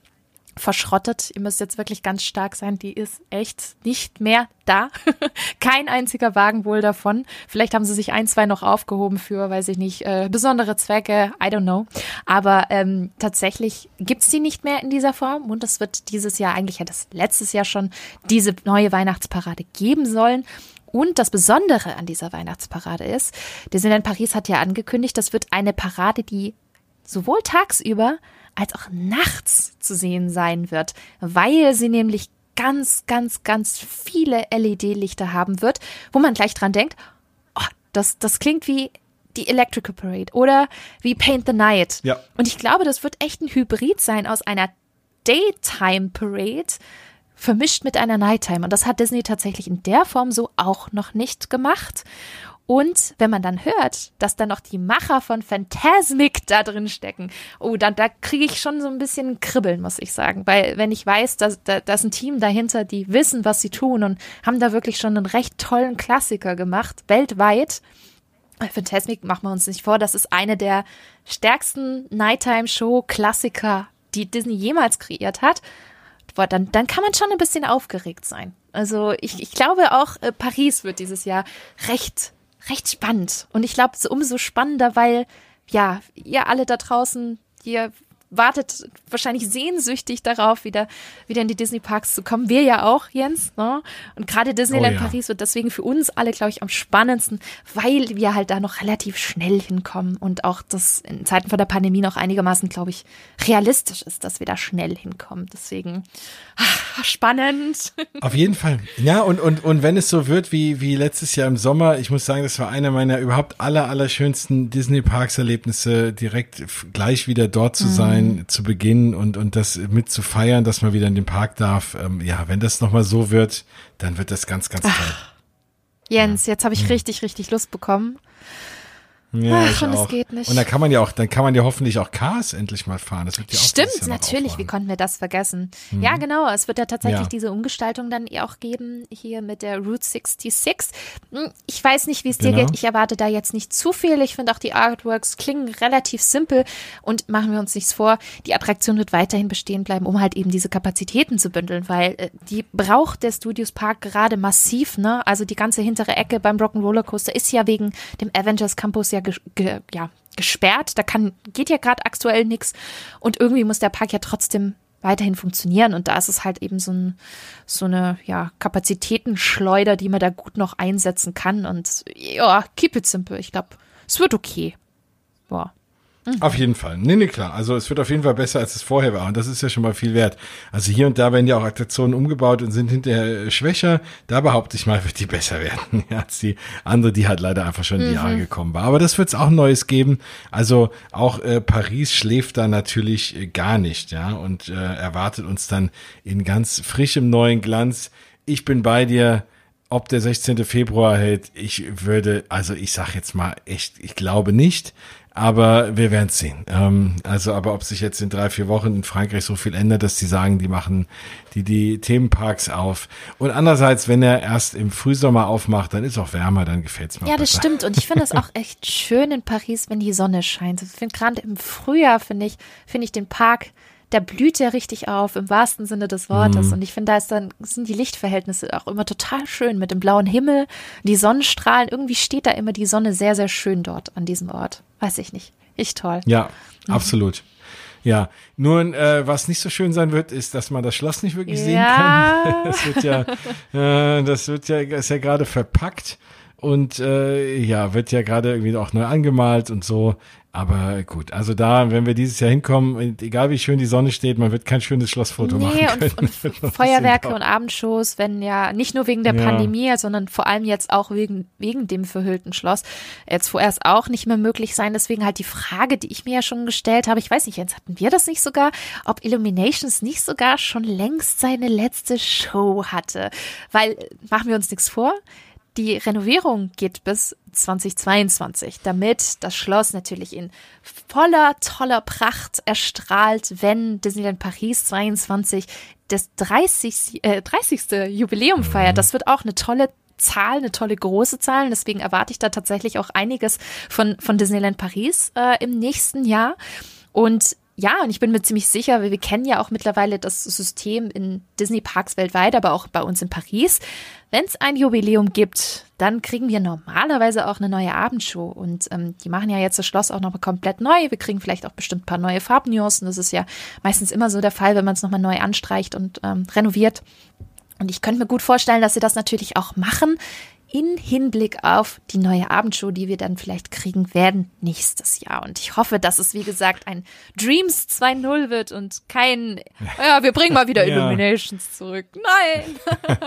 verschrottet. Ihr müsst jetzt wirklich ganz stark sein. Die ist echt nicht mehr da. Kein einziger Wagen wohl davon. Vielleicht haben sie sich ein, zwei noch aufgehoben für, weiß ich nicht, äh, besondere Zwecke. I don't know. Aber ähm, tatsächlich gibt's die nicht mehr in dieser Form. Und es wird dieses Jahr, eigentlich ja das letztes Jahr schon, diese neue Weihnachtsparade geben sollen. Und das Besondere an dieser Weihnachtsparade ist, Disneyland Paris hat ja angekündigt, das wird eine Parade, die sowohl tagsüber als auch nachts zu sehen sein wird, weil sie nämlich ganz, ganz, ganz viele LED-Lichter haben wird, wo man gleich dran denkt, oh, das, das klingt wie die Electrical Parade oder wie Paint the Night. Ja. Und ich glaube, das wird echt ein Hybrid sein aus einer Daytime Parade vermischt mit einer Nighttime. Und das hat Disney tatsächlich in der Form so auch noch nicht gemacht. Und wenn man dann hört, dass da noch die Macher von Phantasmic da drin stecken, oh, dann da kriege ich schon so ein bisschen Kribbeln, muss ich sagen. Weil wenn ich weiß, dass da, ist ein Team dahinter, die wissen, was sie tun und haben da wirklich schon einen recht tollen Klassiker gemacht, weltweit. Phantasmic, machen wir uns nicht vor, das ist eine der stärksten Nighttime-Show-Klassiker, die Disney jemals kreiert hat. Dann, dann kann man schon ein bisschen aufgeregt sein. Also ich, ich glaube auch, äh, Paris wird dieses Jahr recht recht spannend. Und ich glaube, so umso spannender, weil ja, ihr alle da draußen, ihr wartet wahrscheinlich sehnsüchtig darauf, wieder, wieder in die Disney-Parks zu kommen. Wir ja auch, Jens. Ne? Und gerade Disneyland oh ja. Paris wird deswegen für uns alle, glaube ich, am spannendsten, weil wir halt da noch relativ schnell hinkommen und auch das in Zeiten von der Pandemie noch einigermaßen, glaube ich, realistisch ist, dass wir da schnell hinkommen. Deswegen ach, spannend. Auf jeden Fall. Ja, und, und, und wenn es so wird wie, wie letztes Jahr im Sommer, ich muss sagen, das war einer meiner überhaupt aller, aller schönsten Disney-Parks-Erlebnisse, direkt gleich wieder dort zu mhm. sein sein zu Beginn und, und das mit zu feiern, dass man wieder in den Park darf. Ähm, ja, wenn das nochmal so wird, dann wird das ganz, ganz toll. Ach, Jens, jetzt habe ich richtig, richtig Lust bekommen. Ja, Ach, und es geht nicht. Und dann kann man ja auch, dann kann man ja hoffentlich auch Cars endlich mal fahren. Das wird ja auch Stimmt, natürlich. Wie konnten wir das vergessen? Mhm. Ja, genau. Es wird ja tatsächlich ja. diese Umgestaltung dann auch geben hier mit der Route 66. Hm, ich weiß nicht, wie es genau. dir geht. Ich erwarte da jetzt nicht zu viel. Ich finde auch die Artworks klingen relativ simpel und machen wir uns nichts vor. Die Attraktion wird weiterhin bestehen bleiben, um halt eben diese Kapazitäten zu bündeln, weil äh, die braucht der Studios Park gerade massiv, ne? Also die ganze hintere Ecke beim Rock'n'Roller Coaster ist ja wegen dem Avengers Campus ja ge, ge, ja, gesperrt. Da kann, geht ja gerade aktuell nichts. Und irgendwie muss der Park ja trotzdem weiterhin funktionieren. Und da ist es halt eben so, ein, so eine ja, Kapazitätenschleuder, die man da gut noch einsetzen kann. Und ja, keep it simple. Ich glaube, es wird okay. Boah. Mhm. Auf jeden Fall. Nee, nee, klar. Also es wird auf jeden Fall besser, als es vorher war. Und das ist ja schon mal viel wert. Also hier und da werden ja auch Attraktionen umgebaut und sind hinterher schwächer. Da behaupte ich mal, wird die besser werden, als die andere, die halt leider einfach schon in die mhm. Jahre gekommen war. Aber das wird es auch Neues geben. Also auch äh, Paris schläft da natürlich äh, gar nicht, ja, und äh, erwartet uns dann in ganz frischem neuen Glanz. Ich bin bei dir ob der 16. Februar hält, ich würde, also ich sag jetzt mal echt, ich glaube nicht. Aber wir werden sehen. Ähm, also, aber ob sich jetzt in drei, vier Wochen in Frankreich so viel ändert, dass die sagen, die machen die, die Themenparks auf. Und andererseits, wenn er erst im Frühsommer aufmacht, dann ist auch wärmer, dann gefällt's mir. Ja, das besser. stimmt. Und ich finde es auch echt schön in Paris, wenn die Sonne scheint. Ich finde gerade im Frühjahr, finde ich, finde ich den Park da blüht er richtig auf, im wahrsten Sinne des Wortes. Mhm. Und ich finde, da ist dann, sind die Lichtverhältnisse auch immer total schön mit dem blauen Himmel, die Sonnenstrahlen. Irgendwie steht da immer die Sonne sehr, sehr schön dort an diesem Ort. Weiß ich nicht. Ich toll. Ja, mhm. absolut. Ja, nur äh, was nicht so schön sein wird, ist, dass man das Schloss nicht wirklich ja. sehen kann. Das wird ja, äh, das wird ja, ist ja gerade verpackt und äh, ja, wird ja gerade irgendwie auch neu angemalt und so. Aber gut, also da, wenn wir dieses Jahr hinkommen, egal wie schön die Sonne steht, man wird kein schönes Schlossfoto nee, machen können. Und, und Feuerwerke und Abendshows, wenn ja, nicht nur wegen der ja. Pandemie, sondern vor allem jetzt auch wegen, wegen dem verhüllten Schloss, jetzt vorerst auch nicht mehr möglich sein. Deswegen halt die Frage, die ich mir ja schon gestellt habe, ich weiß nicht, jetzt hatten wir das nicht sogar, ob Illuminations nicht sogar schon längst seine letzte Show hatte. Weil, machen wir uns nichts vor, die Renovierung geht bis 2022, damit das Schloss natürlich in voller, toller Pracht erstrahlt, wenn Disneyland Paris 22 das 30. Äh, 30. Jubiläum feiert. Mhm. Das wird auch eine tolle Zahl, eine tolle große Zahl. deswegen erwarte ich da tatsächlich auch einiges von, von Disneyland Paris äh, im nächsten Jahr. Und ja, und ich bin mir ziemlich sicher, weil wir kennen ja auch mittlerweile das System in Disney-Parks weltweit, aber auch bei uns in Paris. Wenn es ein Jubiläum gibt, dann kriegen wir normalerweise auch eine neue Abendshow. Und ähm, die machen ja jetzt das Schloss auch noch komplett neu. Wir kriegen vielleicht auch bestimmt ein paar neue Farbnuancen. Das ist ja meistens immer so der Fall, wenn man es nochmal neu anstreicht und ähm, renoviert. Und ich könnte mir gut vorstellen, dass sie das natürlich auch machen in Hinblick auf die neue Abendshow, die wir dann vielleicht kriegen werden nächstes Jahr. Und ich hoffe, dass es, wie gesagt, ein Dreams 2.0 wird und kein, ja, wir bringen mal wieder ja. Illuminations zurück. Nein!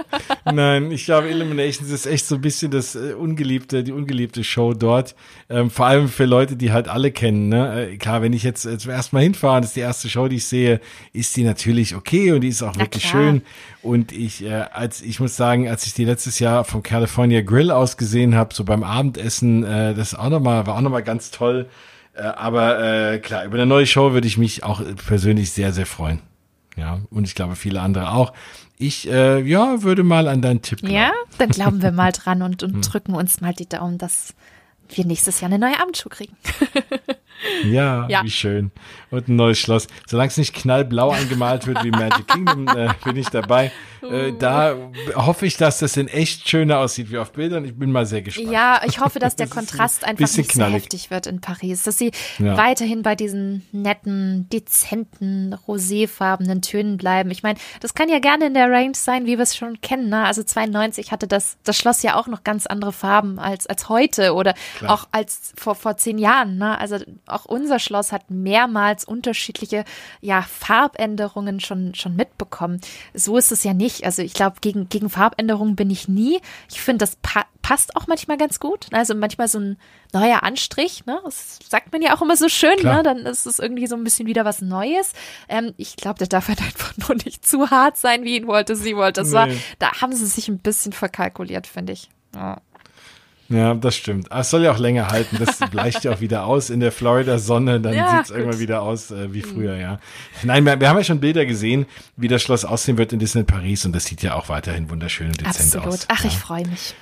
Nein, ich glaube, Illuminations ist echt so ein bisschen das äh, ungeliebte, die ungeliebte Show dort. Ähm, vor allem für Leute, die halt alle kennen. Ne? Äh, klar, wenn ich jetzt äh, zum ersten Mal hinfahre, das ist die erste Show, die ich sehe, ist die natürlich okay und die ist auch Na wirklich klar. schön. Und ich, äh, als ich muss sagen, als ich die letztes Jahr vom California Grill aus gesehen habe, so beim Abendessen, äh, das auch noch mal, war auch nochmal ganz toll. Äh, aber äh, klar, über eine neue Show würde ich mich auch persönlich sehr, sehr freuen. Ja, und ich glaube viele andere auch. Ich, äh, ja, würde mal an deinen Tipp glauben. Ja, dann glauben wir mal dran und, und hm. drücken uns mal die Daumen, dass wir nächstes Jahr eine neue Abendshow kriegen. Ja, ja, wie schön. Und ein neues Schloss. Solange es nicht knallblau angemalt wird wie Magic Kingdom, äh, bin ich dabei. Äh, da hoffe ich, dass das in echt schöner aussieht wie auf Bildern. Ich bin mal sehr gespannt. Ja, ich hoffe, dass der Kontrast ein einfach nicht knallig. so heftig wird in Paris. Dass sie ja. weiterhin bei diesen netten, dezenten, roséfarbenen Tönen bleiben. Ich meine, das kann ja gerne in der Range sein, wie wir es schon kennen. Ne? Also 92 hatte das, das Schloss ja auch noch ganz andere Farben als, als heute oder Klar. auch als vor, vor zehn Jahren. Ne? Also auch unser Schloss hat mehrmals unterschiedliche ja, Farbänderungen schon, schon mitbekommen. So ist es ja nicht. Also ich glaube, gegen, gegen Farbänderungen bin ich nie. Ich finde, das pa passt auch manchmal ganz gut. Also manchmal so ein neuer Anstrich, ne? Das sagt man ja auch immer so schön, ne? Dann ist es irgendwie so ein bisschen wieder was Neues. Ähm, ich glaube, der darf halt einfach nur nicht zu hart sein, wie ihn wollte, sie wollte. Das nee. war, da haben sie sich ein bisschen verkalkuliert, finde ich. Ja. Ja, das stimmt. Ah, es soll ja auch länger halten. Das bleicht ja auch wieder aus in der Florida-Sonne. Dann ja, sieht es irgendwann wieder aus äh, wie früher, ja. Nein, wir, wir, haben ja schon Bilder gesehen, wie das Schloss aussehen wird in Disneyland Paris. Und das sieht ja auch weiterhin wunderschön und dezent Absolut. aus. Ach, ja. ich freue mich.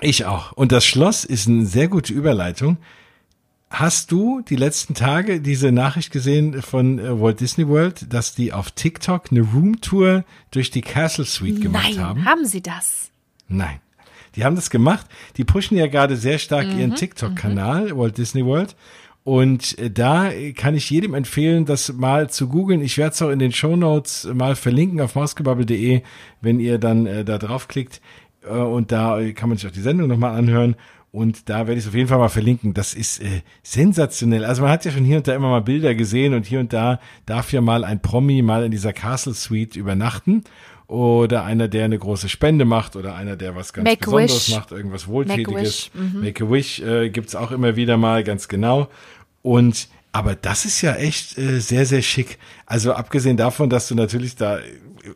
Ich auch. Und das Schloss ist eine sehr gute Überleitung. Hast du die letzten Tage diese Nachricht gesehen von äh, Walt Disney World, dass die auf TikTok eine Roomtour durch die Castle Suite gemacht Nein, haben? haben sie das? Nein. Die haben das gemacht. Die pushen ja gerade sehr stark mhm, ihren TikTok-Kanal, mhm. Walt Disney World. Und äh, da kann ich jedem empfehlen, das mal zu googeln. Ich werde es auch in den Show Notes mal verlinken auf mausgebubble.de, wenn ihr dann äh, da draufklickt. Äh, und da kann man sich auch die Sendung nochmal anhören. Und da werde ich es auf jeden Fall mal verlinken. Das ist äh, sensationell. Also man hat ja schon hier und da immer mal Bilder gesehen und hier und da darf ja mal ein Promi mal in dieser Castle Suite übernachten. Oder einer, der eine große Spende macht oder einer, der was ganz Make Besonderes macht, irgendwas Wohltätiges. Make a wish. Mhm. Make Wish äh, gibt's auch immer wieder mal, ganz genau. Und aber das ist ja echt äh, sehr, sehr schick. Also abgesehen davon, dass du natürlich da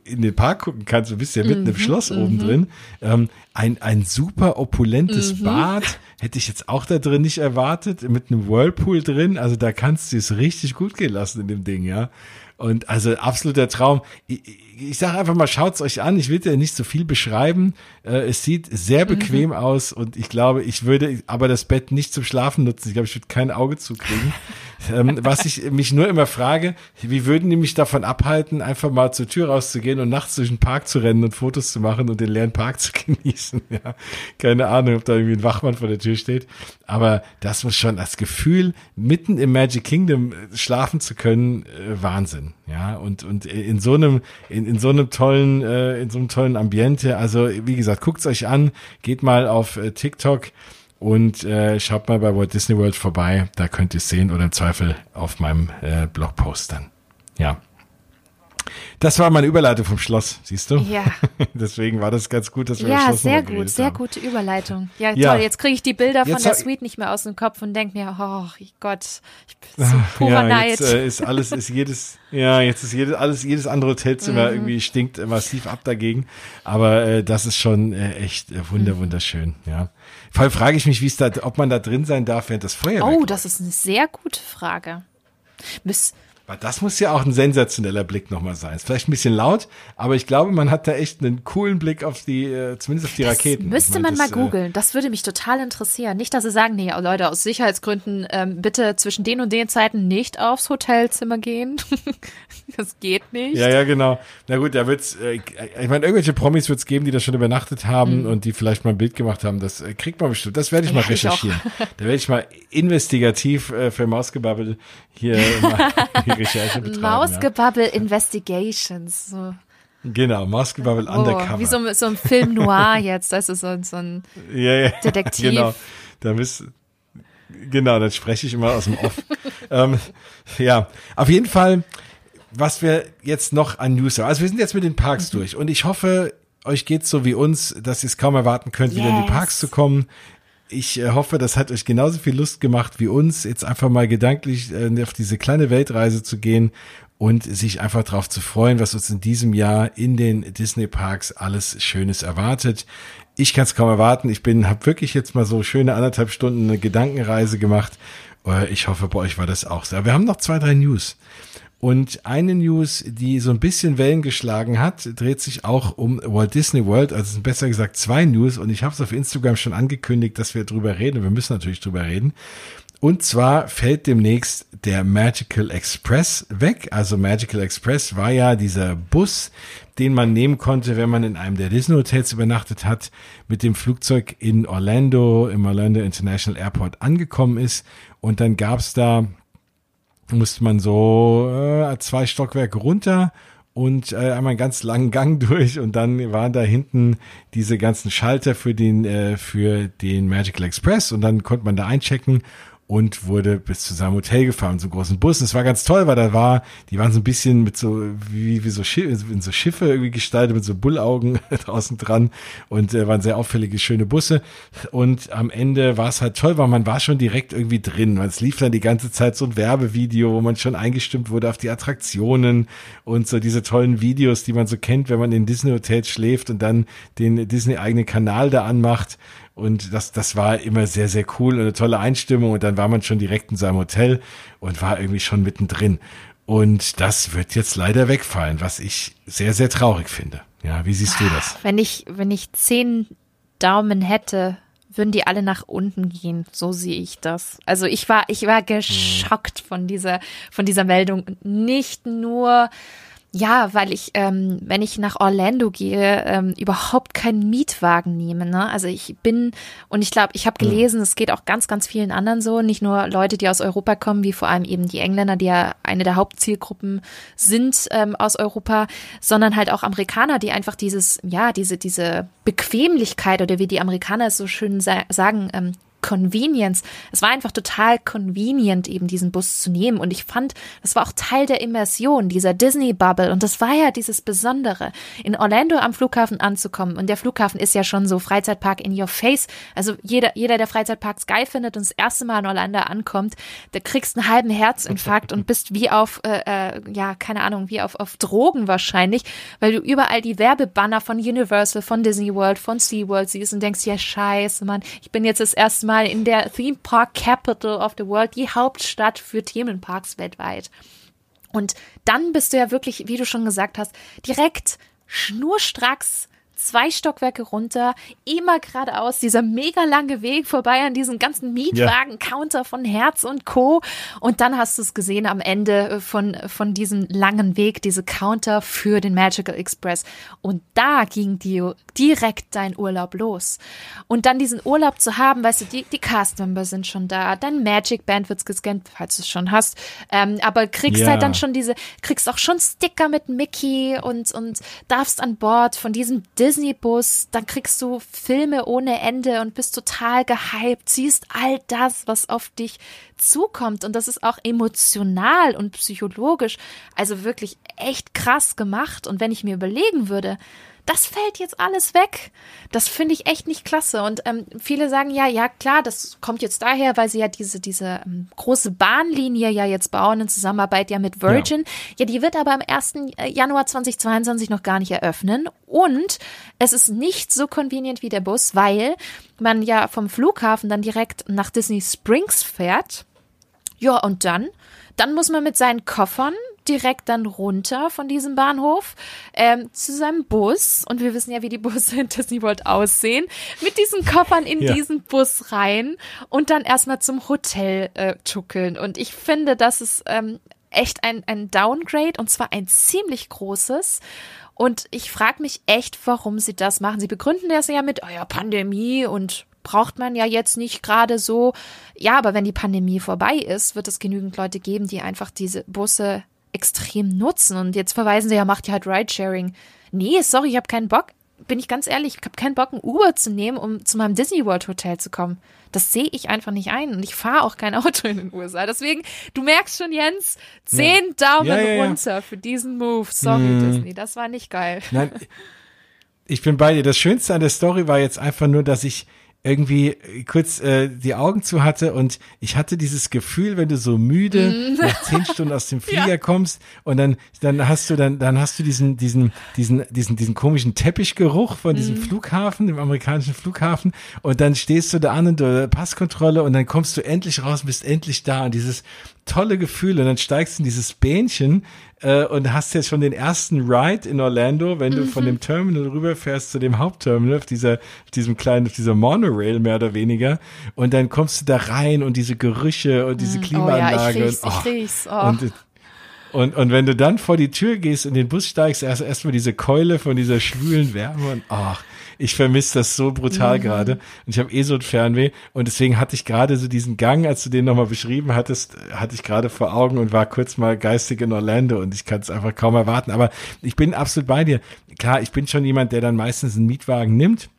in den Park gucken kannst, du bist ja mitten im Schloss oben drin. Ähm, ein, ein super opulentes Bad hätte ich jetzt auch da drin nicht erwartet, mit einem Whirlpool drin. Also da kannst du es richtig gut gehen lassen in dem Ding, ja. Und also absoluter Traum. Ich, ich sage einfach mal, schaut's euch an. Ich will dir nicht so viel beschreiben. Äh, es sieht sehr bequem aus und ich glaube, ich würde aber das Bett nicht zum Schlafen nutzen. Ich glaube, ich würde kein Auge zukriegen. ähm, was ich mich nur immer frage, wie würden die mich davon abhalten, einfach mal zur Tür rauszugehen und nachts durch den Park zu rennen und Fotos zu machen und den leeren Park zu genießen? Ja, keine Ahnung, ob da irgendwie ein Wachmann vor der Tür steht. Aber das muss schon das Gefühl, mitten im Magic Kingdom äh, schlafen zu können, äh, Wahnsinn. Ja, und, und in so einem, in, in so einem tollen, äh, in so einem tollen Ambiente. Also, wie gesagt, guckt's euch an, geht mal auf äh, TikTok und äh, schaut mal bei Walt Disney World vorbei. Da könnt ihr sehen oder im Zweifel auf meinem äh, Blogpost dann. Ja. Das war meine Überleitung vom Schloss, siehst du? Ja. Deswegen war das ganz gut, dass wir das Ja, Schloss sehr gut, sehr haben. gute Überleitung. Ja, Ja. toll. Jetzt kriege ich die Bilder von Jetzt der hab- Suite nicht mehr aus dem Kopf und denke mir, oh Gott, ich bin so purer ja, Neid. jetzt äh, ist alles, ist jedes, ja, jetzt ist jedes, alles, jedes andere Hotelzimmer Mhm. irgendwie stinkt äh, massiv ab dagegen. Aber äh, das ist schon äh, echt äh, Mhm. wunder, wunderschön, ja. Vor allem frage ich mich, wie es da, ob man da drin sein darf, während das Feuerwerk oh, das ist eine sehr gute Frage. Müs Weil Das muss ja auch ein sensationeller Blick nochmal sein. Ist vielleicht ein bisschen laut, aber ich glaube, man hat da echt einen coolen Blick auf die, äh, zumindest auf die Raketen. Müsste Ich mein, man mal das, äh, googeln. Das würde mich total interessieren. Nicht, dass sie sagen, nee, Leute, aus Sicherheitsgründen ähm, bitte zwischen den und den Zeiten nicht aufs Hotelzimmer gehen. das geht nicht. Ja, ja, genau. Na gut, da wird's, äh, ich meine, irgendwelche Promis wird's geben, die da schon übernachtet haben und die vielleicht mal ein Bild gemacht haben. Das äh, kriegt man bestimmt. Das werde ich mal Mhm. Ja, ich recherchieren. da werde ich mal investigativ äh, für Mausgebabbel hier mal Recherche betreiben. Mausgebabbel Investigations. So. ja. Genau, Mausgebabbel Oh, undercover. wie so, so ein Film noir jetzt. Das ist so, so ein ja, ja. Detektiv. Genau. Da müsst, genau, dann spreche ich immer aus dem Off. ähm, ja, auf jeden Fall, was wir jetzt noch an News haben. Also wir sind jetzt mit den Parks Mhm. durch und ich hoffe, euch geht's so wie uns, dass ihr es kaum erwarten könnt, wieder in die Yes. Parks zu kommen. Ich äh, hoffe, das hat euch genauso viel Lust gemacht wie uns, jetzt einfach mal gedanklich äh, auf diese kleine Weltreise zu gehen und sich einfach darauf zu freuen, was uns in diesem Jahr in den Disney Parks alles Schönes erwartet. Ich kann es kaum erwarten. Ich bin, habe wirklich jetzt mal so schöne anderthalb Stunden eine Gedankenreise gemacht. Äh, Ich hoffe, bei euch war das auch so. Aber wir haben noch zwei, drei News. Und eine News, die so ein bisschen Wellen geschlagen hat, dreht sich auch um Walt Disney World. Also es sind besser gesagt zwei News. Und ich habe es auf Instagram schon angekündigt, dass wir drüber reden. Wir müssen natürlich drüber reden. Und zwar fällt demnächst der Magical Express weg. Also Magical Express war ja dieser Bus, den man nehmen konnte, wenn man in einem der Disney Hotels übernachtet hat, mit dem Flugzeug in Orlando, im Orlando International Airport angekommen ist. Und dann gab's da musste man so äh, zwei Stockwerke runter und äh, einmal einen ganz langen Gang durch und dann waren da hinten diese ganzen Schalter für den äh, für den Magical Express und dann konnte man da einchecken und wurde bis zu seinem Hotel gefahren, so großen Bus. Und es war ganz toll, weil da war, die waren so ein bisschen mit so, wie, wie so, Schiffe, in so Schiffe irgendwie gestaltet, mit so Bullaugen draußen dran und äh, waren sehr auffällige, schöne Busse. Und am Ende war es halt toll, weil man war schon direkt irgendwie drin. Es lief dann die ganze Zeit so ein Werbevideo, wo man schon eingestimmt wurde auf die Attraktionen und so diese tollen Videos, die man so kennt, wenn man in Disney Hotels schläft und dann den Disney eigenen Kanal da anmacht. Und das, das war immer sehr, sehr cool und eine tolle Einstimmung. Und dann war man schon direkt in seinem Hotel und war irgendwie schon mittendrin. Und das wird jetzt leider wegfallen, was ich sehr, sehr traurig finde. Ja, wie siehst du das? Wenn ich, wenn ich zehn Daumen hätte, würden die alle nach unten gehen. So sehe ich das. Also ich war, ich war geschockt von dieser, von dieser Meldung. Nicht nur Ja, weil ich, ähm, wenn ich nach Orlando gehe, ähm, überhaupt keinen Mietwagen nehme. Ne? Also ich bin, und ich glaube, ich habe gelesen, es geht auch ganz, ganz vielen anderen so, nicht nur Leute, die aus Europa kommen, wie vor allem eben die Engländer, die ja eine der Hauptzielgruppen sind ähm, aus Europa, sondern halt auch Amerikaner, die einfach dieses, ja, diese, diese Bequemlichkeit oder wie die Amerikaner es so schön sa sagen, ähm, Convenience. Es war einfach total convenient, eben diesen Bus zu nehmen. Und ich fand, das war auch Teil der Immersion, dieser Disney-Bubble. Und das war ja dieses Besondere, in Orlando am Flughafen anzukommen. Und der Flughafen ist ja schon so Freizeitpark in your face. Also jeder, jeder, der Freizeitparks geil findet und das erste Mal in Orlando ankommt, der kriegst einen halben Herzinfarkt und bist wie auf, äh, äh, ja, keine Ahnung, wie auf, auf Drogen wahrscheinlich, weil du überall die Werbebanner von Universal, von Disney World, von SeaWorld siehst und denkst, ja, scheiße, Mann, ich bin jetzt das erste Mal mal in der Theme Park Capital of the World, die Hauptstadt für Themenparks weltweit. Und dann bist du ja wirklich, wie du schon gesagt hast, direkt schnurstracks zwei Stockwerke runter, immer geradeaus, dieser mega lange Weg vorbei an diesen ganzen Mietwagen-Counter ja. von Herz und Co. Und dann hast du es gesehen am Ende äh, von, von diesem langen Weg, diese Counter für den Magical Express. Und da ging die, direkt dein Urlaub los. Und dann diesen Urlaub zu haben, weißt du, die, die Cast-Member sind schon da, dein Magic Band wird gescannt, falls du es schon hast. Ähm, aber kriegst ja. halt dann schon diese, kriegst auch schon Sticker mit Mickey und, und darfst an Bord von diesem Disney Disney-Bus, dann kriegst du Filme ohne Ende und bist total gehypt, siehst all das, was auf dich zukommt. Und das ist auch emotional und psychologisch, also wirklich echt krass gemacht. Und wenn ich mir überlegen würde, das fällt jetzt alles weg. Das finde ich echt nicht klasse. Und ähm, viele sagen ja, ja klar, das kommt jetzt daher, weil sie ja diese, diese ähm, große Bahnlinie ja jetzt bauen in Zusammenarbeit ja mit Virgin. Ja. ja, die wird aber am 1. Äh, Januar 2022 noch gar nicht eröffnen. Und es ist nicht so convenient wie der Bus, weil man ja vom Flughafen dann direkt nach Disney Springs fährt. Ja, und dann, dann muss man mit seinen Koffern direkt dann runter von diesem Bahnhof ähm, zu seinem Bus. Und wir wissen ja, wie die Busse in Disney World aussehen. Mit diesen Koffern in ja. diesen Bus rein und dann erstmal zum Hotel äh, tuckeln. Und ich finde, das ist ähm, echt ein, ein Downgrade und zwar ein ziemlich großes. Und ich frage mich echt, warum sie das machen. Sie begründen das ja mit, oh ja, Pandemie und braucht man ja jetzt nicht gerade so. Ja, aber wenn die Pandemie vorbei ist, wird es genügend Leute geben, die einfach diese Busse extrem nutzen. Und jetzt verweisen sie ja, macht ja halt Ridesharing. Nee, sorry, ich habe keinen Bock. Bin ich ganz ehrlich, ich habe keinen Bock, ein Uber zu nehmen, um zu meinem Disney World Hotel zu kommen. Das sehe ich einfach nicht ein. Und ich fahre auch kein Auto in den USA. Deswegen, du merkst schon, Jens, zehn ja. Daumen ja, ja, runter für diesen Move. Sorry, hm. Disney, das war nicht geil. Nein, ich bin bei dir. Das Schönste an der Story war jetzt einfach nur, dass ich irgendwie kurz äh, die Augen zu hatte und ich hatte dieses Gefühl, wenn du so müde mm. nach zehn Stunden aus dem Flieger ja. kommst und dann dann hast du dann dann hast du diesen diesen diesen diesen diesen komischen Teppichgeruch von diesem mm. Flughafen, dem amerikanischen Flughafen und dann stehst du da an und du Passkontrolle und dann kommst du endlich raus, bist endlich da und dieses tolle Gefühl und dann steigst du in dieses Bähnchen äh, und hast jetzt schon den ersten Ride in Orlando, wenn du mhm. von dem Terminal rüberfährst zu dem Hauptterminal, auf dieser, auf diesem kleinen, auf dieser Monorail mehr oder weniger und dann kommst du da rein und diese Gerüche und diese Klimaanlage. Mhm. Oh ja, ich riech's, und, oh, ich riech's. Oh. Und, und, und wenn du dann vor die Tür gehst und in den Bus steigst, erst erstmal diese Keule von dieser schwülen Wärme und ach, ich vermisse das so brutal mhm. gerade. Und ich habe eh so ein Fernweh. Und deswegen hatte ich gerade so diesen Gang, als du den nochmal beschrieben hattest, hatte ich gerade vor Augen und war kurz mal geistig in Orlando und ich kann es einfach kaum erwarten. Aber ich bin absolut bei dir. Klar, ich bin schon jemand, der dann meistens einen Mietwagen nimmt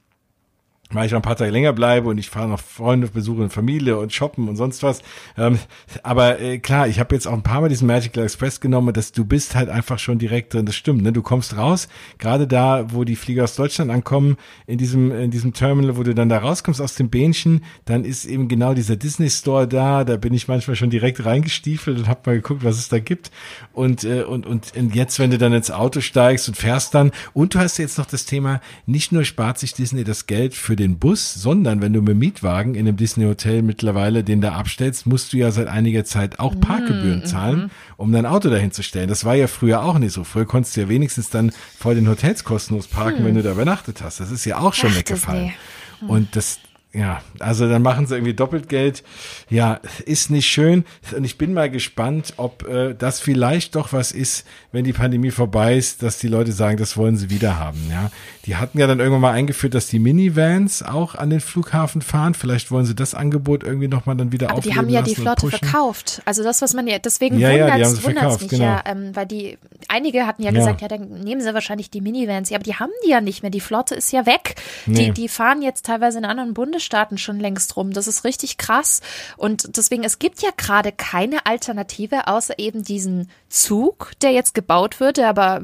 weil ich noch ein paar Tage länger bleibe und ich fahre noch Freunde, besuche eine Familie und shoppen und sonst was. Ähm, aber äh, klar, ich habe jetzt auch ein paar Mal diesen Magical Express genommen, dass du bist halt einfach schon direkt drin. Das stimmt, ne? Du kommst raus, gerade da, wo die Flieger aus Deutschland ankommen, in diesem in diesem Terminal, wo du dann da rauskommst aus dem Bähnchen, dann ist eben genau dieser Disney Store da. Da bin ich manchmal schon direkt reingestiefelt und habe mal geguckt, was es da gibt. Und äh, und und jetzt, wenn du dann ins Auto steigst und fährst dann, und du hast jetzt noch das Thema, nicht nur spart sich Disney das Geld für für den Bus, sondern wenn du mit Mietwagen in einem Disney Hotel mittlerweile den da abstellst, musst du ja seit einiger Zeit auch mhm, Parkgebühren mm, zahlen, um dein Auto dahin zu stellen. Das war ja früher auch nicht so. Früher konntest du ja wenigstens dann vor den Hotels kostenlos parken, hm. wenn du da übernachtet hast. Das ist ja auch schon Ach, weggefallen. Hm. Und das ja, also dann machen sie irgendwie doppelt Geld. Ja, ist nicht schön. Und ich bin mal gespannt, ob äh, das vielleicht doch was ist, wenn die Pandemie vorbei ist, dass die Leute sagen, das wollen sie wieder haben. Ja, die hatten ja dann irgendwann mal eingeführt, dass die Minivans auch an den Flughafen fahren. Vielleicht wollen sie das Angebot irgendwie nochmal dann wieder Aber die haben ja die Flotte verkauft. Also das, was man ja, deswegen ja, wundert ja, es mich genau. ja, ähm, weil die, einige hatten ja, ja, gesagt, ja, dann nehmen sie wahrscheinlich die Minivans. Ja, aber die haben die ja nicht mehr. Die Flotte ist ja weg. Nee. Die, die fahren jetzt teilweise in anderen Bundesstaaten Bundesstaaten schon längst rum. Das ist richtig krass. Und deswegen, es gibt ja gerade keine Alternative, außer eben diesen Zug, der jetzt gebaut wird, der aber,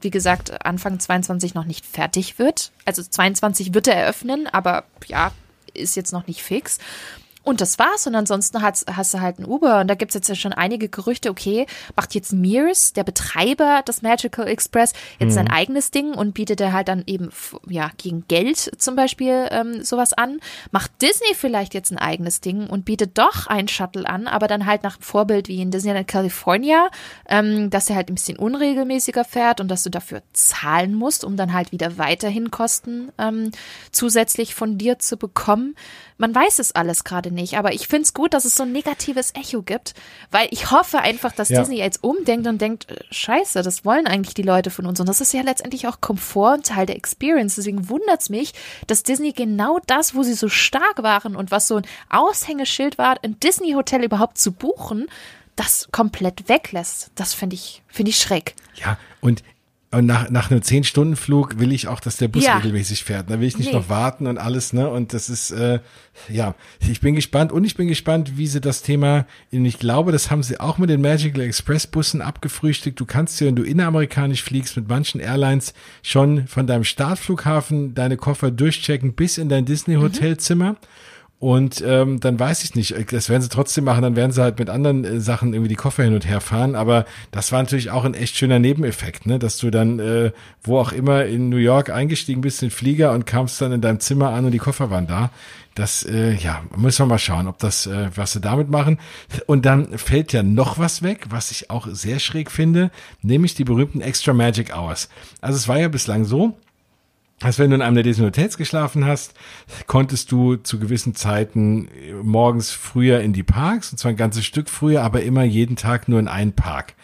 wie gesagt, Anfang 22 noch nicht fertig wird. Also 22 wird er eröffnen, aber ja, ist jetzt noch nicht fix. Und das war's. Und ansonsten hast, hast du halt ein Uber. Und da gibt's jetzt ja schon einige Gerüchte, okay, macht jetzt Mears, der Betreiber des Magical Express, jetzt mhm. sein eigenes Ding und bietet er halt dann eben, ja, gegen Geld zum Beispiel ähm, sowas an. Macht Disney vielleicht jetzt ein eigenes Ding und bietet doch ein Shuttle an, aber dann halt nach Vorbild wie in Disneyland California, ähm, dass er halt ein bisschen unregelmäßiger fährt und dass du dafür zahlen musst, um dann halt wieder weiterhin Kosten ähm, zusätzlich von dir zu bekommen. Man weiß es alles gerade nicht, aber ich finde es gut, dass es so ein negatives Echo gibt, weil ich hoffe einfach, dass ja. Disney jetzt umdenkt und denkt, äh, scheiße, das wollen eigentlich die Leute von uns und das ist ja letztendlich auch Komfort und Teil der Experience. Deswegen wundert es mich, dass Disney genau das, wo sie so stark waren und was so ein Aushängeschild war, ein Disney-Hotel überhaupt zu buchen, das komplett weglässt. Das finde ich, finde ich schräg. Ja, und und nach, nach einem zehn Stunden Flug will ich auch, dass der Bus ja. regelmäßig fährt. Da will ich nicht nee. noch warten und alles, ne? Und das ist, äh, ja, ich bin gespannt und ich bin gespannt, wie sie das Thema, und ich glaube, das haben sie auch mit den Magical Express Bussen abgefrühstückt. Du kannst ja, wenn du inneramerikanisch fliegst, mit manchen Airlines schon von deinem Startflughafen deine Koffer durchchecken bis in dein Disney Hotelzimmer. Mhm. Und ähm, dann weiß ich nicht, das werden sie trotzdem machen, dann werden sie halt mit anderen äh, Sachen irgendwie die Koffer hin und her fahren. Aber das war natürlich auch ein echt schöner Nebeneffekt, ne? dass du dann, äh, wo auch immer in New York eingestiegen bist in den Flieger und kamst dann in deinem Zimmer an und die Koffer waren da. Das, äh, ja, müssen wir mal schauen, ob das, äh, was sie damit machen. Und dann fällt ja noch was weg, was ich auch sehr schräg finde, nämlich die berühmten Extra Magic Hours. Also es war ja bislang so, als wenn du in einem der Disney Hotels geschlafen hast, konntest du zu gewissen Zeiten morgens früher in die Parks, und zwar ein ganzes Stück früher, aber immer jeden Tag nur in einen Park.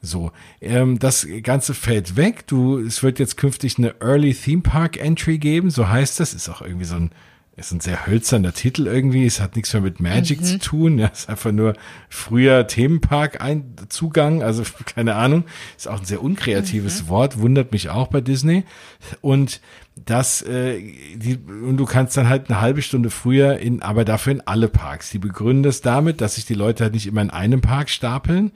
So, ähm, das Ganze fällt weg. Du, es wird jetzt künftig eine Early Theme Park Entry geben, so heißt das. Ist auch irgendwie so ein ist ein sehr hölzerner Titel irgendwie. Es hat nichts mehr mit Magic mhm. zu tun. Ja, ist einfach nur früher Themenpark-Zugang. Also keine Ahnung. Ist auch ein sehr unkreatives mhm. Wort. Wundert mich auch bei Disney. Und das, äh, die, und du kannst dann halt eine halbe Stunde früher in, aber dafür in alle Parks. Die begründen das damit, dass sich die Leute halt nicht immer in einem Park stapeln,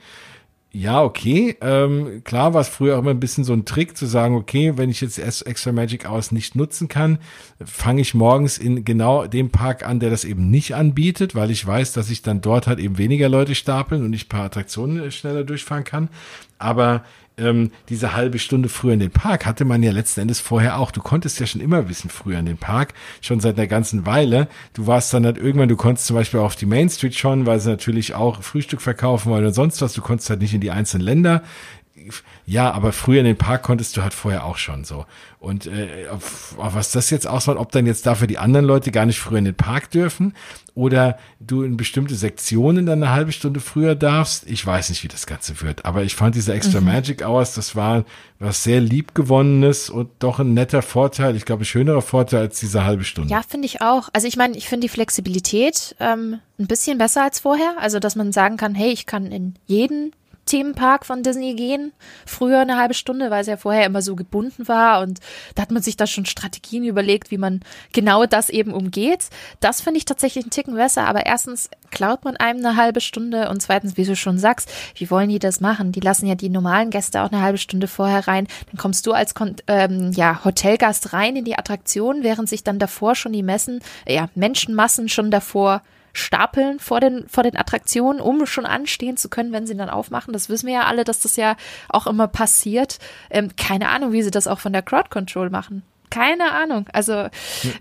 ja, okay. Ähm, klar war es früher auch immer ein bisschen so ein Trick zu sagen, okay, wenn ich jetzt Extra Magic Hours nicht nutzen kann, fange ich morgens in genau dem Park an, der das eben nicht anbietet, weil ich weiß, dass ich dann dort halt eben weniger Leute stapeln und ich paar Attraktionen schneller durchfahren kann. Aber ähm, diese halbe Stunde früher in den Park hatte man ja letzten Endes vorher auch. Du konntest ja schon immer wissen, früher in den Park, schon seit einer ganzen Weile. Du warst dann halt irgendwann, du konntest zum Beispiel auf die Main Street schon, weil sie natürlich auch Frühstück verkaufen wollen und sonst was. Du konntest halt nicht in die einzelnen Länder ja, aber früher in den Park konntest du halt vorher auch schon so. Und äh, auf, auf was das jetzt ausmacht, ob dann jetzt dafür die anderen Leute gar nicht früher in den Park dürfen oder du in bestimmte Sektionen dann eine halbe Stunde früher darfst, ich weiß nicht, wie das Ganze wird. Aber ich fand diese Extra mhm. Magic Hours, das war was sehr liebgewonnenes und doch ein netter Vorteil. Ich glaube, ein schönerer Vorteil als diese halbe Stunde. Ja, finde ich auch. Also ich meine, ich finde die Flexibilität ähm, ein bisschen besser als vorher. Also, dass man sagen kann, hey, ich kann in jeden Themenpark von Disney gehen. Früher eine halbe Stunde, weil es ja vorher immer so gebunden war und da hat man sich da schon Strategien überlegt, wie man genau das eben umgeht. Das finde ich tatsächlich einen Ticken besser, aber erstens klaut man einem eine halbe Stunde und zweitens, wie du schon sagst, wie wollen die das machen? Die lassen ja die normalen Gäste auch eine halbe Stunde vorher rein. Dann kommst du als ähm, ja, Hotelgast rein in die Attraktion, während sich dann davor schon die Messen, ja, Menschenmassen schon davor stapeln vor den, vor den Attraktionen, um schon anstehen zu können, wenn sie dann aufmachen. Das wissen wir ja alle, dass das ja auch immer passiert. Ähm, keine Ahnung, wie sie das auch von der Crowd Control machen. Keine Ahnung. Also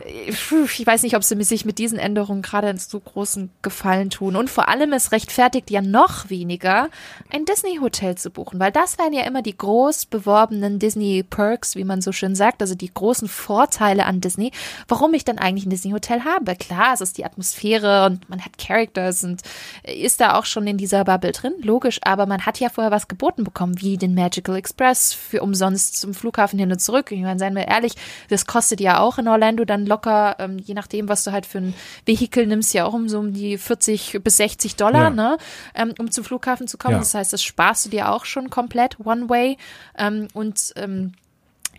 ich weiß nicht, ob sie sich mit diesen Änderungen gerade einen so großen Gefallen tun. Und vor allem, es rechtfertigt ja noch weniger, ein Disney-Hotel zu buchen, weil das wären ja immer die groß beworbenen Disney-Perks, wie man so schön sagt, also die großen Vorteile an Disney, warum ich dann eigentlich ein Disney-Hotel habe. Klar, es ist die Atmosphäre und man hat Characters und ist da auch schon in dieser Bubble drin, logisch, aber man hat ja vorher was geboten bekommen, wie den Magical Express für umsonst zum Flughafen hin und zurück. Ich meine, seien wir ehrlich, das kostet ja auch in Orlando dann locker, ähm, je nachdem, was du halt für ein Vehikel nimmst, ja auch um so um die 40 bis 60 Dollar, ja. ne, ähm, um zum Flughafen zu kommen. Ja. Das heißt, das sparst du dir auch schon komplett one way. Ähm, und ähm,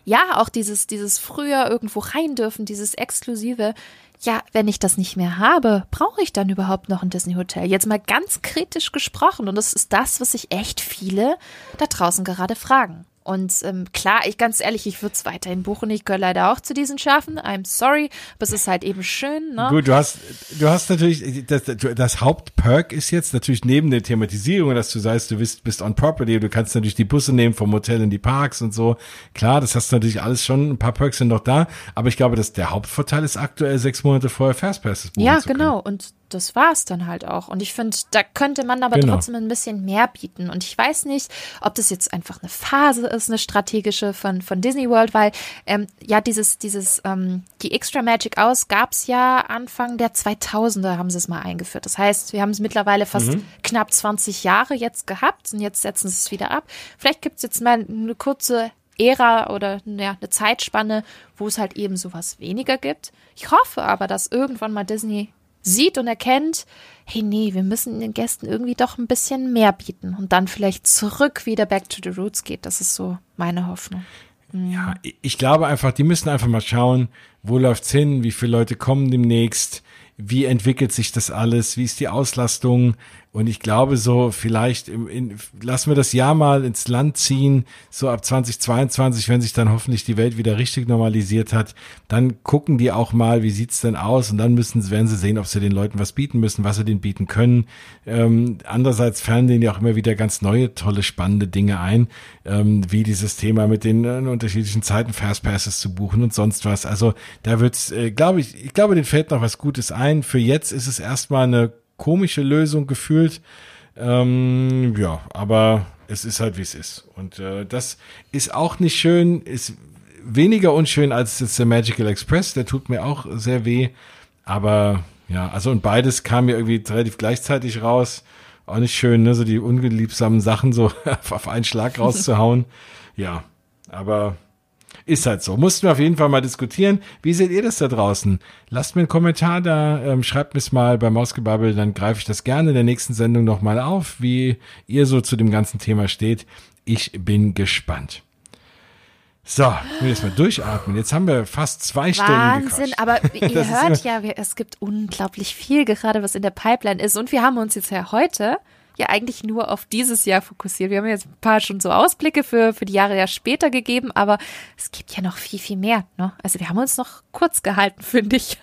ja, auch dieses, dieses früher irgendwo rein dürfen, dieses Exklusive. Ja, wenn ich das nicht mehr habe, brauche ich dann überhaupt noch ein Disney-Hotel? Jetzt mal ganz kritisch gesprochen. Und das ist das, was sich echt viele da draußen gerade fragen. Und ähm, klar, ich ganz ehrlich, ich würde es weiterhin buchen. Ich gehöre leider auch zu diesen Schafen. I'm sorry, aber es ist halt eben schön. Ne? Gut, du hast, du hast natürlich, das, das Hauptperk ist jetzt natürlich neben der Thematisierung, dass du sagst, du bist, bist on property, du kannst natürlich die Busse nehmen vom Hotel in die Parks und so. Klar, das hast du natürlich alles schon, ein paar Perks sind noch da, aber ich glaube, dass der Hauptvorteil ist aktuell sechs Monate vorher Fastpasses buchen Ja, genau. Und das war es dann halt auch. Und ich finde, da könnte man aber genau. trotzdem ein bisschen mehr bieten. Und ich weiß nicht, ob das jetzt einfach eine Phase ist, eine strategische von, von Disney World, weil ähm, ja dieses, dieses, ähm, die Extra Magic aus gab es ja Anfang der 2000er haben sie es mal eingeführt. Das heißt, wir haben es mittlerweile fast mhm. knapp 20 Jahre jetzt gehabt und jetzt setzen sie es wieder ab. Vielleicht gibt es jetzt mal eine kurze Ära oder ja, eine Zeitspanne, wo es halt eben sowas weniger gibt. Ich hoffe aber, dass irgendwann mal Disney sieht und erkennt, hey nee, wir müssen den Gästen irgendwie doch ein bisschen mehr bieten und dann vielleicht zurück wieder back to the roots geht. Das ist so meine Hoffnung. Mhm. Ja, ich glaube einfach, die müssen einfach mal schauen, wo läuft's hin, wie viele Leute kommen demnächst, wie entwickelt sich das alles, wie ist die Auslastung, und ich glaube so, vielleicht im, in, lassen wir das Jahr mal ins Land ziehen, so ab 2022, wenn sich dann hoffentlich die Welt wieder richtig normalisiert hat, dann gucken die auch mal, wie sieht's denn aus und dann müssen, werden sie sehen, ob sie den Leuten was bieten müssen, was sie denen bieten können. Ähm, andererseits fallen denen ja auch immer wieder ganz neue, tolle, spannende Dinge ein, ähm, wie dieses Thema mit den äh, unterschiedlichen Zeiten Fastpasses zu buchen und sonst was. Also da wird's, äh, glaube ich, ich glaube, denen fällt noch was Gutes ein. Für jetzt ist es erstmal eine komische Lösung gefühlt. Ähm, ja, aber es ist halt wie es ist. Und äh, das ist auch nicht schön, ist weniger unschön als jetzt der Magical Express, der tut mir auch sehr weh. Aber ja, also und beides kam mir irgendwie relativ gleichzeitig raus. Auch nicht schön, ne, so die ungeliebsamen Sachen so auf einen Schlag rauszuhauen. Ja, aber ist halt so. Mussten wir auf jeden Fall mal diskutieren. Wie seht ihr das da draußen? Lasst mir einen Kommentar da, ähm, schreibt mir es mal bei Mausgebabbel, dann greife ich das gerne in der nächsten Sendung nochmal auf, wie ihr so zu dem ganzen Thema steht. Ich bin gespannt. So, ich will jetzt mal durchatmen. Jetzt haben wir fast zwei Stunden Wahnsinn, aber ihr hört ja, es gibt unglaublich viel gerade, was in der Pipeline ist. Und wir haben uns jetzt ja heute ja eigentlich nur auf dieses Jahr fokussiert. Wir haben jetzt ein paar schon so Ausblicke für, für die Jahre ja später gegeben, aber es gibt ja noch viel, viel mehr. Ne? Also wir haben uns noch kurz gehalten, finde ich.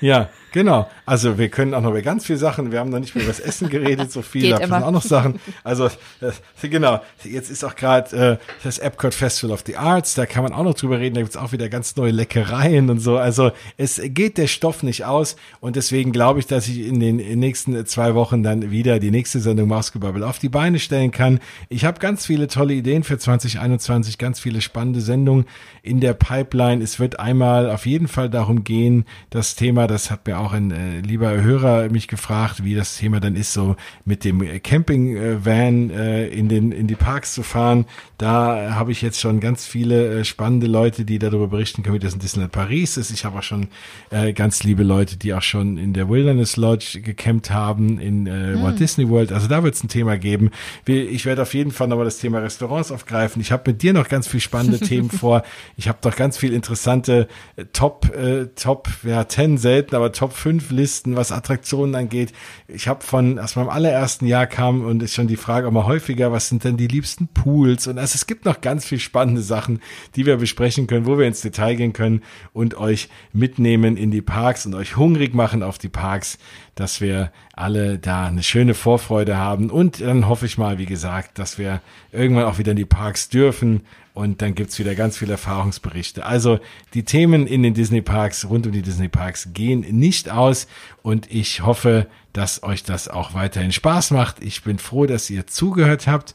ja, Genau. Also wir können auch noch über ganz viele Sachen, wir haben noch nicht mehr über das Essen geredet, so viel, da sind auch noch Sachen. Also das, genau, jetzt ist auch gerade äh, das Epcot Festival of the Arts, da kann man auch noch drüber reden, da gibt's auch wieder ganz neue Leckereien und so. Also es geht der Stoff nicht aus und deswegen glaube ich, dass ich in den nächsten zwei Wochen dann wieder die nächste Sendung Mausgebabbel auf die Beine stellen kann. Ich habe ganz viele tolle Ideen für 2021, ganz viele spannende Sendungen in der Pipeline. Es wird einmal auf jeden Fall darum gehen, das Thema, das hat mir auch ein äh, lieber Hörer mich gefragt, wie das Thema dann ist, so mit dem Camping-Van äh, in den in die Parks zu fahren. Da habe ich jetzt schon ganz viele äh, spannende Leute, die darüber berichten können, wie das in Disneyland Paris ist. Ich habe auch schon äh, ganz liebe Leute, die auch schon in der Wilderness Lodge gecampt haben in äh, hm. Walt Disney World. Also da wird es ein Thema geben. Ich werde auf jeden Fall nochmal das Thema Restaurants aufgreifen. Ich habe mit dir noch ganz viel spannende Themen vor. Ich habe doch ganz viel interessante äh, Top, äh, Top, ja, 10 selten, aber Top Top 5 Listen, was Attraktionen angeht. Ich habe von, aus meinem allerersten Jahr kam und ist schon die Frage immer häufiger, was sind denn die liebsten Pools? Und also es gibt noch ganz viel spannende Sachen, die wir besprechen können, wo wir ins Detail gehen können und euch mitnehmen in die Parks und euch hungrig machen auf die Parks, dass wir alle da eine schöne Vorfreude haben. Und dann hoffe ich mal, wie gesagt, dass wir irgendwann auch wieder in die Parks dürfen und dann gibt's wieder ganz viele Erfahrungsberichte. Also die Themen in den Disney Parks, rund um die Disney Parks, gehen nicht aus und ich hoffe, dass euch das auch weiterhin Spaß macht. Ich bin froh, dass ihr zugehört habt.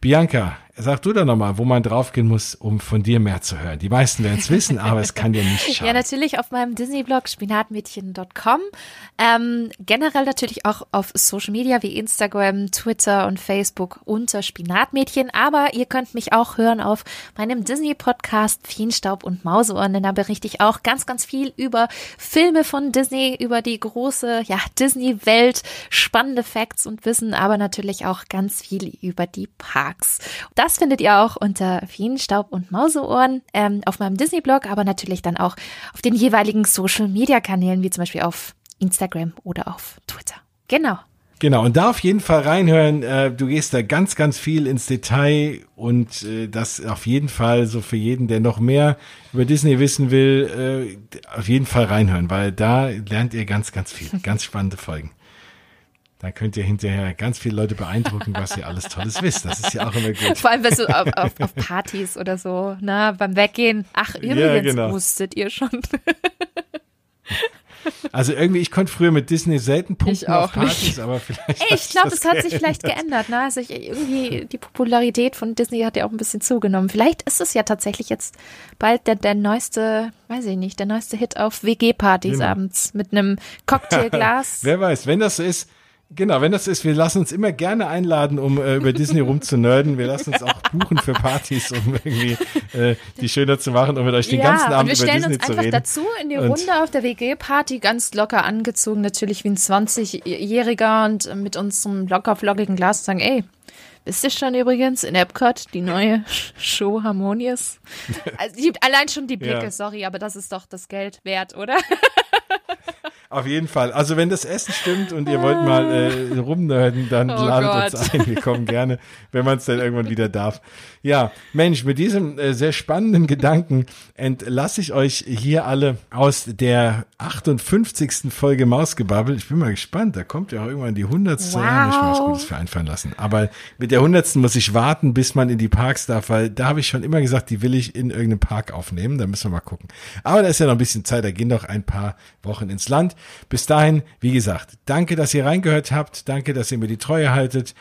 Bianca, Sag du doch nochmal, wo man draufgehen muss, um von dir mehr zu hören. Die meisten werden es wissen, aber es kann dir nicht schaden. Ja, natürlich auf meinem Disney-Blog spinatmädchen.com. Ähm, generell natürlich auch auf Social Media wie Instagram, Twitter und Facebook unter Spinatmädchen. Aber ihr könnt mich auch hören auf meinem Disney-Podcast Feenstaub und Mauseohren, denn da berichte ich auch ganz, ganz viel über Filme von Disney, über die große ja, Disney-Welt, spannende Facts und Wissen, aber natürlich auch ganz viel über die Parks. Das das findet ihr auch unter Staub und Mauseohren ähm, auf meinem Disney-Blog, aber natürlich dann auch auf den jeweiligen Social-Media-Kanälen, wie zum Beispiel auf Instagram oder auf Twitter. Genau. Genau, und da auf jeden Fall reinhören. Äh, du gehst da ganz, ganz viel ins Detail und äh, das auf jeden Fall so für jeden, der noch mehr über Disney wissen will, äh, auf jeden Fall reinhören, weil da lernt ihr ganz, ganz viel. Ganz spannende Folgen. Da könnt ihr hinterher ganz viele Leute beeindrucken, was ihr alles Tolles wisst. Das ist ja auch immer gut. Vor allem bei so auf, auf, auf Partys oder so, na, beim Weggehen. Ach, übrigens ja, genau. wusstet ihr schon. Also irgendwie, ich konnte früher mit Disney selten punkten auf Partys, nicht. aber vielleicht. Ey, ich glaube, es hat sich vielleicht geändert. Ne? Also ich, irgendwie die Popularität von Disney hat ja auch ein bisschen zugenommen. Vielleicht ist es ja tatsächlich jetzt bald der, der neueste, weiß ich nicht, der neueste Hit auf WG-Partys genau. abends mit einem Cocktailglas. Wer weiß, wenn das so ist, Genau, wenn das ist, wir lassen uns immer gerne einladen, um äh, über Disney rumzunörden. Wir lassen uns auch buchen für Partys, um irgendwie äh, die schöner zu machen und mit euch den ja, ganzen Abend über Disney zu reden. wir stellen uns einfach dazu in die Runde auf der WG-Party, ganz locker angezogen, natürlich wie ein 20-Jähriger und mit unserem locker flockigen Glas sagen, ey, Wisst ihr schon übrigens in Epcot die neue Show Harmonious? Also, allein schon die Blicke, ja. sorry, aber das ist doch das Geld wert, oder? Auf jeden Fall. Also wenn das Essen stimmt und ihr wollt mal äh, rumnörden, dann oh ladet Gott. uns ein. Wir kommen gerne, wenn man es dann irgendwann wieder darf. Ja, Mensch, mit diesem äh, sehr spannenden Gedanken entlasse ich euch hier alle aus der 58. Folge Mausgebabbel. Ich bin mal gespannt. Da kommt ja auch irgendwann die 100. Wow. Ja, ich mir was Gutes für einfallen lassen. Aber mit der 100. muss ich warten, bis man in die Parks darf, weil da habe ich schon immer gesagt, die will ich in irgendeinem Park aufnehmen. Da müssen wir mal gucken. Aber da ist ja noch ein bisschen Zeit. Da gehen noch ein paar Wochen ins Land. Bis dahin, wie gesagt, danke, dass ihr reingehört habt. Danke, dass ihr mir die Treue haltet.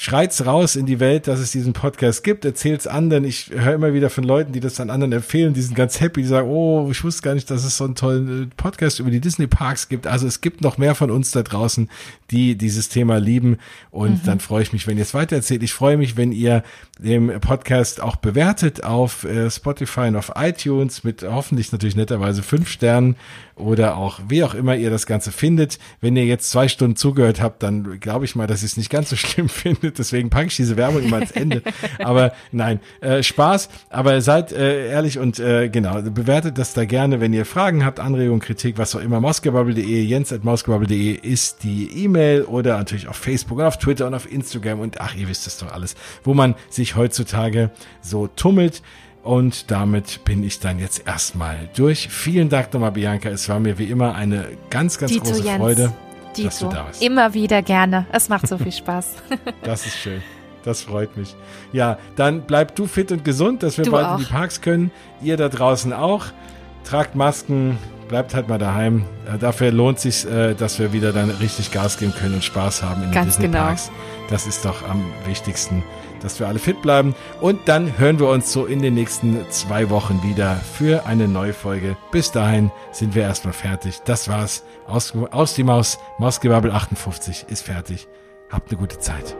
Schreit's raus in die Welt, dass es diesen Podcast gibt, erzählt's anderen. Ich höre immer wieder von Leuten, die das dann anderen empfehlen, die sind ganz happy, die sagen, oh, ich wusste gar nicht, dass es so einen tollen äh, Podcast über die Disney Parks gibt. Also es gibt noch mehr von uns da draußen, die dieses Thema lieben. Und mhm. dann freue ich mich, wenn ihr es weitererzählt. Ich freue mich, wenn ihr den Podcast auch bewertet auf äh, Spotify und auf iTunes mit hoffentlich natürlich netterweise fünf Sternen oder auch wie auch immer ihr das Ganze findet. Wenn ihr jetzt zwei Stunden zugehört habt, dann glaube ich mal, dass ihr es nicht ganz so schlimm findet. Deswegen packe ich diese Werbung immer ans Ende. aber nein, äh, Spaß. Aber seid äh, ehrlich und äh, genau, bewertet das da gerne, wenn ihr Fragen habt, Anregungen, Kritik, was auch immer. Mausgebubble.de, jens at mausgebubble.de ist die E-Mail oder natürlich auf Facebook und auf Twitter und auf Instagram und ach, ihr wisst es doch alles, wo man sich heutzutage so tummelt. Und damit bin ich dann jetzt erstmal durch. Vielen Dank nochmal, Bianca. Es war mir wie immer eine ganz, ganz Dito große Jens. Freude, Dito. Immer wieder gerne. Es macht so viel Spaß. das ist schön. Das freut mich. Ja, dann bleib du fit und gesund, dass wir du bald auch. in die Parks können. Ihr da draußen auch. Tragt Masken, bleibt halt mal daheim. Äh, dafür lohnt sich, äh, dass wir wieder dann richtig Gas geben können und Spaß haben in den Disney genau. Parks. Das ist doch am wichtigsten dass wir alle fit bleiben. Und dann hören wir uns so in den nächsten zwei Wochen wieder für eine neue Folge. Bis dahin sind wir erstmal fertig. Das war's. Aus, aus die Maus. Mausgebabbel 58 ist fertig. Habt eine gute Zeit.